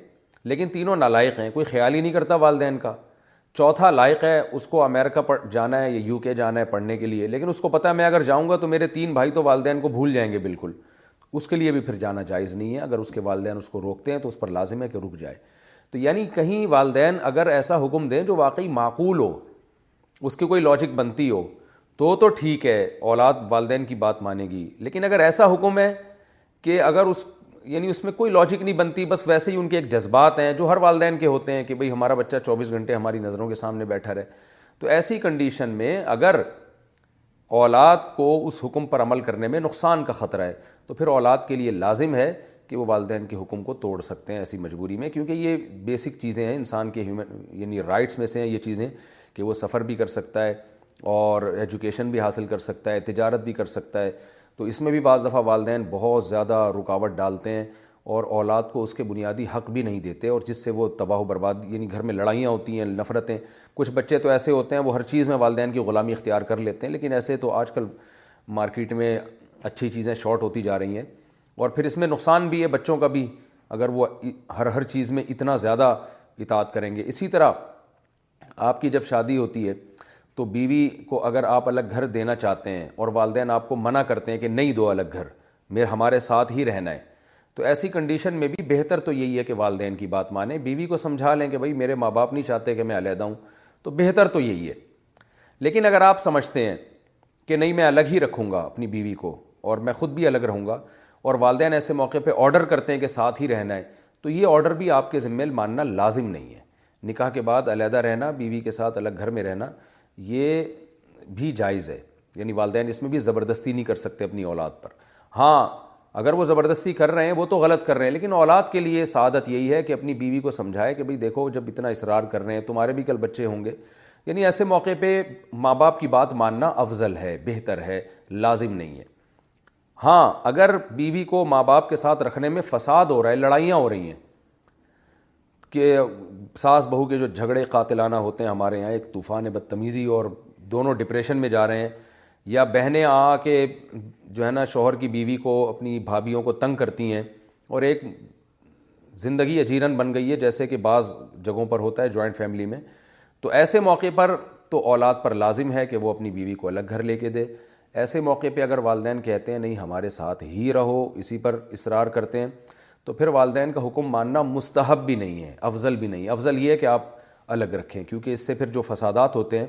لیکن تینوں نالائق ہیں کوئی خیال ہی نہیں کرتا والدین کا چوتھا لائق ہے اس کو امیرکا جانا ہے یا یو کے جانا ہے پڑھنے کے لیے لیکن اس کو پتہ ہے میں اگر جاؤں گا تو میرے تین بھائی تو والدین کو بھول جائیں گے بالکل اس کے لیے بھی پھر جانا جائز نہیں ہے اگر اس کے والدین اس کو روکتے ہیں تو اس پر لازم ہے کہ رک جائے تو یعنی کہیں والدین اگر ایسا حکم دیں جو واقعی معقول ہو اس کی کوئی لاجک بنتی ہو تو تو ٹھیک ہے اولاد والدین کی بات مانے گی لیکن اگر ایسا حکم ہے کہ اگر اس یعنی اس میں کوئی لاجک نہیں بنتی بس ویسے ہی ان کے ایک جذبات ہیں جو ہر والدین کے ہوتے ہیں کہ بھئی ہمارا بچہ چوبیس گھنٹے ہماری نظروں کے سامنے بیٹھا رہے تو ایسی کنڈیشن میں اگر اولاد کو اس حکم پر عمل کرنے میں نقصان کا خطرہ ہے تو پھر اولاد کے لیے لازم ہے کہ وہ والدین کے حکم کو توڑ سکتے ہیں ایسی مجبوری میں کیونکہ یہ بیسک چیزیں ہیں انسان کے ہیومن یعنی رائٹس میں سے ہیں یہ چیزیں کہ وہ سفر بھی کر سکتا ہے اور ایجوکیشن بھی حاصل کر سکتا ہے تجارت بھی کر سکتا ہے تو اس میں بھی بعض دفعہ والدین بہت زیادہ رکاوٹ ڈالتے ہیں اور اولاد کو اس کے بنیادی حق بھی نہیں دیتے اور جس سے وہ تباہ و برباد یعنی گھر میں لڑائیاں ہوتی ہیں نفرتیں کچھ بچے تو ایسے ہوتے ہیں وہ ہر چیز میں والدین کی غلامی اختیار کر لیتے ہیں لیکن ایسے تو آج کل مارکیٹ میں اچھی چیزیں شارٹ ہوتی جا رہی ہیں اور پھر اس میں نقصان بھی ہے بچوں کا بھی اگر وہ ہر ہر چیز میں اتنا زیادہ اطاعت کریں گے اسی طرح آپ کی جب شادی ہوتی ہے تو بیوی کو اگر آپ الگ گھر دینا چاہتے ہیں اور والدین آپ کو منع کرتے ہیں کہ نہیں دو الگ گھر میرے ہمارے ساتھ ہی رہنا ہے تو ایسی کنڈیشن میں بھی بہتر تو یہی ہے کہ والدین کی بات مانیں بیوی کو سمجھا لیں کہ بھائی میرے ماں باپ نہیں چاہتے کہ میں علیحدہ ہوں تو بہتر تو یہی ہے لیکن اگر آپ سمجھتے ہیں کہ نہیں میں الگ ہی رکھوں گا اپنی بیوی کو اور میں خود بھی الگ رہوں گا اور والدین ایسے موقع پہ آرڈر کرتے ہیں کہ ساتھ ہی رہنا ہے تو یہ آرڈر بھی آپ کے ذمے ماننا لازم نہیں ہے نکاح کے بعد علیحدہ رہنا بیوی کے ساتھ الگ گھر میں رہنا یہ بھی جائز ہے یعنی والدین اس میں بھی زبردستی نہیں کر سکتے اپنی اولاد پر ہاں اگر وہ زبردستی کر رہے ہیں وہ تو غلط کر رہے ہیں لیکن اولاد کے لیے سعادت یہی ہے کہ اپنی بیوی کو سمجھائے کہ بھائی دیکھو جب اتنا اصرار کر رہے ہیں تمہارے بھی کل بچے ہوں گے یعنی ایسے موقع پہ ماں باپ کی بات ماننا افضل ہے بہتر ہے لازم نہیں ہے ہاں اگر بیوی کو ماں باپ کے ساتھ رکھنے میں فساد ہو رہا ہے لڑائیاں ہو رہی ہیں کہ ساس بہو کے جو جھگڑے قاتلانہ ہوتے ہیں ہمارے یہاں ایک طوفان بدتمیزی اور دونوں ڈپریشن میں جا رہے ہیں یا بہنیں آ کے جو ہے نا شوہر کی بیوی کو اپنی بھابھیوں کو تنگ کرتی ہیں اور ایک زندگی اجیرن بن گئی ہے جیسے کہ بعض جگہوں پر ہوتا ہے جوائنٹ فیملی میں تو ایسے موقع پر تو اولاد پر لازم ہے کہ وہ اپنی بیوی کو الگ گھر لے کے دے ایسے موقع پہ اگر والدین کہتے ہیں نہیں ہمارے ساتھ ہی رہو اسی پر اصرار کرتے ہیں تو پھر والدین کا حکم ماننا مستحب بھی نہیں ہے افضل بھی نہیں افضل یہ ہے کہ آپ الگ رکھیں کیونکہ اس سے پھر جو فسادات ہوتے ہیں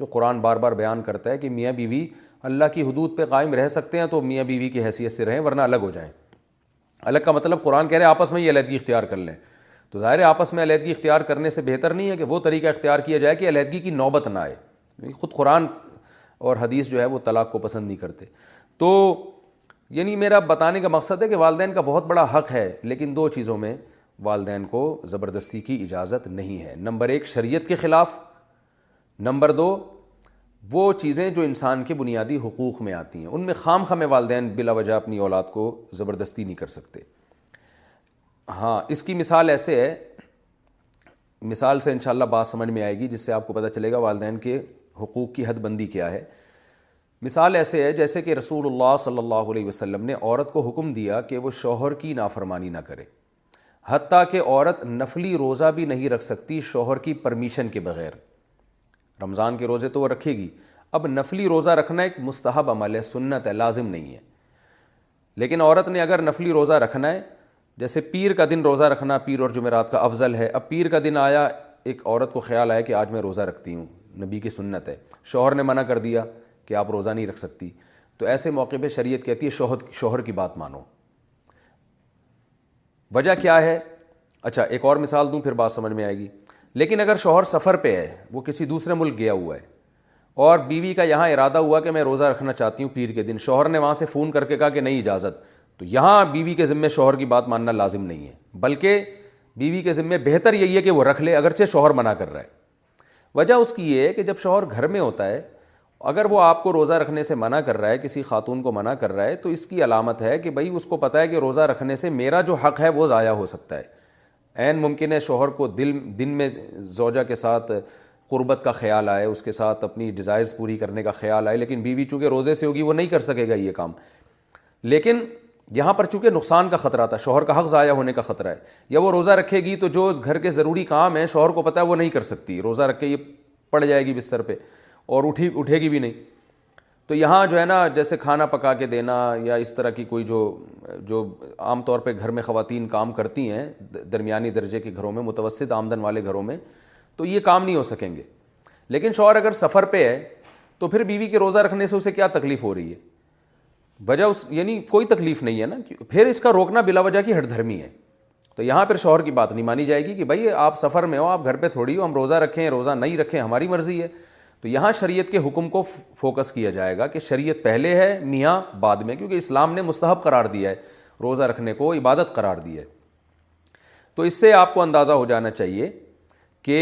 جو قرآن بار بار بیان کرتا ہے کہ میاں بیوی اللہ کی حدود پہ قائم رہ سکتے ہیں تو میاں بیوی کی حیثیت سے رہیں ورنہ الگ ہو جائیں الگ کا مطلب قرآن کہہ رہے ہیں آپس میں ہی علیحدگی اختیار کر لیں تو ظاہر ہے آپس میں علیحدگی اختیار کرنے سے بہتر نہیں ہے کہ وہ طریقہ اختیار کیا جائے کہ علیحدگی کی نوبت نہ آئے خود قرآن اور حدیث جو ہے وہ طلاق کو پسند نہیں کرتے تو یعنی میرا بتانے کا مقصد ہے کہ والدین کا بہت بڑا حق ہے لیکن دو چیزوں میں والدین کو زبردستی کی اجازت نہیں ہے نمبر ایک شریعت کے خلاف نمبر دو وہ چیزیں جو انسان کے بنیادی حقوق میں آتی ہیں ان میں خام خام والدین بلا وجہ اپنی اولاد کو زبردستی نہیں کر سکتے ہاں اس کی مثال ایسے ہے مثال سے انشاءاللہ بات سمجھ میں آئے گی جس سے آپ کو پتہ چلے گا والدین کے حقوق کی حد بندی کیا ہے مثال ایسے ہے جیسے کہ رسول اللہ صلی اللہ علیہ وسلم نے عورت کو حکم دیا کہ وہ شوہر کی نافرمانی نہ کرے حتیٰ کہ عورت نفلی روزہ بھی نہیں رکھ سکتی شوہر کی پرمیشن کے بغیر رمضان کے روزے تو وہ رکھے گی اب نفلی روزہ رکھنا ایک مستحب عمل ہے سنت ہے لازم نہیں ہے لیکن عورت نے اگر نفلی روزہ رکھنا ہے جیسے پیر کا دن روزہ رکھنا پیر اور جمعرات کا افضل ہے اب پیر کا دن آیا ایک عورت کو خیال آیا کہ آج میں روزہ رکھتی ہوں نبی کی سنت ہے شوہر نے منع کر دیا کہ آپ روزہ نہیں رکھ سکتی تو ایسے موقع پہ شریعت کہتی ہے شوہر شوہر کی بات مانو وجہ کیا ہے اچھا ایک اور مثال دوں پھر بات سمجھ میں آئے گی لیکن اگر شوہر سفر پہ ہے وہ کسی دوسرے ملک گیا ہوا ہے اور بیوی کا یہاں ارادہ ہوا کہ میں روزہ رکھنا چاہتی ہوں پیر کے دن شوہر نے وہاں سے فون کر کے کہا کہ نہیں اجازت تو یہاں بیوی کے ذمے شوہر کی بات ماننا لازم نہیں ہے بلکہ بیوی کے ذمے بہتر یہی ہے کہ وہ رکھ لے اگرچہ شوہر منع کر رہا ہے وجہ اس کی یہ ہے کہ جب شوہر گھر میں ہوتا ہے اگر وہ آپ کو روزہ رکھنے سے منع کر رہا ہے کسی خاتون کو منع کر رہا ہے تو اس کی علامت ہے کہ بھائی اس کو پتہ ہے کہ روزہ رکھنے سے میرا جو حق ہے وہ ضائع ہو سکتا ہے عین ممکن ہے شوہر کو دل دن میں زوجہ کے ساتھ قربت کا خیال آئے اس کے ساتھ اپنی ڈیزائرز پوری کرنے کا خیال آئے لیکن بیوی چونکہ روزے سے ہوگی وہ نہیں کر سکے گا یہ کام لیکن یہاں پر چونکہ نقصان کا خطرہ تھا شوہر کا حق ضائع ہونے کا خطرہ ہے یا وہ روزہ رکھے گی تو جو گھر کے ضروری کام ہے شوہر کو پتہ ہے وہ نہیں کر سکتی روزہ رکھ کے یہ پڑ جائے گی بستر پہ اور اٹھی اٹھے گی بھی نہیں تو یہاں جو ہے نا جیسے کھانا پکا کے دینا یا اس طرح کی کوئی جو جو عام طور پہ گھر میں خواتین کام کرتی ہیں درمیانی درجے کے گھروں میں متوسط آمدن والے گھروں میں تو یہ کام نہیں ہو سکیں گے لیکن شوہر اگر سفر پہ ہے تو پھر بیوی کے روزہ رکھنے سے اسے کیا تکلیف ہو رہی ہے وجہ اس یعنی کوئی تکلیف نہیں ہے نا پھر اس کا روکنا بلا وجہ کی ہٹ دھرمی ہے تو یہاں پھر شوہر کی بات نہیں مانی جائے گی کہ بھائی آپ سفر میں ہو آپ گھر پہ تھوڑی ہو ہم روزہ رکھیں روزہ نہیں رکھیں ہماری مرضی ہے تو یہاں شریعت کے حکم کو فوکس کیا جائے گا کہ شریعت پہلے ہے میاں بعد میں کیونکہ اسلام نے مستحب قرار دیا ہے روزہ رکھنے کو عبادت قرار دی ہے تو اس سے آپ کو اندازہ ہو جانا چاہیے کہ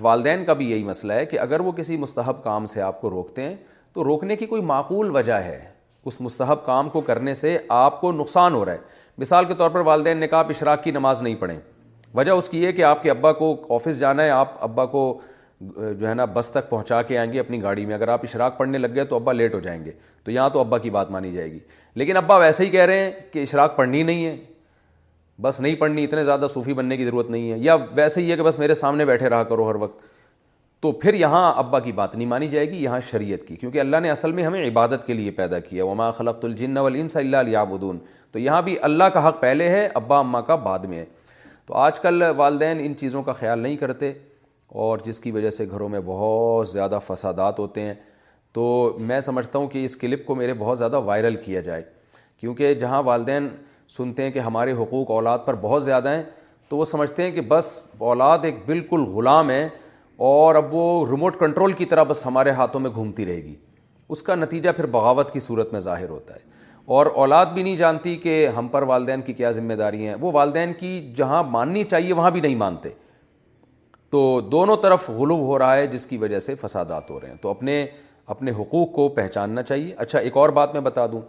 والدین کا بھی یہی مسئلہ ہے کہ اگر وہ کسی مستحب کام سے آپ کو روکتے ہیں تو روکنے کی کوئی معقول وجہ ہے اس مستحب کام کو کرنے سے آپ کو نقصان ہو رہا ہے مثال کے طور پر والدین نے کہا آپ اشراق کی نماز نہیں پڑھیں وجہ اس کی یہ کہ آپ کے ابا کو آفس جانا ہے آپ ابا کو جو ہے نا بس تک پہنچا کے آئیں گے اپنی گاڑی میں اگر آپ اشراق پڑھنے لگ گئے تو ابا لیٹ ہو جائیں گے تو یہاں تو ابا کی بات مانی جائے گی لیکن ابا ویسے ہی کہہ رہے ہیں کہ اشراق پڑھنی نہیں ہے بس نہیں پڑھنی اتنے زیادہ صوفی بننے کی ضرورت نہیں ہے یا ویسے ہی ہے کہ بس میرے سامنے بیٹھے رہا کرو ہر وقت تو پھر یہاں ابا کی بات نہیں مانی جائے گی یہاں شریعت کی کیونکہ اللہ نے اصل میں ہمیں عبادت کے لیے پیدا کیا وما خلقت الجن والانس الا اللہ تو یہاں بھی اللہ کا حق پہلے ہے ابا اماں کا بعد میں ہے تو آج کل والدین ان چیزوں کا خیال نہیں کرتے اور جس کی وجہ سے گھروں میں بہت زیادہ فسادات ہوتے ہیں تو میں سمجھتا ہوں کہ اس کلپ کو میرے بہت زیادہ وائرل کیا جائے کیونکہ جہاں والدین سنتے ہیں کہ ہمارے حقوق اولاد پر بہت زیادہ ہیں تو وہ سمجھتے ہیں کہ بس اولاد ایک بالکل غلام ہے اور اب وہ ریموٹ کنٹرول کی طرح بس ہمارے ہاتھوں میں گھومتی رہے گی اس کا نتیجہ پھر بغاوت کی صورت میں ظاہر ہوتا ہے اور اولاد بھی نہیں جانتی کہ ہم پر والدین کی کیا ذمہ داری ہیں وہ والدین کی جہاں ماننی چاہیے وہاں بھی نہیں مانتے تو دونوں طرف غلوب ہو رہا ہے جس کی وجہ سے فسادات ہو رہے ہیں تو اپنے اپنے حقوق کو پہچاننا چاہیے اچھا ایک اور بات میں بتا دوں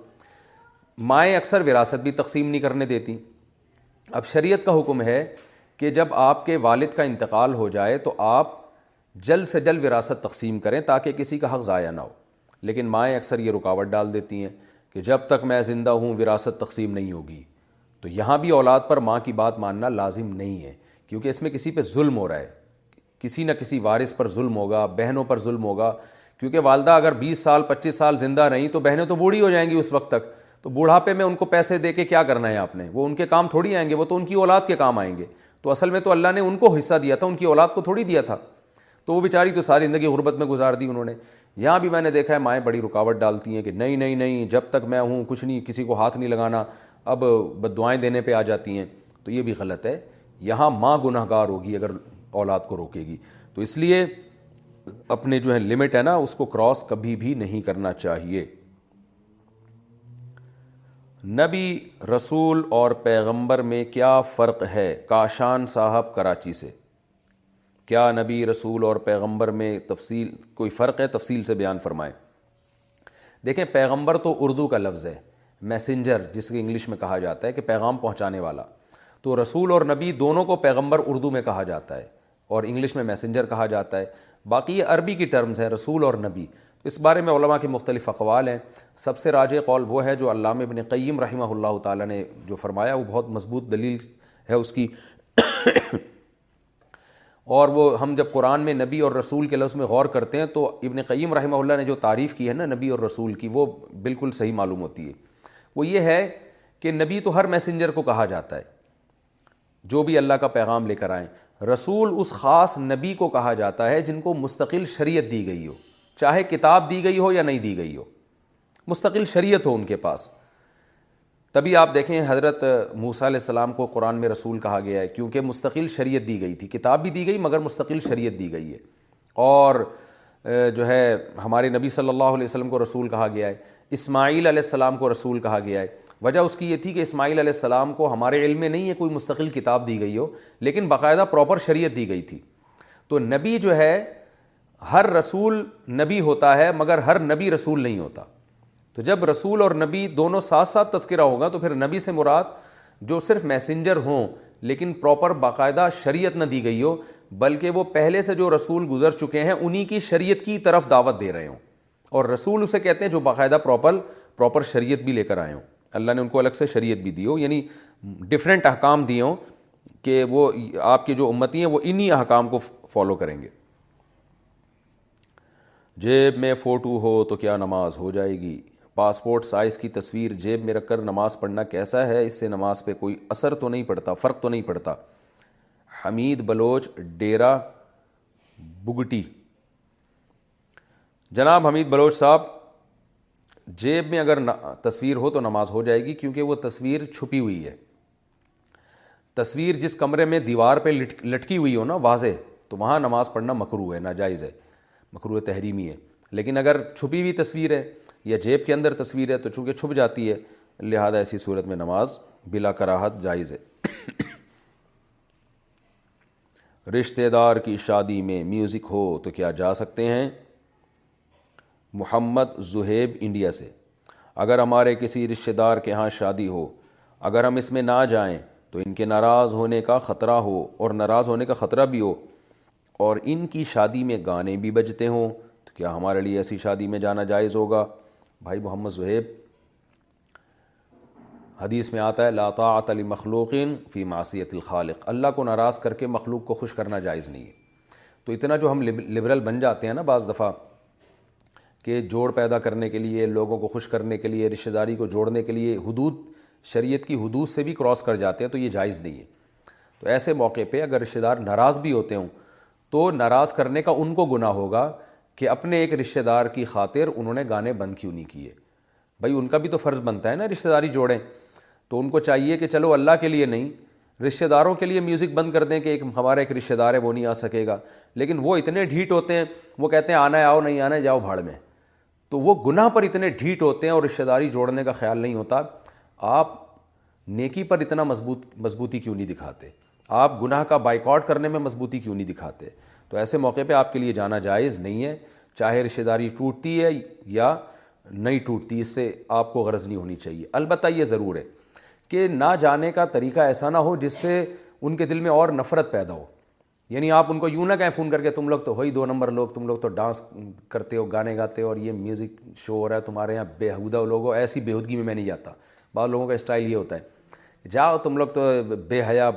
مائیں اکثر وراثت بھی تقسیم نہیں کرنے دیتی اب شریعت کا حکم ہے کہ جب آپ کے والد کا انتقال ہو جائے تو آپ جلد سے جلد وراثت تقسیم کریں تاکہ کسی کا حق ضائع نہ ہو لیکن مائیں اکثر یہ رکاوٹ ڈال دیتی ہیں کہ جب تک میں زندہ ہوں وراثت تقسیم نہیں ہوگی تو یہاں بھی اولاد پر ماں کی بات ماننا لازم نہیں ہے کیونکہ اس میں کسی پہ ظلم ہو رہا ہے کسی نہ کسی وارث پر ظلم ہوگا بہنوں پر ظلم ہوگا کیونکہ والدہ اگر بیس سال پچیس سال زندہ رہیں تو بہنیں تو بوڑھی ہو جائیں گی اس وقت تک تو بوڑھاپے میں ان کو پیسے دے کے کیا کرنا ہے آپ نے وہ ان کے کام تھوڑی آئیں گے وہ تو ان کی اولاد کے کام آئیں گے تو اصل میں تو اللہ نے ان کو حصہ دیا تھا ان کی اولاد کو تھوڑی دیا تھا تو وہ بیچاری تو ساری زندگی غربت میں گزار دی انہوں نے یہاں بھی میں نے دیکھا ہے مائیں بڑی رکاوٹ ڈالتی ہیں کہ نہیں نہیں نہیں جب تک میں ہوں کچھ نہیں کسی کو ہاتھ نہیں لگانا اب دعائیں دینے پہ آ جاتی ہیں تو یہ بھی غلط ہے یہاں ماں گناہ گار ہوگی اگر اولاد کو روکے گی تو اس لیے اپنے جو ہے لمٹ ہے نا اس کو کراس کبھی بھی نہیں کرنا چاہیے نبی رسول اور پیغمبر میں کیا فرق ہے کاشان صاحب کراچی سے کیا نبی رسول اور پیغمبر میں تفصیل کوئی فرق ہے تفصیل سے بیان فرمائیں دیکھیں پیغمبر تو اردو کا لفظ ہے میسنجر جس کے انگلش میں کہا جاتا ہے کہ پیغام پہنچانے والا تو رسول اور نبی دونوں کو پیغمبر اردو میں کہا جاتا ہے اور انگلش میں میسنجر کہا جاتا ہے باقی یہ عربی کی ٹرمز ہیں رسول اور نبی اس بارے میں علماء کے مختلف اقوال ہیں سب سے راج قول وہ ہے جو علامہ ابن قیم رحمہ اللہ تعالیٰ نے جو فرمایا وہ بہت مضبوط دلیل ہے اس کی اور وہ ہم جب قرآن میں نبی اور رسول کے لفظ میں غور کرتے ہیں تو ابن قیم رحمہ اللہ نے جو تعریف کی ہے نا نبی اور رسول کی وہ بالکل صحیح معلوم ہوتی ہے وہ یہ ہے کہ نبی تو ہر میسنجر کو کہا جاتا ہے جو بھی اللہ کا پیغام لے کر آئیں رسول اس خاص نبی کو کہا جاتا ہے جن کو مستقل شریعت دی گئی ہو چاہے کتاب دی گئی ہو یا نہیں دی گئی ہو مستقل شریعت ہو ان کے پاس تبھی آپ دیکھیں حضرت موسیٰ علیہ السلام کو قرآن میں رسول کہا گیا ہے کیونکہ مستقل شریعت دی گئی تھی کتاب بھی دی گئی مگر مستقل شریعت دی گئی ہے اور جو ہے ہمارے نبی صلی اللہ علیہ وسلم کو رسول کہا گیا ہے اسماعیل علیہ السلام کو رسول کہا گیا ہے وجہ اس کی یہ تھی کہ اسماعیل علیہ السلام کو ہمارے علم میں نہیں ہے کوئی مستقل کتاب دی گئی ہو لیکن باقاعدہ پراپر شریعت دی گئی تھی تو نبی جو ہے ہر رسول نبی ہوتا ہے مگر ہر نبی رسول نہیں ہوتا تو جب رسول اور نبی دونوں ساتھ ساتھ تذکرہ ہوگا تو پھر نبی سے مراد جو صرف میسنجر ہوں لیکن پراپر باقاعدہ شریعت نہ دی گئی ہو بلکہ وہ پہلے سے جو رسول گزر چکے ہیں انہی کی شریعت کی طرف دعوت دے رہے ہوں اور رسول اسے کہتے ہیں جو باقاعدہ پراپر پراپر شریعت بھی لے کر آئے ہوں اللہ نے ان کو الگ سے شریعت بھی دی ہو یعنی ڈفرینٹ احکام دیے ہوں کہ وہ آپ کی جو امتی ہیں وہ انہی احکام کو فالو کریں گے جیب میں فوٹو ہو تو کیا نماز ہو جائے گی پاسپورٹ سائز کی تصویر جیب میں رکھ کر نماز پڑھنا کیسا ہے اس سے نماز پہ کوئی اثر تو نہیں پڑتا فرق تو نہیں پڑتا حمید بلوچ ڈیرا بگٹی جناب حمید بلوچ صاحب جیب میں اگر تصویر ہو تو نماز ہو جائے گی کیونکہ وہ تصویر چھپی ہوئی ہے تصویر جس کمرے میں دیوار پہ لٹکی ہوئی ہو نا واضح تو وہاں نماز پڑھنا مکرو ہے ناجائز ہے مکرو تحریمی ہے لیکن اگر چھپی ہوئی تصویر ہے یا جیب کے اندر تصویر ہے تو چونکہ چھپ جاتی ہے لہذا ایسی صورت میں نماز بلا کراہت جائز ہے رشتہ دار کی شادی میں میوزک ہو تو کیا جا سکتے ہیں محمد زہیب انڈیا سے اگر ہمارے کسی رشتہ دار کے ہاں شادی ہو اگر ہم اس میں نہ جائیں تو ان کے ناراض ہونے کا خطرہ ہو اور ناراض ہونے کا خطرہ بھی ہو اور ان کی شادی میں گانے بھی بجتے ہوں تو کیا ہمارے لیے ایسی شادی میں جانا جائز ہوگا بھائی محمد زہیب حدیث میں آتا ہے علی مخلوقین فی معصیت الخالق اللہ کو ناراض کر کے مخلوق کو خوش کرنا جائز نہیں ہے تو اتنا جو ہم لبرل بن جاتے ہیں نا بعض دفعہ کہ جوڑ پیدا کرنے کے لیے لوگوں کو خوش کرنے کے لیے رشتہ داری کو جوڑنے کے لیے حدود شریعت کی حدود سے بھی کراس کر جاتے ہیں تو یہ جائز نہیں ہے تو ایسے موقع پہ اگر رشتہ دار ناراض بھی ہوتے ہوں تو ناراض کرنے کا ان کو گناہ ہوگا کہ اپنے ایک رشتہ دار کی خاطر انہوں نے گانے بند کیوں نہیں کیے بھائی ان کا بھی تو فرض بنتا ہے نا رشتہ داری جوڑیں تو ان کو چاہیے کہ چلو اللہ کے لیے نہیں رشتہ داروں کے لیے میوزک بند کر دیں کہ ایک ہمارے ایک رشتہ دار ہے وہ نہیں آ سکے گا لیکن وہ اتنے ڈھیٹ ہوتے ہیں وہ کہتے ہیں آنا ہے آؤ نہیں آنا ہے جاؤ بھاڑ میں تو وہ گناہ پر اتنے ڈھیٹ ہوتے ہیں اور رشتہ داری جوڑنے کا خیال نہیں ہوتا آپ نیکی پر اتنا مضبوط مضبوطی کیوں نہیں دکھاتے آپ گناہ کا بائیکاٹ کرنے میں مضبوطی کیوں نہیں دکھاتے تو ایسے موقع پہ آپ کے لیے جانا جائز نہیں ہے چاہے رشتہ داری ٹوٹتی ہے یا نہیں ٹوٹتی اس سے آپ کو غرض نہیں ہونی چاہیے البتہ یہ ضرور ہے کہ نہ جانے کا طریقہ ایسا نہ ہو جس سے ان کے دل میں اور نفرت پیدا ہو یعنی آپ ان کو یوں نہ کہیں فون کر کے تم لوگ تو ہوئی دو نمبر لوگ تم لوگ تو ڈانس کرتے ہو گانے گاتے ہو اور یہ میوزک شو ہو رہا ہے تمہارے یہاں بےحودہ لوگ ہو ایسی بےحودگی میں میں نہیں جاتا بعض لوگوں کا اسٹائل یہ ہوتا ہے جاؤ تم لوگ تو بے حیا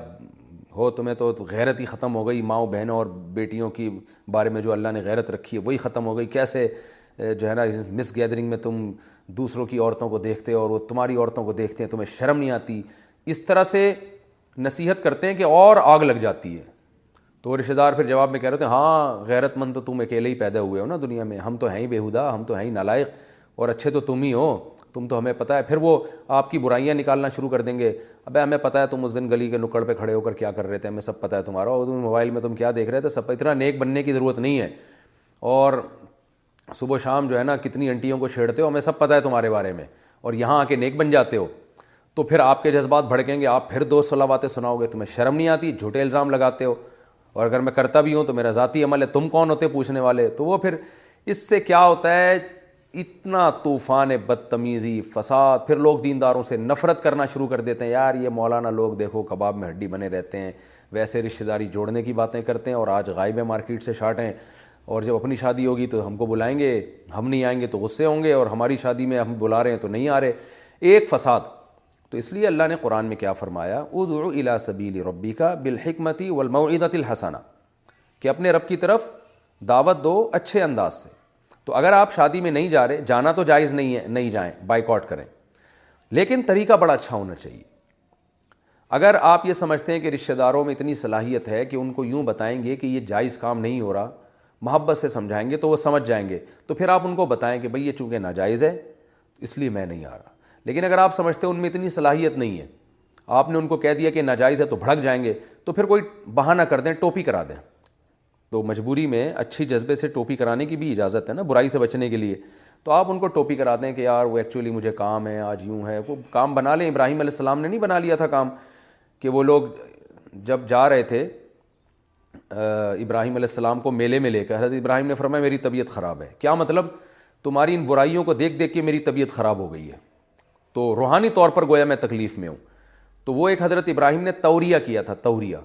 ہو تمہیں تو غیرت ہی ختم ہو گئی ماؤں بہنوں اور بیٹیوں کی بارے میں جو اللہ نے غیرت رکھی ہے وہی ختم ہو گئی کیسے جو ہے نا مس گیدرنگ میں تم دوسروں کی عورتوں کو دیکھتے اور وہ تمہاری عورتوں کو دیکھتے ہیں تمہیں شرم نہیں آتی اس طرح سے نصیحت کرتے ہیں کہ اور آگ لگ جاتی ہے تو رشتہ دار پھر جواب میں کہہ رہے تھے ہاں غیرت مند تو تم اکیلے ہی پیدا ہوئے ہو نا دنیا میں ہم تو ہیں ہی بیہودا ہم تو ہیں ہی نالائق اور اچھے تو تم ہی ہو تم تو ہمیں پتہ ہے پھر وہ آپ کی برائیاں نکالنا شروع کر دیں گے اب ہمیں پتہ ہے تم اس دن گلی کے نکڑ پہ کھڑے ہو کر کیا کر رہے تھے ہمیں سب پتہ ہے تمہارا اور موبائل میں تم کیا دیکھ رہے تھے سب اتنا نیک بننے کی ضرورت نہیں ہے اور صبح شام جو ہے نا کتنی انٹیوں کو چھیڑتے ہو ہمیں سب پتہ ہے تمہارے بارے میں اور یہاں آ کے نیک بن جاتے ہو تو پھر آپ کے جذبات بھڑکیں گے آپ پھر دو صلاح باتیں سناؤ گے تمہیں شرم نہیں آتی جھوٹے الزام لگاتے ہو اور اگر میں کرتا بھی ہوں تو میرا ذاتی عمل ہے تم کون ہوتے پوچھنے والے تو وہ پھر اس سے کیا ہوتا ہے اتنا طوفان بدتمیزی فساد پھر لوگ دینداروں سے نفرت کرنا شروع کر دیتے ہیں یار یہ مولانا لوگ دیکھو کباب میں ہڈی بنے رہتے ہیں ویسے رشتہ داری جوڑنے کی باتیں کرتے ہیں اور آج غائب مارکیٹ سے شاٹیں اور جب اپنی شادی ہوگی تو ہم کو بلائیں گے ہم نہیں آئیں گے تو غصے ہوں گے اور ہماری شادی میں ہم بلا رہے ہیں تو نہیں آ رہے ایک فساد تو اس لیے اللہ نے قرآن میں کیا فرمایا الا سبیل ربی کا بالحکمتی الحسنہ کہ اپنے رب کی طرف دعوت دو اچھے انداز سے تو اگر آپ شادی میں نہیں جا رہے جانا تو جائز نہیں ہے نہیں جائیں بائک کریں لیکن طریقہ بڑا اچھا ہونا چاہیے اگر آپ یہ سمجھتے ہیں کہ رشتہ داروں میں اتنی صلاحیت ہے کہ ان کو یوں بتائیں گے کہ یہ جائز کام نہیں ہو رہا محبت سے سمجھائیں گے تو وہ سمجھ جائیں گے تو پھر آپ ان کو بتائیں کہ بھائی یہ چونکہ ناجائز ہے اس لیے میں نہیں آ رہا لیکن اگر آپ سمجھتے ہیں ان میں اتنی صلاحیت نہیں ہے آپ نے ان کو کہہ دیا کہ ناجائز ہے تو بھڑک جائیں گے تو پھر کوئی بہانہ کر دیں ٹوپی کرا دیں تو مجبوری میں اچھی جذبے سے ٹوپی کرانے کی بھی اجازت ہے نا برائی سے بچنے کے لیے تو آپ ان کو ٹوپی کرا دیں کہ یار وہ ایکچولی مجھے کام ہے آج یوں ہے وہ کام بنا لیں ابراہیم علیہ السلام نے نہیں بنا لیا تھا کام کہ وہ لوگ جب جا رہے تھے ابراہیم علیہ السلام کو میلے میں لے کر حضرت ابراہیم نے فرمایا میری طبیعت خراب ہے کیا مطلب تمہاری ان برائیوں کو دیکھ دیکھ کے میری طبیعت خراب ہو گئی ہے تو روحانی طور پر گویا میں تکلیف میں ہوں تو وہ ایک حضرت ابراہیم نے توریہ کیا تھا توریہ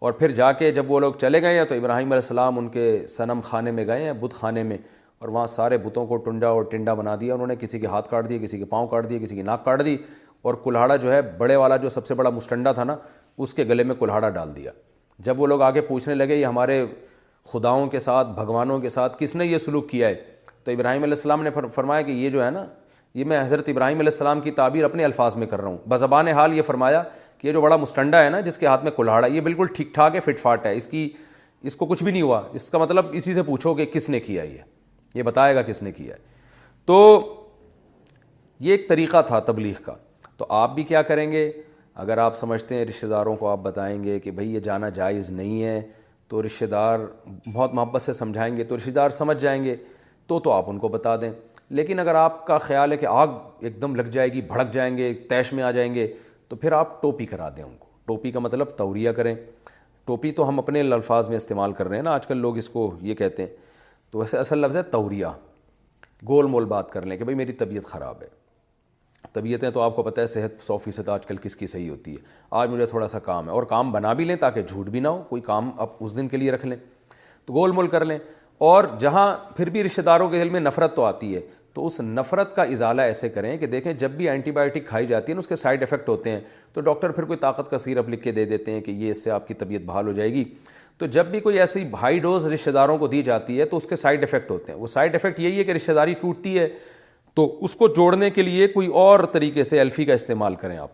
اور پھر جا کے جب وہ لوگ چلے گئے ہیں تو ابراہیم علیہ السلام ان کے صنم خانے میں گئے ہیں بت خانے میں اور وہاں سارے بتوں کو ٹنڈا اور ٹنڈا بنا دیا انہوں نے کسی کے ہاتھ کاٹ دیے کسی کے پاؤں کاٹ دیے کسی کی ناک کاٹ دی اور کلہاڑا جو ہے بڑے والا جو سب سے بڑا مسٹنڈا تھا نا اس کے گلے میں کلہاڑا ڈال دیا جب وہ لوگ آگے پوچھنے لگے یہ ہمارے خداؤں کے ساتھ بھگوانوں کے ساتھ کس نے یہ سلوک کیا ہے تو ابراہیم علیہ السلام نے فرمایا کہ یہ جو ہے نا یہ میں حضرت ابراہیم علیہ السلام کی تعبیر اپنے الفاظ میں کر رہا ہوں بزبان حال یہ فرمایا یہ جو بڑا مسٹنڈا ہے نا جس کے ہاتھ میں کلاڑا یہ بالکل ٹھیک ٹھاک ہے فٹ فاٹ ہے اس کی اس کو کچھ بھی نہیں ہوا اس کا مطلب اسی سے پوچھو کہ کس نے کیا یہ یہ بتائے گا کس نے کیا ہے تو یہ ایک طریقہ تھا تبلیغ کا تو آپ بھی کیا کریں گے اگر آپ سمجھتے ہیں رشتہ داروں کو آپ بتائیں گے کہ بھائی یہ جانا جائز نہیں ہے تو رشتہ دار بہت محبت سے سمجھائیں گے تو رشتہ دار سمجھ جائیں گے تو تو آپ ان کو بتا دیں لیکن اگر آپ کا خیال ہے کہ آگ ایک دم لگ جائے گی بھڑک جائیں گے تیش میں آ جائیں گے تو پھر آپ ٹوپی کرا دیں ان کو ٹوپی کا مطلب توریہ کریں ٹوپی تو ہم اپنے الفاظ میں استعمال کر رہے ہیں نا آج کل لوگ اس کو یہ کہتے ہیں تو ویسے اصل لفظ ہے توریہ گول مول بات کر لیں کہ بھائی میری طبیعت خراب ہے طبیعتیں تو آپ کو پتہ ہے صحت سو فیصد آج کل کس کی صحیح ہوتی ہے آج مجھے تھوڑا سا کام ہے اور کام بنا بھی لیں تاکہ جھوٹ بھی نہ ہو کوئی کام آپ اس دن کے لیے رکھ لیں تو گول مول کر لیں اور جہاں پھر بھی رشتہ داروں کے دل میں نفرت تو آتی ہے تو اس نفرت کا ازالہ ایسے کریں کہ دیکھیں جب بھی اینٹی بائیوٹک کھائی جاتی ہے اس کے سائیڈ افیکٹ ہوتے ہیں تو ڈاکٹر پھر کوئی طاقت کا سیرپ لکھ کے دے دیتے ہیں کہ یہ اس سے آپ کی طبیعت بحال ہو جائے گی تو جب بھی کوئی ایسی بھائی ڈوز رشتہ داروں کو دی جاتی ہے تو اس کے سائیڈ افیکٹ ہوتے ہیں وہ سائیڈ افیکٹ یہی ہے کہ رشتہ داری ٹوٹتی ہے تو اس کو جوڑنے کے لیے کوئی اور طریقے سے ایلفی کا استعمال کریں آپ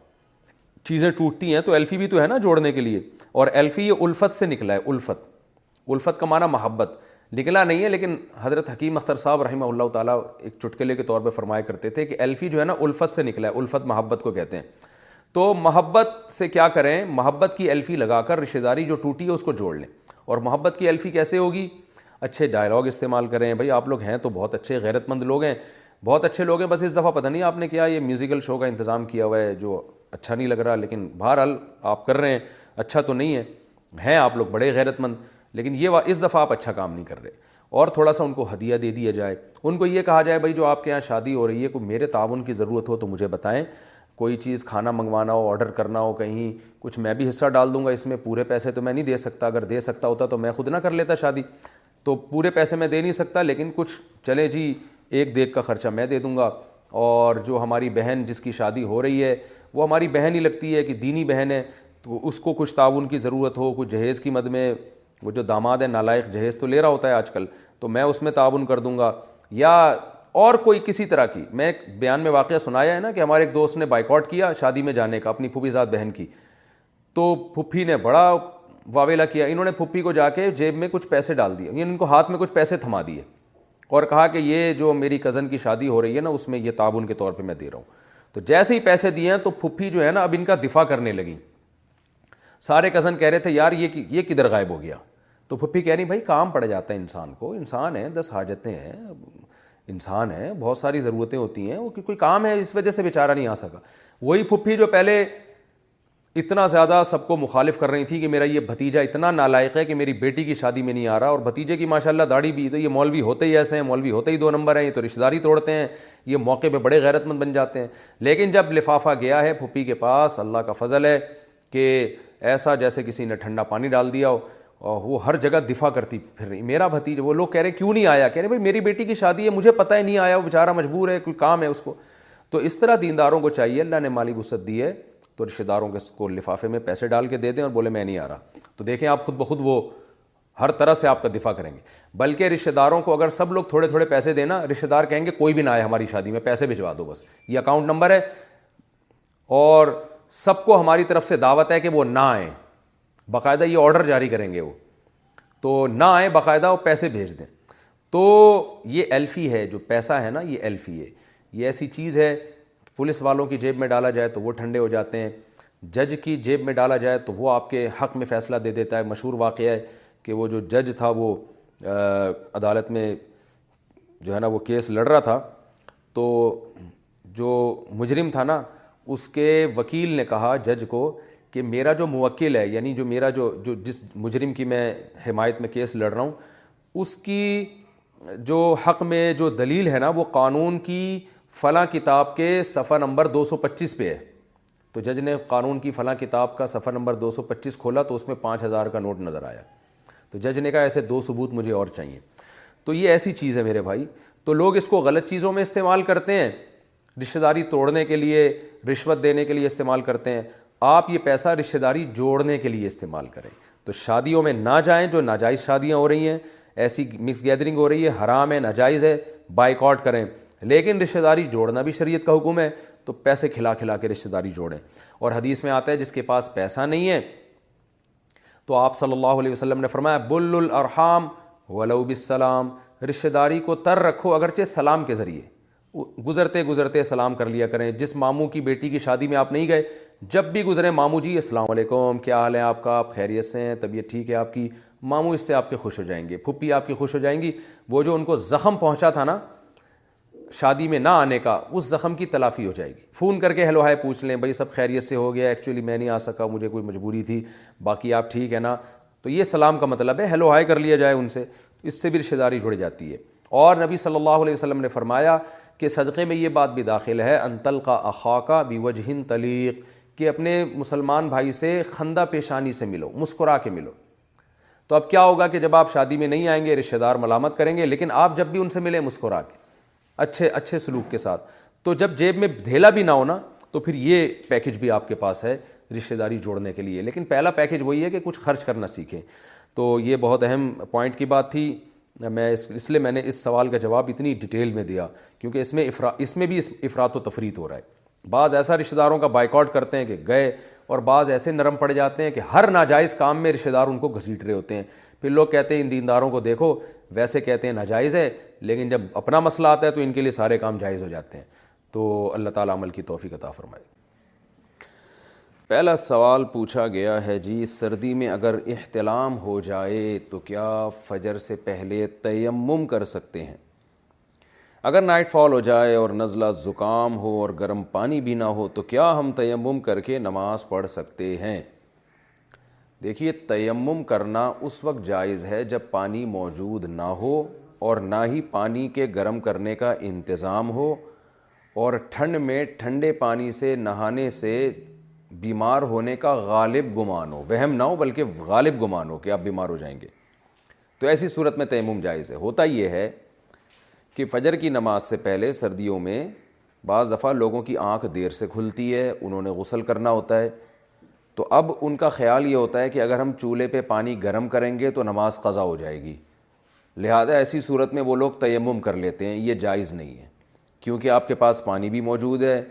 چیزیں ٹوٹتی ہیں تو ایلفی بھی تو ہے نا جوڑنے کے لیے اور ایلفی یہ الفت سے نکلا ہے الفت الفت کا معنی محبت نکلا نہیں ہے لیکن حضرت حکیم اختر صاحب رحمہ اللہ تعالیٰ ایک چٹکلے کے طور پہ فرمائے کرتے تھے کہ الفی جو ہے نا الفت سے نکلا ہے الفت محبت کو کہتے ہیں تو محبت سے کیا کریں محبت کی الفی لگا کر رشتہ داری جو ٹوٹی ہے اس کو جوڑ لیں اور محبت کی الفی کیسے ہوگی اچھے ڈائلاگ استعمال کریں بھائی آپ لوگ ہیں تو بہت اچھے غیرت مند لوگ ہیں بہت اچھے لوگ ہیں بس اس دفعہ پتہ نہیں آپ نے کیا یہ میوزیکل شو کا انتظام کیا ہوا ہے جو اچھا نہیں لگ رہا لیکن بہرحال آپ کر رہے ہیں اچھا تو نہیں ہے ہیں آپ لوگ بڑے غیرت مند لیکن یہ اس دفعہ آپ اچھا کام نہیں کر رہے اور تھوڑا سا ان کو ہدیہ دے دیا جائے ان کو یہ کہا جائے بھائی جو آپ کے یہاں شادی ہو رہی ہے کوئی میرے تعاون کی ضرورت ہو تو مجھے بتائیں کوئی چیز کھانا منگوانا ہو آرڈر کرنا ہو کہیں کچھ میں بھی حصہ ڈال دوں گا اس میں پورے پیسے تو میں نہیں دے سکتا اگر دے سکتا ہوتا تو میں خود نہ کر لیتا شادی تو پورے پیسے میں دے نہیں سکتا لیکن کچھ چلے جی ایک دیکھ کا خرچہ میں دے دوں گا اور جو ہماری بہن جس کی شادی ہو رہی ہے وہ ہماری بہن ہی لگتی ہے کہ دینی بہن ہے تو اس کو کچھ تعاون کی ضرورت ہو کچھ جہیز کی مد میں وہ جو داماد ہے نالائق جہیز تو لے رہا ہوتا ہے آج کل تو میں اس میں تعاون کر دوں گا یا اور کوئی کسی طرح کی میں ایک بیان میں واقعہ سنایا ہے نا کہ ہمارے ایک دوست نے بائیکاٹ کیا شادی میں جانے کا اپنی پھوپھی زاد بہن کی تو پھوپھی نے بڑا واویلا کیا انہوں نے پھوپھی کو جا کے جیب میں کچھ پیسے ڈال دیے یعنی ان کو ہاتھ میں کچھ پیسے تھما دیے اور کہا کہ یہ جو میری کزن کی شادی ہو رہی ہے نا اس میں یہ تعاون کے طور پہ میں دے رہا ہوں تو جیسے ہی پیسے دیے ہیں تو پھپھی جو ہے نا اب ان کا دفاع کرنے لگیں سارے کزن کہہ رہے تھے یار یہ یہ کدھر غائب ہو گیا تو پھپھی کہہ رہی بھائی کام پڑ جاتا ہے انسان کو انسان ہے دس حاجتیں ہیں انسان ہیں بہت ساری ضرورتیں ہوتی ہیں وہ کوئی کام ہے اس وجہ سے بے چارہ نہیں آ سکا وہی پھپھی جو پہلے اتنا زیادہ سب کو مخالف کر رہی تھی کہ میرا یہ بھتیجا اتنا نالائق ہے کہ میری بیٹی کی شادی میں نہیں آ رہا اور بھتیجے کی ماشاء اللہ داڑھی بھی تو یہ مولوی ہوتے ہی ایسے ہیں مولوی ہوتے ہی دو نمبر ہیں یہ تو رشتہ داری توڑتے ہیں یہ موقع پہ بڑے غیرت مند بن جاتے ہیں لیکن جب لفافہ گیا ہے پھپھی کے پاس اللہ کا فضل ہے کہ ایسا جیسے کسی نے ٹھنڈا پانی ڈال دیا ہو اور وہ ہر جگہ دفاع کرتی پھر رہی میرا بھتیج وہ لوگ کہہ رہے ہیں کیوں نہیں آیا کہہ رہے ہیں بھائی میری بیٹی کی شادی ہے مجھے پتہ ہی نہیں آیا وہ بے چارہ مجبور ہے کوئی کام ہے اس کو تو اس طرح دینداروں کو چاہیے اللہ نے مالی وسعت دی ہے تو رشتہ داروں کے کو لفافے میں پیسے ڈال کے دے دیں اور بولے میں نہیں آ رہا تو دیکھیں آپ خود بخود وہ ہر طرح سے آپ کا دفاع کریں گے بلکہ رشتہ داروں کو اگر سب لوگ تھوڑے تھوڑے پیسے دینا رشتہ دار کہیں گے کوئی بھی نہ آئے ہماری شادی میں پیسے بھجوا دو بس یہ اکاؤنٹ نمبر ہے اور سب کو ہماری طرف سے دعوت ہے کہ وہ نہ آئیں باقاعدہ یہ آرڈر جاری کریں گے وہ تو نہ آئیں باقاعدہ وہ پیسے بھیج دیں تو یہ ایلفی e ہے جو پیسہ ہے نا یہ ایلفی e ہے یہ ایسی چیز ہے پولیس والوں کی جیب میں ڈالا جائے تو وہ ٹھنڈے ہو جاتے ہیں جج کی جیب میں ڈالا جائے تو وہ آپ کے حق میں فیصلہ دے دیتا ہے مشہور واقعہ ہے کہ وہ جو جج تھا وہ عدالت میں جو ہے نا وہ کیس لڑ رہا تھا تو جو مجرم تھا نا اس کے وکیل نے کہا جج کو کہ میرا جو موکل ہے یعنی جو میرا جو جو جس مجرم کی میں حمایت میں کیس لڑ رہا ہوں اس کی جو حق میں جو دلیل ہے نا وہ قانون کی فلاں کتاب کے صفحہ نمبر دو سو پچیس پہ ہے تو جج نے قانون کی فلاں کتاب کا صفحہ نمبر دو سو پچیس کھولا تو اس میں پانچ ہزار کا نوٹ نظر آیا تو جج نے کہا ایسے دو ثبوت مجھے اور چاہیے تو یہ ایسی چیز ہے میرے بھائی تو لوگ اس کو غلط چیزوں میں استعمال کرتے ہیں رشتہ داری توڑنے کے لیے رشوت دینے کے لیے استعمال کرتے ہیں آپ یہ پیسہ رشتہ داری جوڑنے کے لیے استعمال کریں تو شادیوں میں نہ جائیں جو ناجائز شادیاں ہو رہی ہیں ایسی مکس گیدرنگ ہو رہی ہے حرام ہے ناجائز ہے بائک آٹ کریں لیکن رشتہ داری جوڑنا بھی شریعت کا حکم ہے تو پیسے کھلا کھلا کے رشتہ داری جوڑیں اور حدیث میں آتا ہے جس کے پاس پیسہ نہیں ہے تو آپ صلی اللہ علیہ وسلم نے فرمایا بل ارحام ولو بسلام رشتہ داری کو تر رکھو اگرچہ سلام کے ذریعے گزرتے گزرتے سلام کر لیا کریں جس ماموں کی بیٹی کی شادی میں آپ نہیں گئے جب بھی گزریں ماموں جی السلام علیکم کیا حال ہے آپ کا آپ خیریت سے ہیں طبیعت ٹھیک ہے آپ کی ماموں اس سے آپ کے خوش ہو جائیں گے پھپھی آپ کی خوش ہو جائیں گی وہ جو ان کو زخم پہنچا تھا نا شادی میں نہ آنے کا اس زخم کی تلافی ہو جائے گی فون کر کے ہیلو ہائے پوچھ لیں بھائی سب خیریت سے ہو گیا ایکچولی میں نہیں آ سکا مجھے کوئی مجبوری تھی باقی آپ ٹھیک ہے نا تو یہ سلام کا مطلب ہے ہیلو ہائے کر لیا جائے ان سے اس سے بھی رشتہ داری جڑ جاتی ہے اور نبی صلی اللہ علیہ وسلم نے فرمایا کہ صدقے میں یہ بات بھی داخل ہے انتل کا اخاکہ بیوج ہند تلیق کہ اپنے مسلمان بھائی سے خندہ پیشانی سے ملو مسکرا کے ملو تو اب کیا ہوگا کہ جب آپ شادی میں نہیں آئیں گے رشتہ دار ملامت کریں گے لیکن آپ جب بھی ان سے ملیں مسکرا کے اچھے اچھے سلوک کے ساتھ تو جب جیب میں دھیلا بھی نہ ہونا تو پھر یہ پیکج بھی آپ کے پاس ہے رشتہ داری جوڑنے کے لیے لیکن پہلا پیکج وہی ہے کہ کچھ خرچ کرنا سیکھیں تو یہ بہت اہم پوائنٹ کی بات تھی میں اس اس لیے میں نے اس سوال کا جواب اتنی ڈیٹیل میں دیا کیونکہ اس میں افرا اس میں بھی اس افراد و تفریح ہو رہا ہے بعض ایسا رشتہ داروں کا بائک آؤٹ کرتے ہیں کہ گئے اور بعض ایسے نرم پڑ جاتے ہیں کہ ہر ناجائز کام میں رشتہ دار ان کو گھسیٹ رہے ہوتے ہیں پھر لوگ کہتے ہیں ان دینداروں کو دیکھو ویسے کہتے ہیں ناجائز ہے لیکن جب اپنا مسئلہ آتا ہے تو ان کے لیے سارے کام جائز ہو جاتے ہیں تو اللہ تعالیٰ عمل کی توفیق عطا فرمائے پہلا سوال پوچھا گیا ہے جی سردی میں اگر احتلام ہو جائے تو کیا فجر سے پہلے تیمم کر سکتے ہیں اگر نائٹ فال ہو جائے اور نزلہ زکام ہو اور گرم پانی بھی نہ ہو تو کیا ہم تیمم کر کے نماز پڑھ سکتے ہیں دیکھیے تیمم کرنا اس وقت جائز ہے جب پانی موجود نہ ہو اور نہ ہی پانی کے گرم کرنے کا انتظام ہو اور ٹھنڈ میں ٹھنڈے پانی سے نہانے سے بیمار ہونے کا غالب گمان ہو وہم نہ ہو بلکہ غالب گمان ہو کہ آپ بیمار ہو جائیں گے تو ایسی صورت میں تیمم جائز ہے ہوتا یہ ہے کہ فجر کی نماز سے پہلے سردیوں میں بعض دفعہ لوگوں کی آنکھ دیر سے کھلتی ہے انہوں نے غسل کرنا ہوتا ہے تو اب ان کا خیال یہ ہوتا ہے کہ اگر ہم چولہے پہ پانی گرم کریں گے تو نماز قضا ہو جائے گی لہذا ایسی صورت میں وہ لوگ تیمم کر لیتے ہیں یہ جائز نہیں ہے کیونکہ آپ کے پاس پانی بھی موجود ہے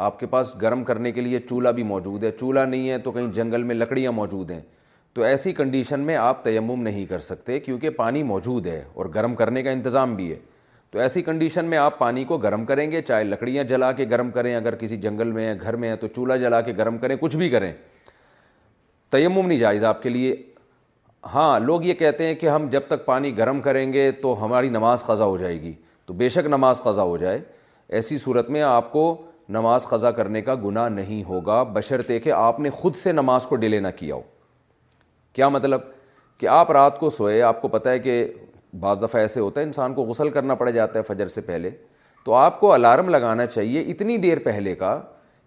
آپ کے پاس گرم کرنے کے لیے چولہا بھی موجود ہے چولہا نہیں ہے تو کہیں جنگل میں لکڑیاں موجود ہیں تو ایسی کنڈیشن میں آپ تیمم نہیں کر سکتے کیونکہ پانی موجود ہے اور گرم کرنے کا انتظام بھی ہے تو ایسی کنڈیشن میں آپ پانی کو گرم کریں گے چاہے لکڑیاں جلا کے گرم کریں اگر کسی جنگل میں ہے گھر میں ہیں تو چولہا جلا کے گرم کریں کچھ بھی کریں تیمم نہیں جائز آپ کے لیے ہاں لوگ یہ کہتے ہیں کہ ہم جب تک پانی گرم کریں گے تو ہماری نماز قضا ہو جائے گی تو بے شک نماز قضا ہو جائے ایسی صورت میں آپ کو نماز قضا کرنے کا گناہ نہیں ہوگا بشرطے کہ آپ نے خود سے نماز کو ڈیلے نہ کیا ہو کیا مطلب کہ آپ رات کو سوئے آپ کو پتہ ہے کہ بعض دفعہ ایسے ہوتا ہے انسان کو غسل کرنا پڑ جاتا ہے فجر سے پہلے تو آپ کو الارم لگانا چاہیے اتنی دیر پہلے کا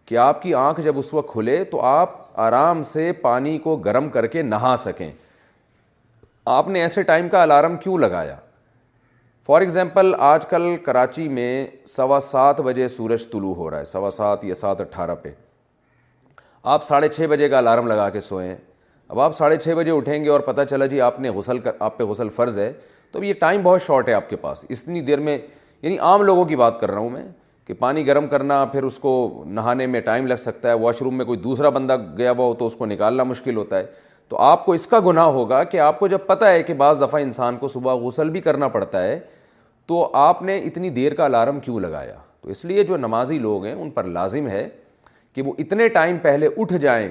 کہ آپ کی آنکھ جب اس وقت کھلے تو آپ آرام سے پانی کو گرم کر کے نہا سکیں آپ نے ایسے ٹائم کا الارم کیوں لگایا فار ایگزامپل آج کل کراچی میں سوا سات بجے سورج طلوع ہو رہا ہے سوا سات یا سات اٹھارہ پہ آپ ساڑھے چھ بجے کا الارم لگا کے سوئیں اب آپ ساڑھے چھ بجے اٹھیں گے اور پتہ چلا جی آپ نے غسل کر آپ پہ غسل فرض ہے تو اب یہ ٹائم بہت شارٹ ہے آپ کے پاس اتنی دیر میں یعنی عام لوگوں کی بات کر رہا ہوں میں کہ پانی گرم کرنا پھر اس کو نہانے میں ٹائم لگ سکتا ہے واش روم میں کوئی دوسرا بندہ گیا ہوا ہو تو اس کو نکالنا مشکل ہوتا ہے تو آپ کو اس کا گناہ ہوگا کہ آپ کو جب پتہ ہے کہ بعض دفعہ انسان کو صبح غسل بھی کرنا پڑتا ہے تو آپ نے اتنی دیر کا الارم کیوں لگایا تو اس لیے جو نمازی لوگ ہیں ان پر لازم ہے کہ وہ اتنے ٹائم پہلے اٹھ جائیں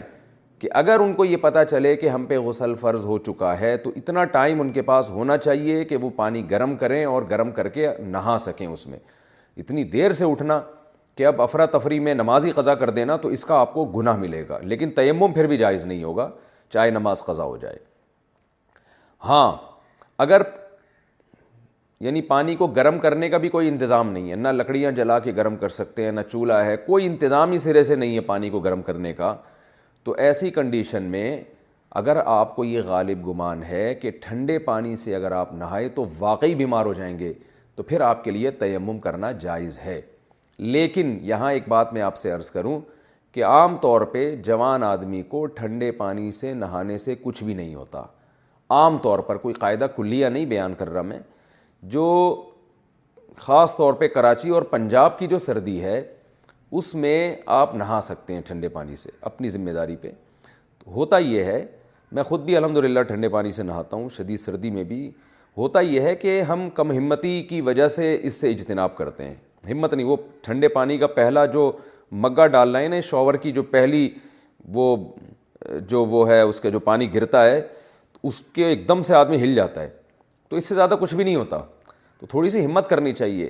کہ اگر ان کو یہ پتہ چلے کہ ہم پہ غسل فرض ہو چکا ہے تو اتنا ٹائم ان کے پاس ہونا چاہیے کہ وہ پانی گرم کریں اور گرم کر کے نہا سکیں اس میں اتنی دیر سے اٹھنا کہ اب افراتفری میں نمازی قضا کر دینا تو اس کا آپ کو گناہ ملے گا لیکن تیمم پھر بھی جائز نہیں ہوگا چاہے نماز قضا ہو جائے ہاں اگر یعنی پانی کو گرم کرنے کا بھی کوئی انتظام نہیں ہے نہ لکڑیاں جلا کے گرم کر سکتے ہیں نہ چولہا ہے کوئی انتظام ہی سرے سے نہیں ہے پانی کو گرم کرنے کا تو ایسی کنڈیشن میں اگر آپ کو یہ غالب گمان ہے کہ ٹھنڈے پانی سے اگر آپ نہائے تو واقعی بیمار ہو جائیں گے تو پھر آپ کے لیے تیمم کرنا جائز ہے لیکن یہاں ایک بات میں آپ سے عرض کروں کہ عام طور پہ جوان آدمی کو ٹھنڈے پانی سے نہانے سے کچھ بھی نہیں ہوتا عام طور پر کوئی قاعدہ کلیا نہیں بیان کر رہا میں جو خاص طور پہ کراچی اور پنجاب کی جو سردی ہے اس میں آپ نہا سکتے ہیں ٹھنڈے پانی سے اپنی ذمہ داری پہ ہوتا یہ ہے میں خود بھی الحمد للہ ٹھنڈے پانی سے نہاتا ہوں شدید سردی میں بھی ہوتا یہ ہے کہ ہم کم ہمتی کی وجہ سے اس سے اجتناب کرتے ہیں ہمت نہیں وہ ٹھنڈے پانی کا پہلا جو مگا ڈالنا ہے نا شاور کی جو پہلی وہ جو وہ ہے اس کا جو پانی گرتا ہے اس کے ایک دم سے آدمی ہل جاتا ہے تو اس سے زیادہ کچھ بھی نہیں ہوتا تو تھوڑی سی ہمت کرنی چاہیے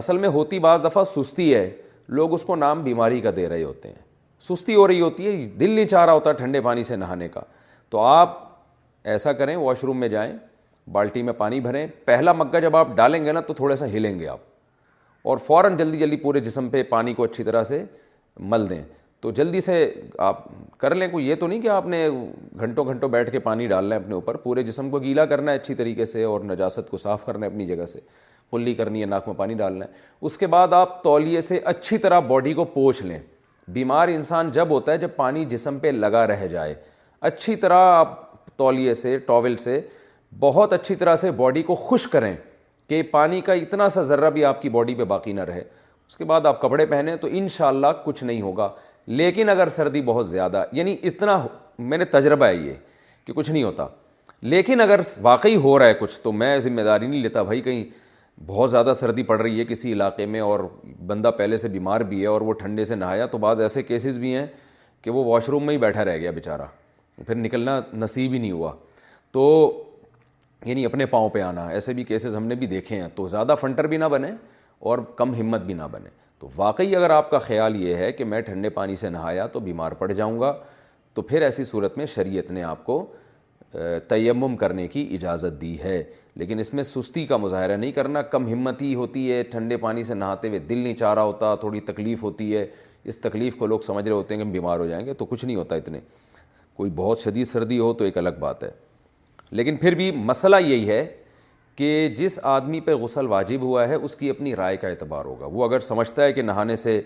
اصل میں ہوتی بعض دفعہ سستی ہے لوگ اس کو نام بیماری کا دے رہے ہوتے ہیں سستی ہو رہی ہوتی ہے دل نہیں چاہ رہا ہوتا ٹھنڈے پانی سے نہانے کا تو آپ ایسا کریں واش روم میں جائیں بالٹی میں پانی بھریں پہلا مگہ جب آپ ڈالیں گے نا تو تھوڑا سا ہلیں گے آپ اور فوراً جلدی جلدی پورے جسم پہ پانی کو اچھی طرح سے مل دیں تو جلدی سے آپ کر لیں کوئی یہ تو نہیں کہ آپ نے گھنٹوں گھنٹوں بیٹھ کے پانی ڈالنا ہے اپنے اوپر پورے جسم کو گیلا کرنا ہے اچھی طریقے سے اور نجاست کو صاف کرنا ہے اپنی جگہ سے کلی کرنی ہے ناک میں پانی ڈالنا ہے اس کے بعد آپ تولیے سے اچھی طرح باڈی کو پوچھ لیں بیمار انسان جب ہوتا ہے جب پانی جسم پہ لگا رہ جائے اچھی طرح آپ تولیے سے ٹاول سے بہت اچھی طرح سے باڈی کو خشک کریں کہ پانی کا اتنا سا ذرہ بھی آپ کی باڈی پہ باقی نہ رہے اس کے بعد آپ کپڑے پہنیں تو ان شاء اللہ کچھ نہیں ہوگا لیکن اگر سردی بہت زیادہ یعنی اتنا میں نے تجربہ ہے یہ کہ کچھ نہیں ہوتا لیکن اگر واقعی ہو رہا ہے کچھ تو میں ذمہ داری نہیں لیتا بھائی کہیں بہت زیادہ سردی پڑ رہی ہے کسی علاقے میں اور بندہ پہلے سے بیمار بھی ہے اور وہ ٹھنڈے سے نہایا تو بعض ایسے کیسز بھی ہیں کہ وہ واش روم میں ہی بیٹھا رہ گیا بیچارہ پھر نکلنا نصیب ہی نہیں ہوا تو یعنی اپنے پاؤں پہ آنا ایسے بھی کیسز ہم نے بھی دیکھے ہیں تو زیادہ فنٹر بھی نہ بنیں اور کم ہمت بھی نہ بنیں تو واقعی اگر آپ کا خیال یہ ہے کہ میں ٹھنڈے پانی سے نہایا تو بیمار پڑ جاؤں گا تو پھر ایسی صورت میں شریعت نے آپ کو تیمم کرنے کی اجازت دی ہے لیکن اس میں سستی کا مظاہرہ نہیں کرنا کم ہمت ہی ہوتی ہے ٹھنڈے پانی سے نہاتے ہوئے دل نہیں چاہ رہا ہوتا تھوڑی تکلیف ہوتی ہے اس تکلیف کو لوگ سمجھ رہے ہوتے ہیں کہ ہم بیمار ہو جائیں گے تو کچھ نہیں ہوتا اتنے کوئی بہت شدید سردی ہو تو ایک الگ بات ہے لیکن پھر بھی مسئلہ یہی ہے کہ جس آدمی پہ غسل واجب ہوا ہے اس کی اپنی رائے کا اعتبار ہوگا وہ اگر سمجھتا ہے کہ نہانے سے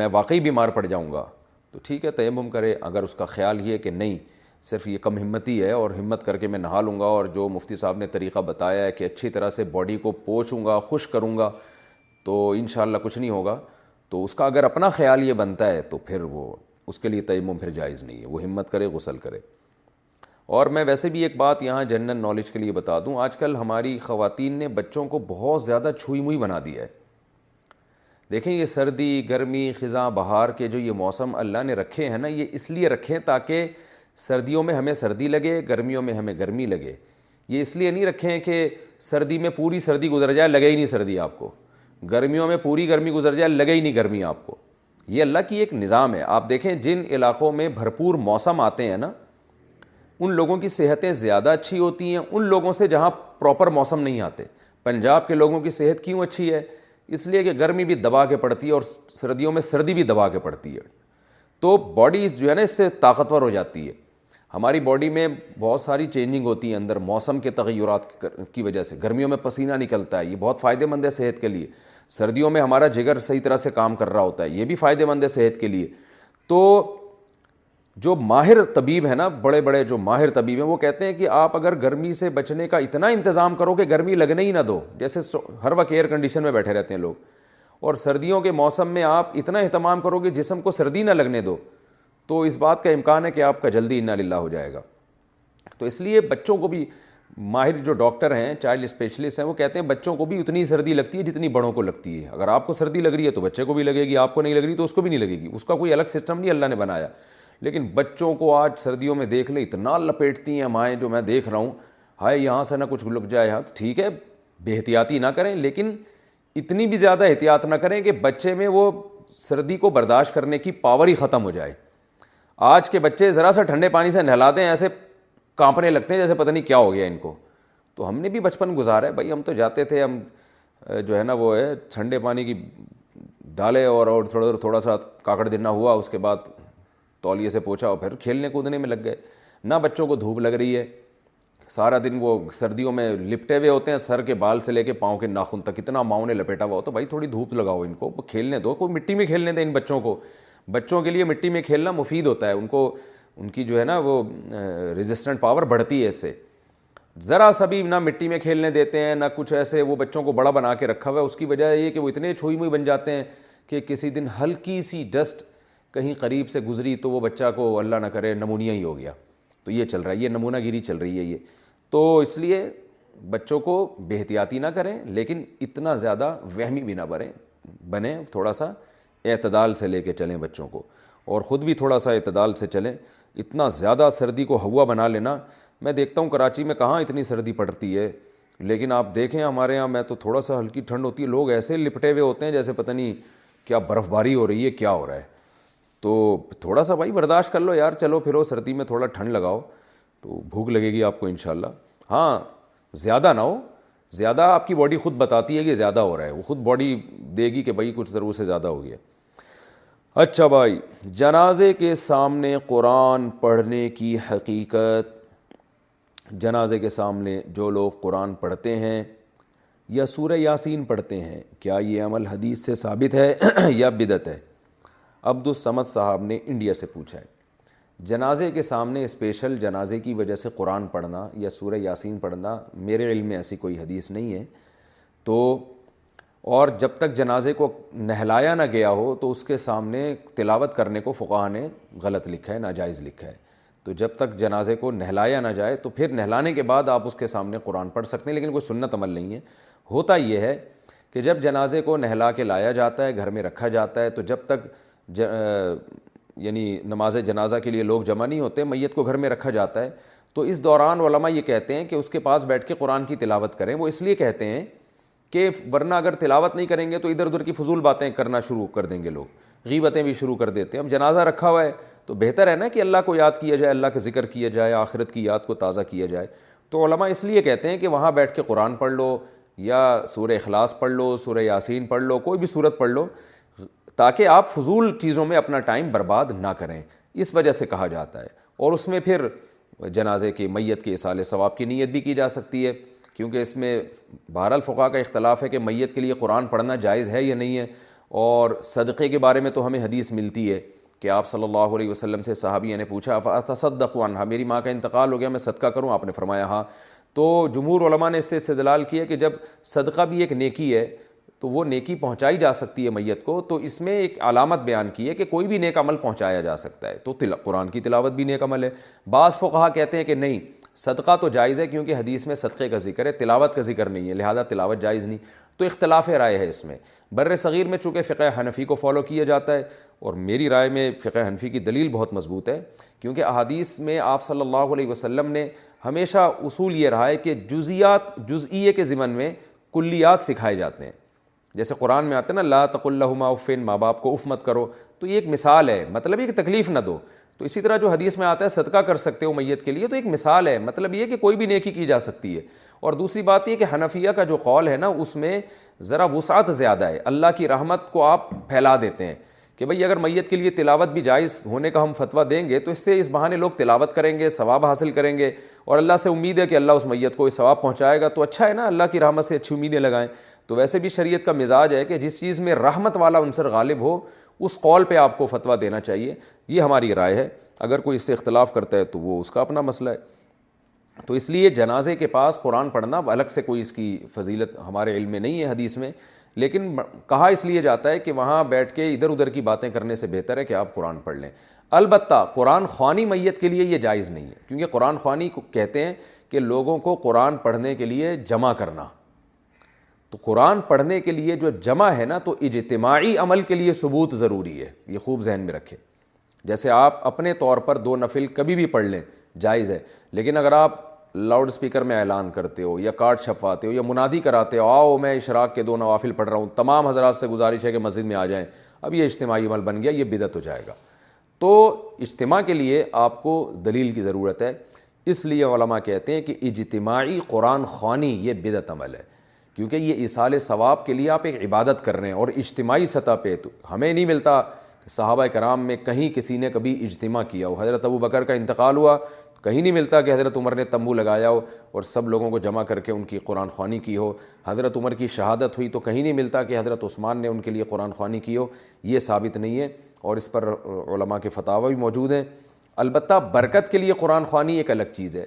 میں واقعی بیمار پڑ جاؤں گا تو ٹھیک ہے تیمم کرے اگر اس کا خیال یہ کہ نہیں صرف یہ کم ہمتی ہے اور ہمت کر کے میں نہا لوں گا اور جو مفتی صاحب نے طریقہ بتایا ہے کہ اچھی طرح سے باڈی کو پوچھوں گا خوش کروں گا تو انشاءاللہ کچھ نہیں ہوگا تو اس کا اگر اپنا خیال یہ بنتا ہے تو پھر وہ اس کے لیے تیمم پھر جائز نہیں ہے وہ ہمت کرے غسل کرے اور میں ویسے بھی ایک بات یہاں جنرل نالج کے لیے بتا دوں آج کل ہماری خواتین نے بچوں کو بہت زیادہ چھوئی موئی بنا دیا ہے دیکھیں یہ سردی گرمی خزاں بہار کے جو یہ موسم اللہ نے رکھے ہیں نا یہ اس لیے رکھیں تاکہ سردیوں میں ہمیں سردی لگے گرمیوں میں ہمیں گرمی لگے یہ اس لیے نہیں رکھیں کہ سردی میں پوری سردی گزر جائے لگے ہی نہیں سردی آپ کو گرمیوں میں پوری گرمی گزر جائے لگے ہی نہیں گرمی آپ کو یہ اللہ کی ایک نظام ہے آپ دیکھیں جن علاقوں میں بھرپور موسم آتے ہیں نا ان لوگوں کی صحتیں زیادہ اچھی ہوتی ہیں ان لوگوں سے جہاں پراپر موسم نہیں آتے پنجاب کے لوگوں کی صحت کیوں اچھی ہے اس لیے کہ گرمی بھی دبا کے پڑتی ہے اور سردیوں میں سردی بھی دبا کے پڑتی ہے تو باڈی جو ہے نا اس سے طاقتور ہو جاتی ہے ہماری باڈی میں بہت ساری چینجنگ ہوتی ہے اندر موسم کے تغیرات کی وجہ سے گرمیوں میں پسینہ نکلتا ہے یہ بہت فائدے مند ہے صحت کے لیے سردیوں میں ہمارا جگر صحیح طرح سے کام کر رہا ہوتا ہے یہ بھی فائدے مند ہے صحت کے لیے تو جو ماہر طبیب ہیں نا بڑے بڑے جو ماہر طبیب ہیں وہ کہتے ہیں کہ آپ اگر گرمی سے بچنے کا اتنا انتظام کرو کہ گرمی لگنے ہی نہ دو جیسے ہر وقت ایئر کنڈیشن میں بیٹھے رہتے ہیں لوگ اور سردیوں کے موسم میں آپ اتنا اہتمام کرو کہ جسم کو سردی نہ لگنے دو تو اس بات کا امکان ہے کہ آپ کا جلدی انا للہ ہو جائے گا تو اس لیے بچوں کو بھی ماہر جو ڈاکٹر ہیں چائلڈ اسپیشلسٹ ہیں وہ کہتے ہیں بچوں کو بھی اتنی سردی لگتی ہے جتنی بڑوں کو لگتی ہے اگر آپ کو سردی لگ رہی ہے تو بچے کو بھی لگے گی آپ کو نہیں لگ رہی تو اس کو بھی نہیں لگے گی اس کا کوئی الگ سسٹم نہیں اللہ نے بنایا لیکن بچوں کو آج سردیوں میں دیکھ لیں اتنا لپیٹتی ہیں مائیں جو میں دیکھ رہا ہوں ہائے یہاں سے نہ کچھ لک جائے یہاں تو ٹھیک ہے بے احتیاطی نہ کریں لیکن اتنی بھی زیادہ احتیاط نہ کریں کہ بچے میں وہ سردی کو برداشت کرنے کی پاور ہی ختم ہو جائے آج کے بچے ذرا سا ٹھنڈے پانی سے نہلاتے ہیں ایسے کانپنے لگتے ہیں جیسے پتہ نہیں کیا ہو گیا ان کو تو ہم نے بھی بچپن گزارا ہے بھائی ہم تو جاتے تھے ہم جو ہے نا وہ ہے ٹھنڈے پانی کی ڈالے اور اور تھوڑا تھوڑا سا کاکڑ دن ہوا اس کے بعد تولیے سے پوچھا اور پھر کھیلنے کودنے میں لگ گئے نہ بچوں کو دھوپ لگ رہی ہے سارا دن وہ سردیوں میں لپٹے ہوئے ہوتے ہیں سر کے بال سے لے کے پاؤں کے ناخن تک اتنا ماؤں نے لپیٹا ہوا ہو تو بھائی تھوڑی دھوپ لگاؤ ان کو وہ کھیلنے دو کوئی مٹی میں کھیلنے دیں ان بچوں کو بچوں کے لیے مٹی میں کھیلنا مفید ہوتا ہے ان کو ان کی جو ہے نا وہ ریزسٹنٹ پاور بڑھتی ہے اس سے ذرا سا بھی نہ مٹی میں کھیلنے دیتے ہیں نہ کچھ ایسے وہ بچوں کو بڑا بنا کے رکھا ہوا ہے اس کی وجہ یہ کہ وہ اتنے چھوئی موئی بن جاتے ہیں کہ کسی دن ہلکی سی ڈسٹ کہیں قریب سے گزری تو وہ بچہ کو اللہ نہ کرے نمونیا ہی ہو گیا تو یہ چل رہا ہے یہ نمونہ گیری چل رہی ہے یہ تو اس لیے بچوں کو بے احتیاطی نہ کریں لیکن اتنا زیادہ وہمی بھی نہ بنیں بنیں تھوڑا سا اعتدال سے لے کے چلیں بچوں کو اور خود بھی تھوڑا سا اعتدال سے چلیں اتنا زیادہ سردی کو ہوا بنا لینا میں دیکھتا ہوں کراچی میں کہاں اتنی سردی پڑتی ہے لیکن آپ دیکھیں ہمارے یہاں میں تو تھوڑا سا ہلکی ٹھنڈ ہوتی ہے لوگ ایسے لپٹے ہوئے ہوتے ہیں جیسے پتہ نہیں کیا برف باری ہو رہی ہے کیا ہو رہا ہے تو تھوڑا سا بھائی برداشت کر لو یار چلو پھر سردی میں تھوڑا ٹھنڈ لگاؤ تو بھوک لگے گی آپ کو انشاءاللہ ہاں زیادہ نہ ہو زیادہ آپ کی باڈی خود بتاتی ہے کہ زیادہ ہو رہا ہے وہ خود باڈی دے گی کہ بھائی کچھ ضرور سے زیادہ ہو گیا اچھا بھائی جنازے کے سامنے قرآن پڑھنے کی حقیقت جنازے کے سامنے جو لوگ قرآن پڑھتے ہیں یا سورہ یاسین پڑھتے ہیں کیا یہ عمل حدیث سے ثابت ہے یا بدت ہے عبد السمد صاحب نے انڈیا سے پوچھا ہے جنازے کے سامنے اسپیشل جنازے کی وجہ سے قرآن پڑھنا یا سورہ یاسین پڑھنا میرے علم میں ایسی کوئی حدیث نہیں ہے تو اور جب تک جنازے کو نہلایا نہ گیا ہو تو اس کے سامنے تلاوت کرنے کو فقا نے غلط لکھا ہے ناجائز لکھا ہے تو جب تک جنازے کو نہلایا نہ جائے تو پھر نہلانے کے بعد آپ اس کے سامنے قرآن پڑھ سکتے ہیں لیکن کوئی سنت عمل نہیں ہے ہوتا یہ ہے کہ جب جنازے کو نہلا کے لایا جاتا ہے گھر میں رکھا جاتا ہے تو جب تک یعنی نماز جنازہ کے لیے لوگ جمع نہیں ہوتے میت کو گھر میں رکھا جاتا ہے تو اس دوران علماء یہ کہتے ہیں کہ اس کے پاس بیٹھ کے قرآن کی تلاوت کریں وہ اس لیے کہتے ہیں کہ ورنہ اگر تلاوت نہیں کریں گے تو ادھر ادھر کی فضول باتیں کرنا شروع کر دیں گے لوگ غیبتیں بھی شروع کر دیتے ہیں اب جنازہ رکھا ہوا ہے تو بہتر ہے نا کہ اللہ کو یاد کیا جائے اللہ کا ذکر کیا جائے آخرت کی یاد کو تازہ کیا جائے تو علماء اس لیے کہتے ہیں کہ وہاں بیٹھ کے قرآن پڑھ لو یا سورہ اخلاص پڑھ لو سورہ یاسین پڑھ لو کوئی بھی صورت پڑھ لو تاکہ آپ فضول چیزوں میں اپنا ٹائم برباد نہ کریں اس وجہ سے کہا جاتا ہے اور اس میں پھر جنازے کی میت کے اصال ثواب کی نیت بھی کی جا سکتی ہے کیونکہ اس میں بہر الفقاء کا اختلاف ہے کہ میت کے لیے قرآن پڑھنا جائز ہے یا نہیں ہے اور صدقے کے بارے میں تو ہمیں حدیث ملتی ہے کہ آپ صلی اللہ علیہ وسلم سے صحابیہ نے پوچھا عنہ میری ماں کا انتقال ہو گیا میں صدقہ کروں آپ نے فرمایا ہاں تو جمہور علماء نے اس سے استدلال کیا کہ جب صدقہ بھی ایک نیکی ہے تو وہ نیکی پہنچائی جا سکتی ہے میت کو تو اس میں ایک علامت بیان کی ہے کہ کوئی بھی نیک عمل پہنچایا جا سکتا ہے تو قرآن کی تلاوت بھی نیک عمل ہے بعض فا کہتے ہیں کہ نہیں صدقہ تو جائز ہے کیونکہ حدیث میں صدقے کا ذکر ہے تلاوت کا ذکر نہیں ہے لہذا تلاوت جائز نہیں تو اختلاف رائے ہے اس میں بر صغیر میں چونکہ فقہ حنفی کو فالو کیا جاتا ہے اور میری رائے میں فقہ حنفی کی دلیل بہت مضبوط ہے کیونکہ احادیث میں آپ صلی اللہ علیہ وسلم نے ہمیشہ اصول یہ رہا ہے کہ جزیات جزئیے کے ضمن میں کلیات سکھائے جاتے ہیں جیسے قرآن میں آتے نا لا تق اللہ افین ماں باپ کو اف مت کرو تو یہ ایک مثال ہے مطلب یہ کہ تکلیف نہ دو تو اسی طرح جو حدیث میں آتا ہے صدقہ کر سکتے ہو میت کے لیے تو ایک مثال ہے مطلب یہ کہ کوئی بھی نیکی کی جا سکتی ہے اور دوسری بات یہ کہ حنفیہ کا جو قول ہے نا اس میں ذرا وسعت زیادہ ہے اللہ کی رحمت کو آپ پھیلا دیتے ہیں کہ بھائی اگر میت کے لیے تلاوت بھی جائز ہونے کا ہم فتویٰ دیں گے تو اس سے اس بہانے لوگ تلاوت کریں گے ثواب حاصل کریں گے اور اللہ سے امید ہے کہ اللہ اس میت کو اس ثواب پہنچائے گا تو اچھا ہے نا اللہ کی رحمت سے اچھی امیدیں لگائیں تو ویسے بھی شریعت کا مزاج ہے کہ جس چیز میں رحمت والا عنصر غالب ہو اس قول پہ آپ کو فتویٰ دینا چاہیے یہ ہماری رائے ہے اگر کوئی اس سے اختلاف کرتا ہے تو وہ اس کا اپنا مسئلہ ہے تو اس لیے جنازے کے پاس قرآن پڑھنا الگ سے کوئی اس کی فضیلت ہمارے علم میں نہیں ہے حدیث میں لیکن کہا اس لیے جاتا ہے کہ وہاں بیٹھ کے ادھر ادھر کی باتیں کرنے سے بہتر ہے کہ آپ قرآن پڑھ لیں البتہ قرآن خوانی میت کے لیے یہ جائز نہیں ہے کیونکہ قرآن خوانی کہتے ہیں کہ لوگوں کو قرآن پڑھنے کے لیے جمع کرنا تو قرآن پڑھنے کے لیے جو جمع ہے نا تو اجتماعی عمل کے لیے ثبوت ضروری ہے یہ خوب ذہن میں رکھے جیسے آپ اپنے طور پر دو نفل کبھی بھی پڑھ لیں جائز ہے لیکن اگر آپ لاؤڈ اسپیکر میں اعلان کرتے ہو یا کارڈ چھپواتے ہو یا منادی کراتے ہو آؤ میں اشراک کے دو نوافل پڑھ رہا ہوں تمام حضرات سے گزارش ہے کہ مسجد میں آ جائیں اب یہ اجتماعی عمل بن گیا یہ بدعت ہو جائے گا تو اجتماع کے لیے آپ کو دلیل کی ضرورت ہے اس لیے علماء کہتے ہیں کہ اجتماعی قرآن خوانی یہ بدت عمل ہے کیونکہ یہ اصال ثواب کے لیے آپ ایک عبادت کر رہے ہیں اور اجتماعی سطح پہ تو ہمیں نہیں ملتا صحابہ کرام میں کہیں کسی نے کبھی اجتماع کیا ہو حضرت ابو بکر کا انتقال ہوا کہیں نہیں ملتا کہ حضرت عمر نے تمبو لگایا ہو اور سب لوگوں کو جمع کر کے ان کی قرآن خوانی کی ہو حضرت عمر کی شہادت ہوئی تو کہیں نہیں ملتا کہ حضرت عثمان نے ان کے لیے قرآن خوانی کی ہو یہ ثابت نہیں ہے اور اس پر علماء کے فتح بھی موجود ہیں البتہ برکت کے لیے قرآن خوانی ایک الگ چیز ہے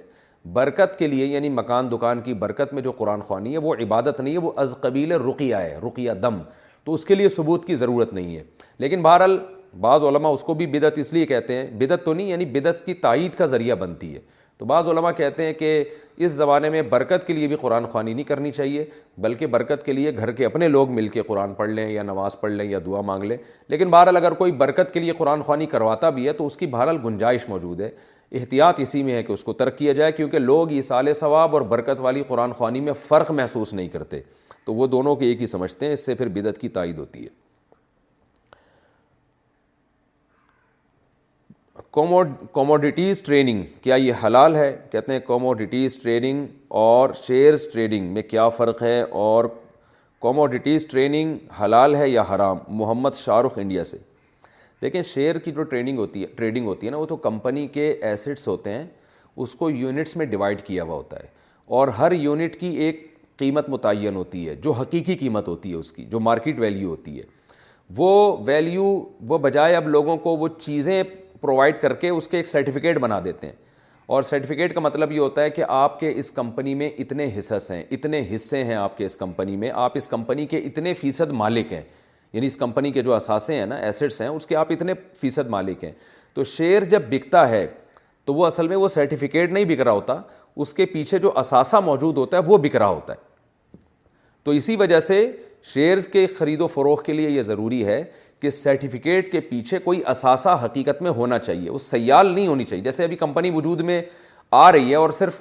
برکت کے لیے یعنی مکان دکان کی برکت میں جو قرآن خوانی ہے وہ عبادت نہیں ہے وہ از قبیل رقیہ ہے رقیہ دم تو اس کے لیے ثبوت کی ضرورت نہیں ہے لیکن بہرحال بعض علماء اس کو بھی بدعت اس لیے کہتے ہیں بدعت تو نہیں یعنی بدت کی تائید کا ذریعہ بنتی ہے تو بعض علماء کہتے ہیں کہ اس زمانے میں برکت کے لیے بھی قرآن خوانی نہیں کرنی چاہیے بلکہ برکت کے لیے گھر کے اپنے لوگ مل کے قرآن پڑھ لیں یا نماز پڑھ لیں یا دعا مانگ لیں لیکن بہرحال اگر کوئی برکت کے لیے قرآن خوانی کرواتا بھی ہے تو اس کی بہرحال گنجائش موجود ہے احتیاط اسی میں ہے کہ اس کو ترک کیا جائے کیونکہ لوگ اصال ثواب اور برکت والی قرآن خوانی میں فرق محسوس نہیں کرتے تو وہ دونوں کے ایک ہی سمجھتے ہیں اس سے پھر بدعت کی تائید ہوتی ہے کوموڈیٹیز ٹریننگ کیا یہ حلال ہے کہتے ہیں کوموڈیٹیز ٹریننگ اور شیئرز ٹریڈنگ میں کیا فرق ہے اور کوموڈیٹیز ٹریننگ حلال ہے یا حرام محمد شاہ رخ انڈیا سے دیکھیں شیئر کی جو ٹریننگ ہوتی ہے ٹریڈنگ ہوتی ہے نا وہ تو کمپنی کے ایسٹس ہوتے ہیں اس کو یونٹس میں ڈیوائڈ کیا ہوا ہوتا ہے اور ہر یونٹ کی ایک قیمت متعین ہوتی ہے جو حقیقی قیمت ہوتی ہے اس کی جو مارکیٹ ویلیو ہوتی ہے وہ ویلیو وہ بجائے اب لوگوں کو وہ چیزیں پرووائڈ کر کے اس کے ایک سرٹیفکیٹ بنا دیتے ہیں اور سرٹیفکیٹ کا مطلب یہ ہوتا ہے کہ آپ کے اس کمپنی میں اتنے حصص ہیں اتنے حصے ہیں آپ کے اس کمپنی میں آپ اس کمپنی کے اتنے فیصد مالک ہیں یعنی اس کمپنی کے جو اثاثے ہیں نا ایسٹس ہیں اس کے آپ اتنے فیصد مالک ہیں تو شیئر جب بکتا ہے تو وہ اصل میں وہ سرٹیفکیٹ نہیں بک رہا ہوتا اس کے پیچھے جو اثاثہ موجود ہوتا ہے وہ بک رہا ہوتا ہے تو اسی وجہ سے شیئرز کے خرید و فروغ کے لیے یہ ضروری ہے کہ سرٹیفکیٹ کے پیچھے کوئی اثاثہ حقیقت میں ہونا چاہیے وہ سیال نہیں ہونی چاہیے جیسے ابھی کمپنی وجود میں آ رہی ہے اور صرف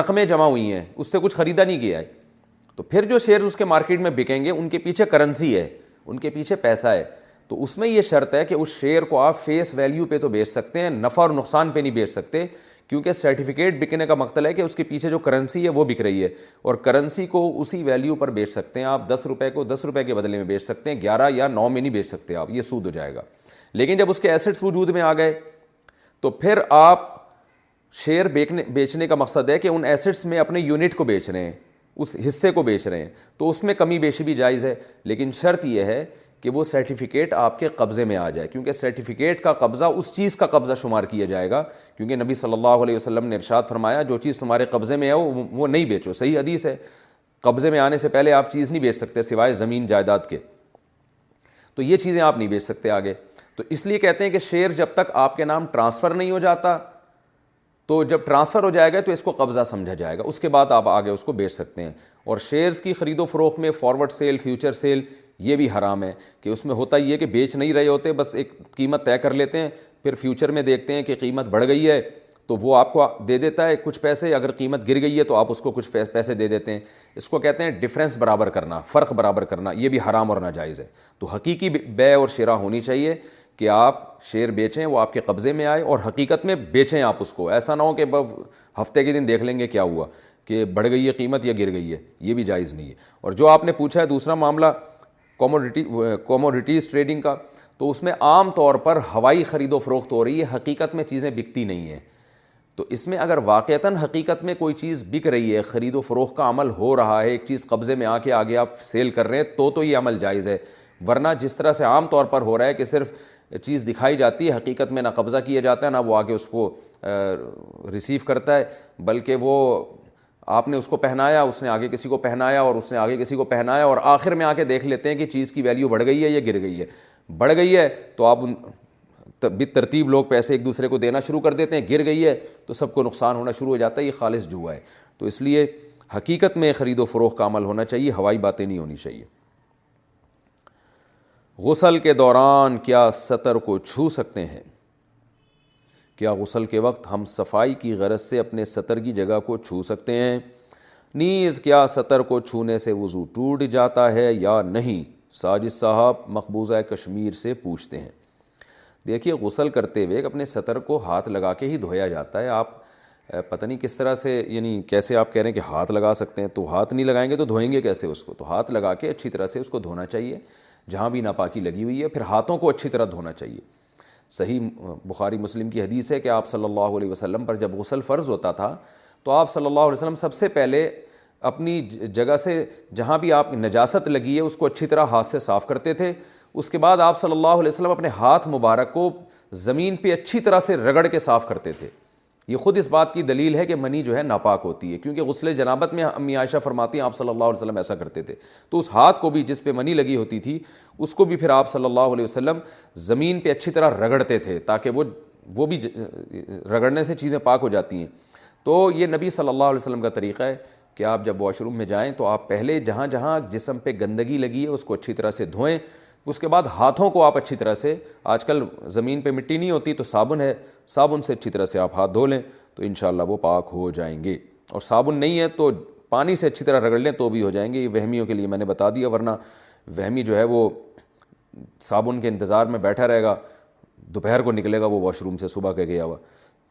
رقمیں جمع ہوئی ہیں اس سے کچھ خریدا نہیں گیا ہے تو پھر جو شیئرز اس کے مارکیٹ میں بکیں گے ان کے پیچھے کرنسی ہے ان کے پیچھے پیسہ ہے تو اس میں یہ شرط ہے کہ اس شیئر کو آپ فیس ویلیو پہ تو بیچ سکتے ہیں نفع اور نقصان پہ نہیں بیچ سکتے کیونکہ سرٹیفکیٹ بکنے کا مقتل ہے کہ اس کے پیچھے جو کرنسی ہے وہ بک رہی ہے اور کرنسی کو اسی ویلیو پر بیچ سکتے ہیں آپ دس روپے کو دس روپے کے بدلے میں بیچ سکتے ہیں گیارہ یا نو میں نہیں بیچ سکتے آپ یہ سود ہو جائے گا لیکن جب اس کے ایسٹس وجود میں آ گئے تو پھر آپ شیئر بیچنے کا مقصد ہے کہ ان ایسٹس میں اپنے یونٹ کو بیچ رہے ہیں اس حصے کو بیچ رہے ہیں تو اس میں کمی بیشی بھی جائز ہے لیکن شرط یہ ہے کہ وہ سرٹیفکیٹ آپ کے قبضے میں آ جائے کیونکہ سرٹیفکیٹ کا قبضہ اس چیز کا قبضہ شمار کیا جائے گا کیونکہ نبی صلی اللہ علیہ وسلم نے ارشاد فرمایا جو چیز تمہارے قبضے میں ہے وہ نہیں بیچو صحیح حدیث ہے قبضے میں آنے سے پہلے آپ چیز نہیں بیچ سکتے سوائے زمین جائیداد کے تو یہ چیزیں آپ نہیں بیچ سکتے آگے تو اس لیے کہتے ہیں کہ شیئر جب تک آپ کے نام ٹرانسفر نہیں ہو جاتا تو جب ٹرانسفر ہو جائے گا تو اس کو قبضہ سمجھا جائے گا اس کے بعد آپ آگے اس کو بیچ سکتے ہیں اور شیئرز کی خرید و فروخت میں فارورڈ سیل فیوچر سیل یہ بھی حرام ہے کہ اس میں ہوتا یہ کہ بیچ نہیں رہے ہوتے بس ایک قیمت طے کر لیتے ہیں پھر فیوچر میں دیکھتے ہیں کہ قیمت بڑھ گئی ہے تو وہ آپ کو دے دیتا ہے کچھ پیسے اگر قیمت گر گئی ہے تو آپ اس کو کچھ پیسے دے دیتے ہیں اس کو کہتے ہیں ڈفرینس برابر کرنا فرق برابر کرنا یہ بھی حرام اور ناجائز ہے تو حقیقی بے اور شرح ہونی چاہیے کہ آپ شیئر بیچیں وہ آپ کے قبضے میں آئے اور حقیقت میں بیچیں آپ اس کو ایسا نہ ہو کہ ہفتے کے دن دیکھ لیں گے کیا ہوا کہ بڑھ گئی ہے قیمت یا گر گئی ہے یہ بھی جائز نہیں ہے اور جو آپ نے پوچھا ہے دوسرا معاملہ کوموڈیٹی کوموڈیٹیز ٹریڈنگ کا تو اس میں عام طور پر ہوائی خرید و فروخت ہو رہی ہے حقیقت میں چیزیں بکتی نہیں ہیں تو اس میں اگر واقعتاً حقیقت میں کوئی چیز بک رہی ہے خرید و فروخت کا عمل ہو رہا ہے ایک چیز قبضے میں آ کے آگے آپ سیل کر رہے ہیں تو تو یہ عمل جائز ہے ورنہ جس طرح سے عام طور پر ہو رہا ہے کہ صرف چیز دکھائی جاتی ہے حقیقت میں نہ قبضہ کیا جاتا ہے نہ وہ آگے اس کو ریسیو کرتا ہے بلکہ وہ آپ نے اس کو پہنایا اس نے آگے کسی کو پہنایا اور اس نے آگے کسی کو پہنایا اور آخر میں آ کے دیکھ لیتے ہیں کہ چیز کی ویلیو بڑھ گئی ہے یا گر گئی ہے بڑھ گئی ہے تو آپ ان بد ترتیب لوگ پیسے ایک دوسرے کو دینا شروع کر دیتے ہیں گر گئی ہے تو سب کو نقصان ہونا شروع ہو جاتا ہے یہ خالص جوا ہے تو اس لیے حقیقت میں خرید و فروغ کا عمل ہونا چاہیے ہوائی باتیں نہیں ہونی چاہیے غسل کے دوران کیا سطر کو چھو سکتے ہیں کیا غسل کے وقت ہم صفائی کی غرض سے اپنے سطر کی جگہ کو چھو سکتے ہیں نیز کیا سطر کو چھونے سے وضو ٹوٹ جاتا ہے یا نہیں ساجد صاحب مقبوضہ کشمیر سے پوچھتے ہیں دیکھیے غسل کرتے ہوئے اپنے سطر کو ہاتھ لگا کے ہی دھویا جاتا ہے آپ پتہ نہیں کس طرح سے یعنی کیسے آپ کہہ رہے ہیں کہ ہاتھ لگا سکتے ہیں تو ہاتھ نہیں لگائیں گے تو دھوئیں گے کیسے اس کو تو ہاتھ لگا کے اچھی طرح سے اس کو دھونا چاہیے جہاں بھی ناپاکی لگی ہوئی ہے پھر ہاتھوں کو اچھی طرح دھونا چاہیے صحیح بخاری مسلم کی حدیث ہے کہ آپ صلی اللہ علیہ وسلم پر جب غسل فرض ہوتا تھا تو آپ صلی اللہ علیہ وسلم سب سے پہلے اپنی جگہ سے جہاں بھی آپ نجاست لگی ہے اس کو اچھی طرح ہاتھ سے صاف کرتے تھے اس کے بعد آپ صلی اللہ علیہ وسلم اپنے ہاتھ مبارک کو زمین پہ اچھی طرح سے رگڑ کے صاف کرتے تھے یہ خود اس بات کی دلیل ہے کہ منی جو ہے ناپاک ہوتی ہے کیونکہ غسل جنابت میں امی عائشہ فرماتی ہیں آپ صلی اللہ علیہ وسلم ایسا کرتے تھے تو اس ہاتھ کو بھی جس پہ منی لگی ہوتی تھی اس کو بھی پھر آپ صلی اللہ علیہ وسلم زمین پہ اچھی طرح رگڑتے تھے تاکہ وہ وہ بھی رگڑنے سے چیزیں پاک ہو جاتی ہیں تو یہ نبی صلی اللہ علیہ وسلم کا طریقہ ہے کہ آپ جب واش روم میں جائیں تو آپ پہلے جہاں جہاں جسم پہ گندگی لگی ہے اس کو اچھی طرح سے دھوئیں اس کے بعد ہاتھوں کو آپ اچھی طرح سے آج کل زمین پہ مٹی نہیں ہوتی تو صابن ہے صابن سے اچھی طرح سے آپ ہاتھ دھو لیں تو انشاءاللہ وہ پاک ہو جائیں گے اور صابن نہیں ہے تو پانی سے اچھی طرح رگڑ لیں تو بھی ہو جائیں گے یہ وہمیوں کے لیے میں نے بتا دیا ورنہ وہمی جو ہے وہ صابن کے انتظار میں بیٹھا رہے گا دوپہر کو نکلے گا وہ واش روم سے صبح کے گیا ہوا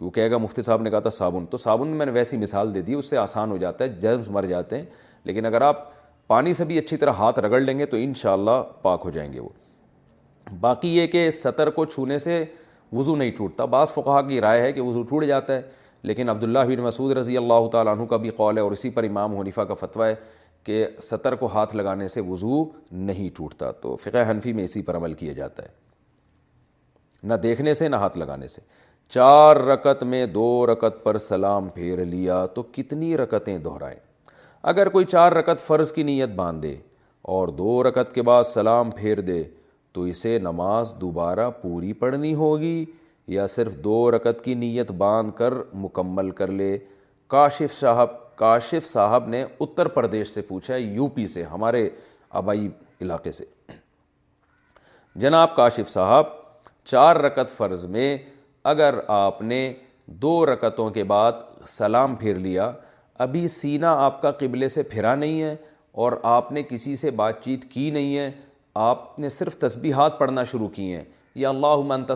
وہ کہے گا مفتی صاحب نے کہا تھا صابن تو صابن میں نے ویسی مثال دے دی اس سے آسان ہو جاتا ہے جرمس مر جاتے ہیں لیکن اگر آپ پانی سے بھی اچھی طرح ہاتھ رگڑ لیں گے تو انشاءاللہ پاک ہو جائیں گے وہ باقی یہ کہ سطر کو چھونے سے وضو نہیں ٹوٹتا بعض فقہ کی رائے ہے کہ وضو ٹوٹ جاتا ہے لیکن عبداللہ بن مسعود رضی اللہ تعالیٰ عنہ کا بھی قول ہے اور اسی پر امام حنیفہ کا فتویٰ ہے کہ سطر کو ہاتھ لگانے سے وضو نہیں ٹوٹتا تو فقہ حنفی میں اسی پر عمل کیا جاتا ہے نہ دیکھنے سے نہ ہاتھ لگانے سے چار رکت میں دو رکت پر سلام پھیر لیا تو کتنی رکتیں دہرائیں اگر کوئی چار رکت فرض کی نیت باندھ دے اور دو رکت کے بعد سلام پھیر دے تو اسے نماز دوبارہ پوری پڑھنی ہوگی یا صرف دو رکت کی نیت باندھ کر مکمل کر لے کاشف صاحب کاشف صاحب نے اتر پردیش سے پوچھا ہے یو پی سے ہمارے آبائی علاقے سے جناب کاشف صاحب چار رکت فرض میں اگر آپ نے دو رکتوں کے بعد سلام پھیر لیا ابھی سینا آپ کا قبلے سے پھرا نہیں ہے اور آپ نے کسی سے بات چیت کی نہیں ہے آپ نے صرف تسبیحات پڑھنا شروع کی ہیں یا اللہ منت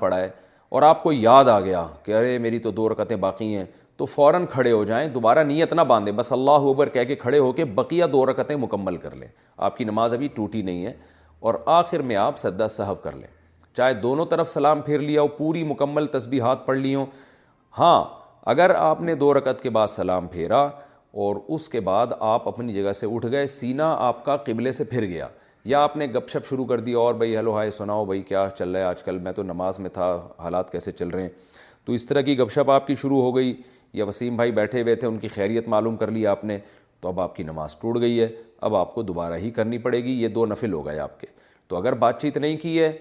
پڑھا ہے اور آپ کو یاد آ گیا کہ ارے میری تو دو رکعتیں باقی ہیں تو فوراً کھڑے ہو جائیں دوبارہ نیت نہ باندھیں بس اللہ اکبر کہہ کے کھڑے ہو کے بقیہ دو رکعتیں مکمل کر لیں آپ کی نماز ابھی ٹوٹی نہیں ہے اور آخر میں آپ سدا صحف کر لیں چاہے دونوں طرف سلام پھیر لیا ہو پوری مکمل تسبیحات پڑھ لی ہوں ہاں اگر آپ نے دو رکعت کے بعد سلام پھیرا اور اس کے بعد آپ اپنی جگہ سے اٹھ گئے سینہ آپ کا قبلے سے پھر گیا یا آپ نے گپ شپ شروع کر دی اور بھائی ہلو ہائے سناؤ بھئی کیا چل رہا ہے آج کل میں تو نماز میں تھا حالات کیسے چل رہے ہیں تو اس طرح کی گپ شپ آپ کی شروع ہو گئی یا وسیم بھائی بیٹھے ہوئے تھے ان کی خیریت معلوم کر لی آپ نے تو اب آپ کی نماز ٹوٹ گئی ہے اب آپ کو دوبارہ ہی کرنی پڑے گی یہ دو نفل ہو گئے آپ کے تو اگر بات چیت نہیں کی ہے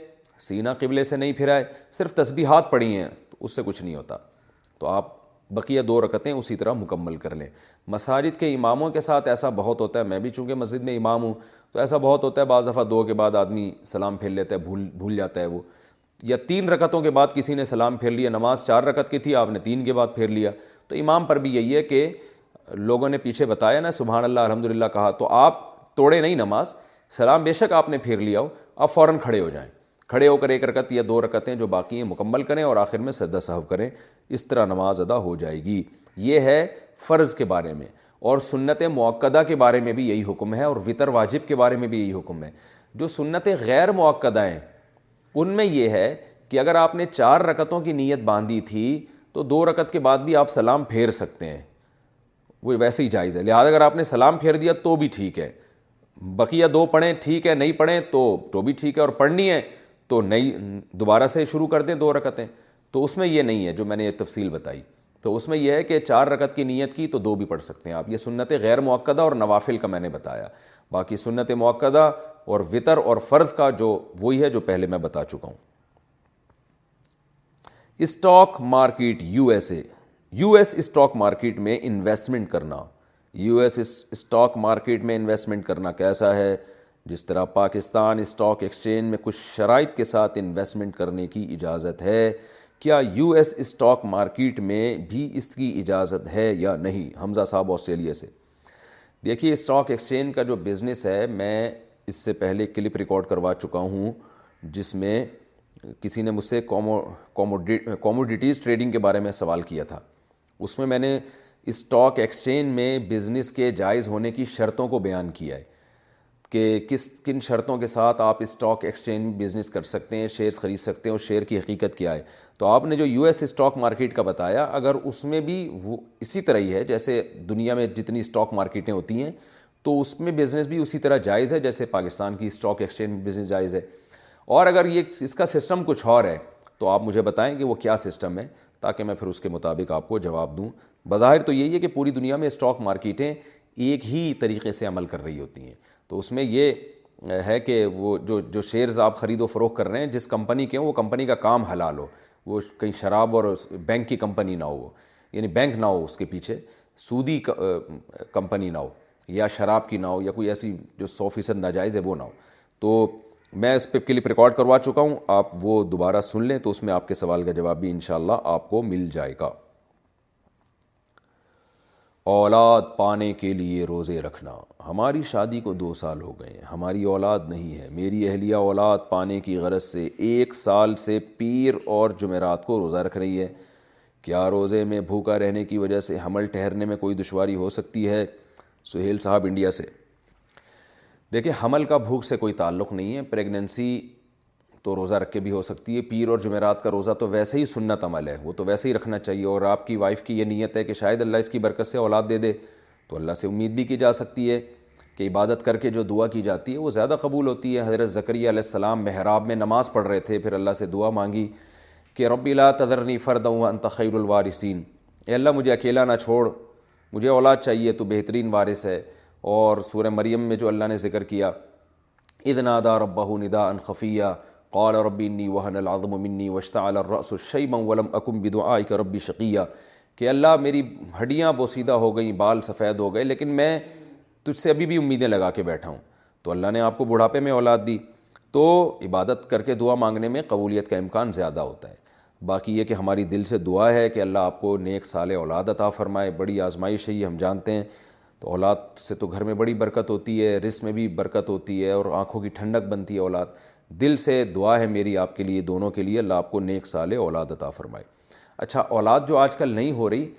سینہ قبلے سے نہیں پھرائے صرف تسبیحات پڑھی ہیں تو اس سے کچھ نہیں ہوتا تو آپ بقیہ دو رکتیں اسی طرح مکمل کر لیں مساجد کے اماموں کے ساتھ ایسا بہت ہوتا ہے میں بھی چونکہ مسجد میں امام ہوں تو ایسا بہت ہوتا ہے بعض دفعہ دو کے بعد آدمی سلام پھیر لیتا ہے بھول بھول جاتا ہے وہ یا تین رکتوں کے بعد کسی نے سلام پھیر لیا نماز چار رکت کی تھی آپ نے تین کے بعد پھیر لیا تو امام پر بھی یہی ہے کہ لوگوں نے پیچھے بتایا نا سبحان اللہ الحمد للہ کہا تو آپ توڑے نہیں نماز سلام بے شک آپ نے پھیر لیا ہو آپ فوراً کھڑے ہو جائیں کھڑے ہو کر ایک رکت یا دو رکتیں جو باقی ہیں مکمل کریں اور آخر میں سجدہ صاحب کریں اس طرح نماز ادا ہو جائے گی یہ ہے فرض کے بارے میں اور سنت موقعہ کے بارے میں بھی یہی حکم ہے اور وطر واجب کے بارے میں بھی یہی حکم ہے جو سنت غیر ہیں ان میں یہ ہے کہ اگر آپ نے چار رکتوں کی نیت باندھی تھی تو دو رکت کے بعد بھی آپ سلام پھیر سکتے ہیں وہ ویسے ہی جائز ہے لہٰذا اگر آپ نے سلام پھیر دیا تو بھی ٹھیک ہے بقیہ دو پڑھیں ٹھیک ہے نہیں پڑھیں تو تو بھی ٹھیک ہے اور پڑھنی ہے تو نئی دوبارہ سے شروع کر دیں دو رکتیں تو اس میں یہ نہیں ہے جو میں نے یہ تفصیل بتائی تو اس میں یہ ہے کہ چار رکت کی نیت کی تو دو بھی پڑھ سکتے ہیں آپ یہ سنت غیر موقعہ اور نوافل کا میں نے بتایا باقی سنت موقعہ اور وطر اور فرض کا جو وہی ہے جو پہلے میں بتا چکا ہوں stock market U S A U S stock market میں انویسٹمنٹ کرنا یو ایس اسٹاک مارکیٹ میں انویسٹمنٹ کرنا کیسا ہے جس طرح پاکستان اسٹاک ایکسچینج میں کچھ شرائط کے ساتھ انویسٹمنٹ کرنے کی اجازت ہے کیا یو ایس اسٹاک مارکیٹ میں بھی اس کی اجازت ہے یا نہیں حمزہ صاحب آسٹریلیا سے دیکھیے اسٹاک ایکسچینج کا جو بزنس ہے میں اس سے پہلے کلپ ریکارڈ کروا چکا ہوں جس میں کسی نے مجھ سے کوموڈیٹیز ٹریڈنگ کے بارے میں سوال کیا تھا اس میں میں نے اسٹاک ایکسچینج میں بزنس کے جائز ہونے کی شرطوں کو بیان کیا ہے کہ کس کن شرطوں کے ساتھ آپ اسٹاک ایکسچینج بزنس کر سکتے ہیں شیئرس خرید سکتے ہیں اور شیئر کی حقیقت کیا ہے تو آپ نے جو یو ایس اسٹاک مارکیٹ کا بتایا اگر اس میں بھی وہ اسی طرح ہی ہے جیسے دنیا میں جتنی اسٹاک مارکیٹیں ہوتی ہیں تو اس میں بزنس بھی اسی طرح جائز ہے جیسے پاکستان کی اسٹاک ایکسچینج بزنس جائز ہے اور اگر یہ اس کا سسٹم کچھ اور ہے تو آپ مجھے بتائیں کہ وہ کیا سسٹم ہے تاکہ میں پھر اس کے مطابق آپ کو جواب دوں بظاہر تو یہی ہے کہ پوری دنیا میں اسٹاک مارکیٹیں ایک ہی طریقے سے عمل کر رہی ہوتی ہیں تو اس میں یہ ہے کہ وہ جو جو شیئرز آپ خرید و فروغ کر رہے ہیں جس کمپنی کے ہوں وہ کمپنی کا کام حلال ہو وہ کہیں شراب اور بینک کی کمپنی نہ ہو یعنی بینک نہ ہو اس کے پیچھے سودی کمپنی نہ ہو یا شراب کی نہ ہو یا کوئی ایسی جو سو فیصد ناجائز ہے وہ نہ ہو تو میں اس پہ کے لیے ریکارڈ کروا چکا ہوں آپ وہ دوبارہ سن لیں تو اس میں آپ کے سوال کا جواب بھی انشاءاللہ آپ کو مل جائے گا اولاد پانے کے لیے روزے رکھنا ہماری شادی کو دو سال ہو گئے ہیں ہماری اولاد نہیں ہے میری اہلیہ اولاد پانے کی غرض سے ایک سال سے پیر اور جمعرات کو روزہ رکھ رہی ہے کیا روزے میں بھوکا رہنے کی وجہ سے حمل ٹھہرنے میں کوئی دشواری ہو سکتی ہے سہیل صاحب انڈیا سے دیکھیں حمل کا بھوک سے کوئی تعلق نہیں ہے پریگننسی تو روزہ رکھ کے بھی ہو سکتی ہے پیر اور جمعرات کا روزہ تو ویسے ہی سنت عمل ہے وہ تو ویسے ہی رکھنا چاہیے اور آپ کی وائف کی یہ نیت ہے کہ شاید اللہ اس کی برکت سے اولاد دے دے تو اللہ سے امید بھی کی جا سکتی ہے کہ عبادت کر کے جو دعا کی جاتی ہے وہ زیادہ قبول ہوتی ہے حضرت ذکری علیہ السلام محراب میں نماز پڑھ رہے تھے پھر اللہ سے دعا مانگی کہ ربی اللہ تذرنی فرد انت خیر الوارثین اے اللہ مجھے اکیلا نہ چھوڑ مجھے اولاد چاہیے تو بہترین وارث ہے اور سورہ مریم میں جو اللہ نے ذکر کیا ادنا دا ربہ ندا انخفیہ قال رب وحن وہن منی وشتاٰ الرأس الشیما ولم اکم بدعائک ربی شقیہ کہ اللہ میری ہڈیاں بوسیدہ ہو گئیں بال سفید ہو گئے لیکن میں تجھ سے ابھی بھی امیدیں لگا کے بیٹھا ہوں تو اللہ نے آپ کو بڑھاپے میں اولاد دی تو عبادت کر کے دعا مانگنے میں قبولیت کا امکان زیادہ ہوتا ہے باقی یہ کہ ہماری دل سے دعا ہے کہ اللہ آپ کو نیک سال اولاد عطا فرمائے بڑی آزمائش ہے یہ ہم جانتے ہیں تو اولاد سے تو گھر میں بڑی برکت ہوتی ہے رس میں بھی برکت ہوتی ہے اور آنکھوں کی ٹھنڈک بنتی ہے اولاد دل سے دعا ہے میری آپ کے لیے دونوں کے لیے اللہ آپ کو نیک سال اولاد عطا فرمائے اچھا اولاد جو آج کل نہیں ہو رہی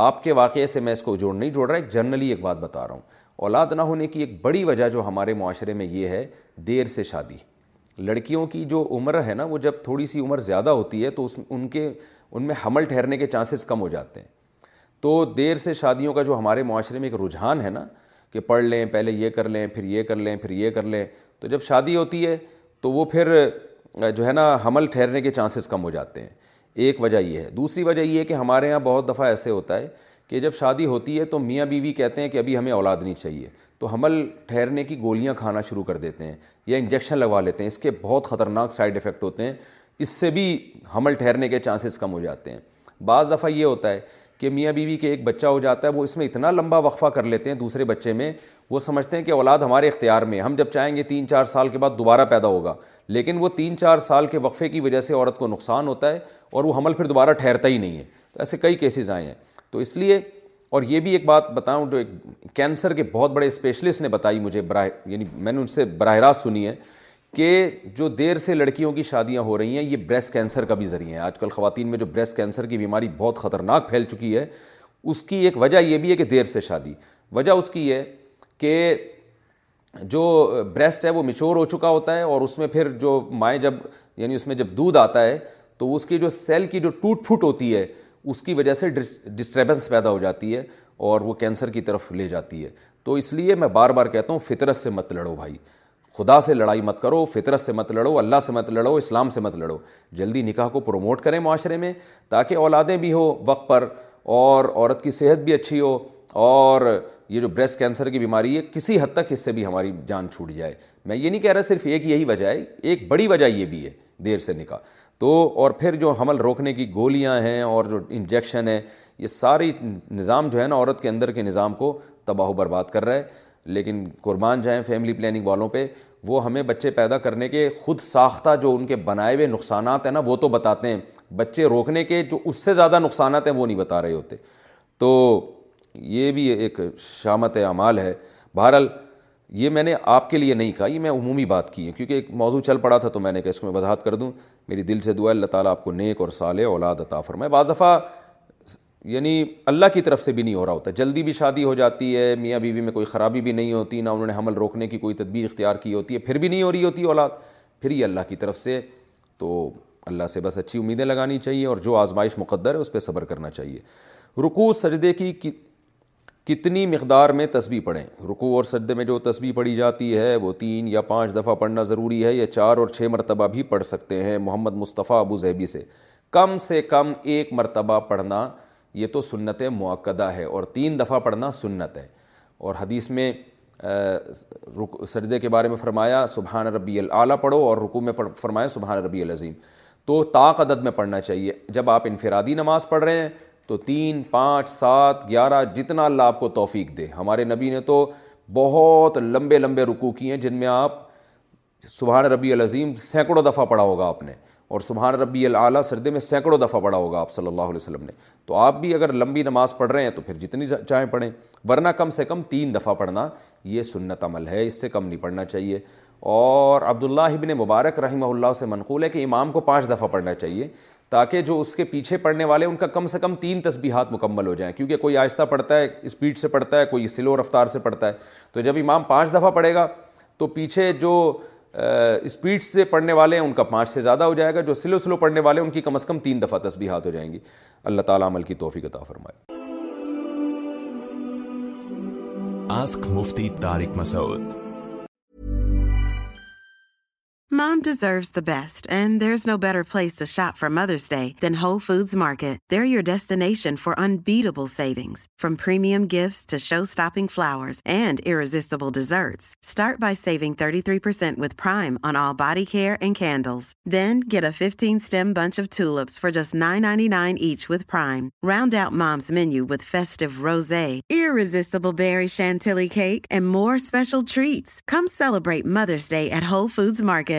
آپ کے واقعے سے میں اس کو جوڑ نہیں جوڑ رہا ایک جنرلی ایک بات بتا رہا ہوں اولاد نہ ہونے کی ایک بڑی وجہ جو ہمارے معاشرے میں یہ ہے دیر سے شادی لڑکیوں کی جو عمر ہے نا وہ جب تھوڑی سی عمر زیادہ ہوتی ہے تو اس ان کے ان میں حمل ٹھہرنے کے چانسز کم ہو جاتے ہیں تو دیر سے شادیوں کا جو ہمارے معاشرے میں ایک رجحان ہے نا کہ پڑھ لیں پہلے یہ کر لیں پھر یہ کر لیں پھر یہ کر لیں تو جب شادی ہوتی ہے تو وہ پھر جو ہے نا حمل ٹھہرنے کے چانسز کم ہو جاتے ہیں ایک وجہ یہ ہے دوسری وجہ یہ ہے کہ ہمارے یہاں بہت دفعہ ایسے ہوتا ہے کہ جب شادی ہوتی ہے تو میاں بیوی کہتے ہیں کہ ابھی ہمیں اولاد نہیں چاہیے تو حمل ٹھہرنے کی گولیاں کھانا شروع کر دیتے ہیں یا انجیکشن لگوا لیتے ہیں اس کے بہت خطرناک سائڈ افیکٹ ہوتے ہیں اس سے بھی حمل ٹھہرنے کے چانسز کم ہو جاتے ہیں بعض دفعہ یہ ہوتا ہے کہ میاں بیوی بی کے ایک بچہ ہو جاتا ہے وہ اس میں اتنا لمبا وقفہ کر لیتے ہیں دوسرے بچے میں وہ سمجھتے ہیں کہ اولاد ہمارے اختیار میں ہم جب چاہیں گے تین چار سال کے بعد دوبارہ پیدا ہوگا لیکن وہ تین چار سال کے وقفے کی وجہ سے عورت کو نقصان ہوتا ہے اور وہ حمل پھر دوبارہ ٹھہرتا ہی نہیں ہے تو ایسے کئی کیسز آئے ہیں تو اس لیے اور یہ بھی ایک بات بتاؤں جو ایک کینسر کے بہت بڑے اسپیشلسٹ نے بتائی مجھے براہ یعنی میں نے ان سے براہ راست سنی ہے کہ جو دیر سے لڑکیوں کی شادیاں ہو رہی ہیں یہ بریسٹ کینسر کا بھی ذریعہ ہے آج کل خواتین میں جو بریسٹ کینسر کی بیماری بہت خطرناک پھیل چکی ہے اس کی ایک وجہ یہ بھی ہے کہ دیر سے شادی وجہ اس کی ہے کہ جو بریسٹ ہے وہ مچور ہو چکا ہوتا ہے اور اس میں پھر جو مائیں جب یعنی اس میں جب دودھ آتا ہے تو اس کی جو سیل کی جو ٹوٹ پھوٹ ہوتی ہے اس کی وجہ سے ڈسٹربنس پیدا ہو جاتی ہے اور وہ کینسر کی طرف لے جاتی ہے تو اس لیے میں بار بار کہتا ہوں فطرت سے مت لڑو بھائی خدا سے لڑائی مت کرو فطرت سے مت لڑو اللہ سے مت لڑو اسلام سے مت لڑو جلدی نکاح کو پروموٹ کریں معاشرے میں تاکہ اولادیں بھی ہو وقت پر اور عورت کی صحت بھی اچھی ہو اور یہ جو بریسٹ کینسر کی بیماری ہے کسی حد تک اس سے بھی ہماری جان چھوٹ جائے میں یہ نہیں کہہ رہا صرف ایک یہی وجہ ہے ایک بڑی وجہ یہ بھی ہے دیر سے نکاح تو اور پھر جو حمل روکنے کی گولیاں ہیں اور جو انجیکشن ہیں یہ ساری نظام جو ہے نا عورت کے اندر کے نظام کو تباہ و برباد کر رہا ہے لیکن قربان جائیں فیملی پلاننگ والوں پہ وہ ہمیں بچے پیدا کرنے کے خود ساختہ جو ان کے بنائے ہوئے نقصانات ہیں نا وہ تو بتاتے ہیں بچے روکنے کے جو اس سے زیادہ نقصانات ہیں وہ نہیں بتا رہے ہوتے تو یہ بھی ایک شامت اعمال ہے بہرحال یہ میں نے آپ کے لیے نہیں کہا یہ میں عمومی بات کی ہے کیونکہ ایک موضوع چل پڑا تھا تو میں نے کہا اس کو میں وضاحت کر دوں میری دل سے دعا اللہ تعالیٰ آپ کو نیک اور صالح اولاد عطا فرمائے بعض دفعہ یعنی اللہ کی طرف سے بھی نہیں ہو رہا ہوتا جلدی بھی شادی ہو جاتی ہے میاں بیوی میں کوئی خرابی بھی نہیں ہوتی نہ انہوں نے حمل روکنے کی کوئی تدبیر اختیار کی ہوتی ہے پھر بھی نہیں ہو رہی ہوتی اولاد پھر یہ اللہ کی طرف سے تو اللہ سے بس اچھی امیدیں لگانی چاہیے اور جو آزمائش مقدر ہے اس پہ صبر کرنا چاہیے رکو سجدے کی کتنی مقدار میں تصویح پڑھیں رکوع اور سجدے میں جو تسبیح پڑھی جاتی ہے وہ تین یا پانچ دفعہ پڑھنا ضروری ہے یا چار اور چھ مرتبہ بھی پڑھ سکتے ہیں محمد مصطفیٰ ابو زہبی سے کم سے کم ایک مرتبہ پڑھنا یہ تو سنت معقدہ ہے اور تین دفعہ پڑھنا سنت ہے اور حدیث میں سجدے کے بارے میں فرمایا سبحان ربی العلیٰ پڑھو اور رکوع میں فرمایا سبحان ربی العظیم تو طاق عدد میں پڑھنا چاہیے جب آپ انفرادی نماز پڑھ رہے ہیں تو تین پانچ سات گیارہ جتنا اللہ آپ کو توفیق دے ہمارے نبی نے تو بہت لمبے لمبے رکوع کیے ہیں جن میں آپ سبحان ربی العظیم سینکڑوں دفعہ پڑھا ہوگا آپ نے اور سبحان ربی العلیٰ سردے میں سینکڑوں دفعہ پڑھا ہوگا آپ صلی اللہ علیہ وسلم نے تو آپ بھی اگر لمبی نماز پڑھ رہے ہیں تو پھر جتنی چاہیں پڑھیں ورنہ کم سے کم تین دفعہ پڑھنا یہ سنت عمل ہے اس سے کم نہیں پڑھنا چاہیے اور عبداللہ ابن مبارک رحمہ اللہ سے منقول ہے کہ امام کو پانچ دفعہ پڑھنا چاہیے تاکہ جو اس کے پیچھے پڑھنے والے ان کا کم سے کم تین تسبیحات مکمل ہو جائیں کیونکہ کوئی آہستہ پڑھتا ہے اسپیڈ سے پڑھتا ہے کوئی سلو رفتار سے پڑھتا ہے تو جب امام پانچ دفعہ پڑھے گا تو پیچھے جو اسپیڈ سے پڑھنے والے ہیں ان کا پانچ سے زیادہ ہو جائے گا جو سلو سلو پڑھنے والے ہیں ان کی کم از کم تین دفعہ تسبیحات ہاتھ ہو جائیں گی اللہ تعالیٰ عمل کی توفیق عطا فرمائے ask Mufti Tariq Masood Mom deserves the best, and there's no better place to shop for Mother's Day than Whole Foods Market. They're your destination for unbeatable savings, from premium gifts to show-stopping flowers and irresistible desserts. Start by saving 33% with Prime on all body care and candles. Then get a 15-stem bunch of tulips for just $9.99 each with Prime. Round out Mom's menu with festive rosé, irresistible berry chantilly cake, and more special treats. Come celebrate Mother's Day at Whole Foods Market.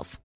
Off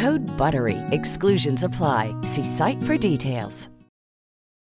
کٹ بر وی exclusions apply see site for details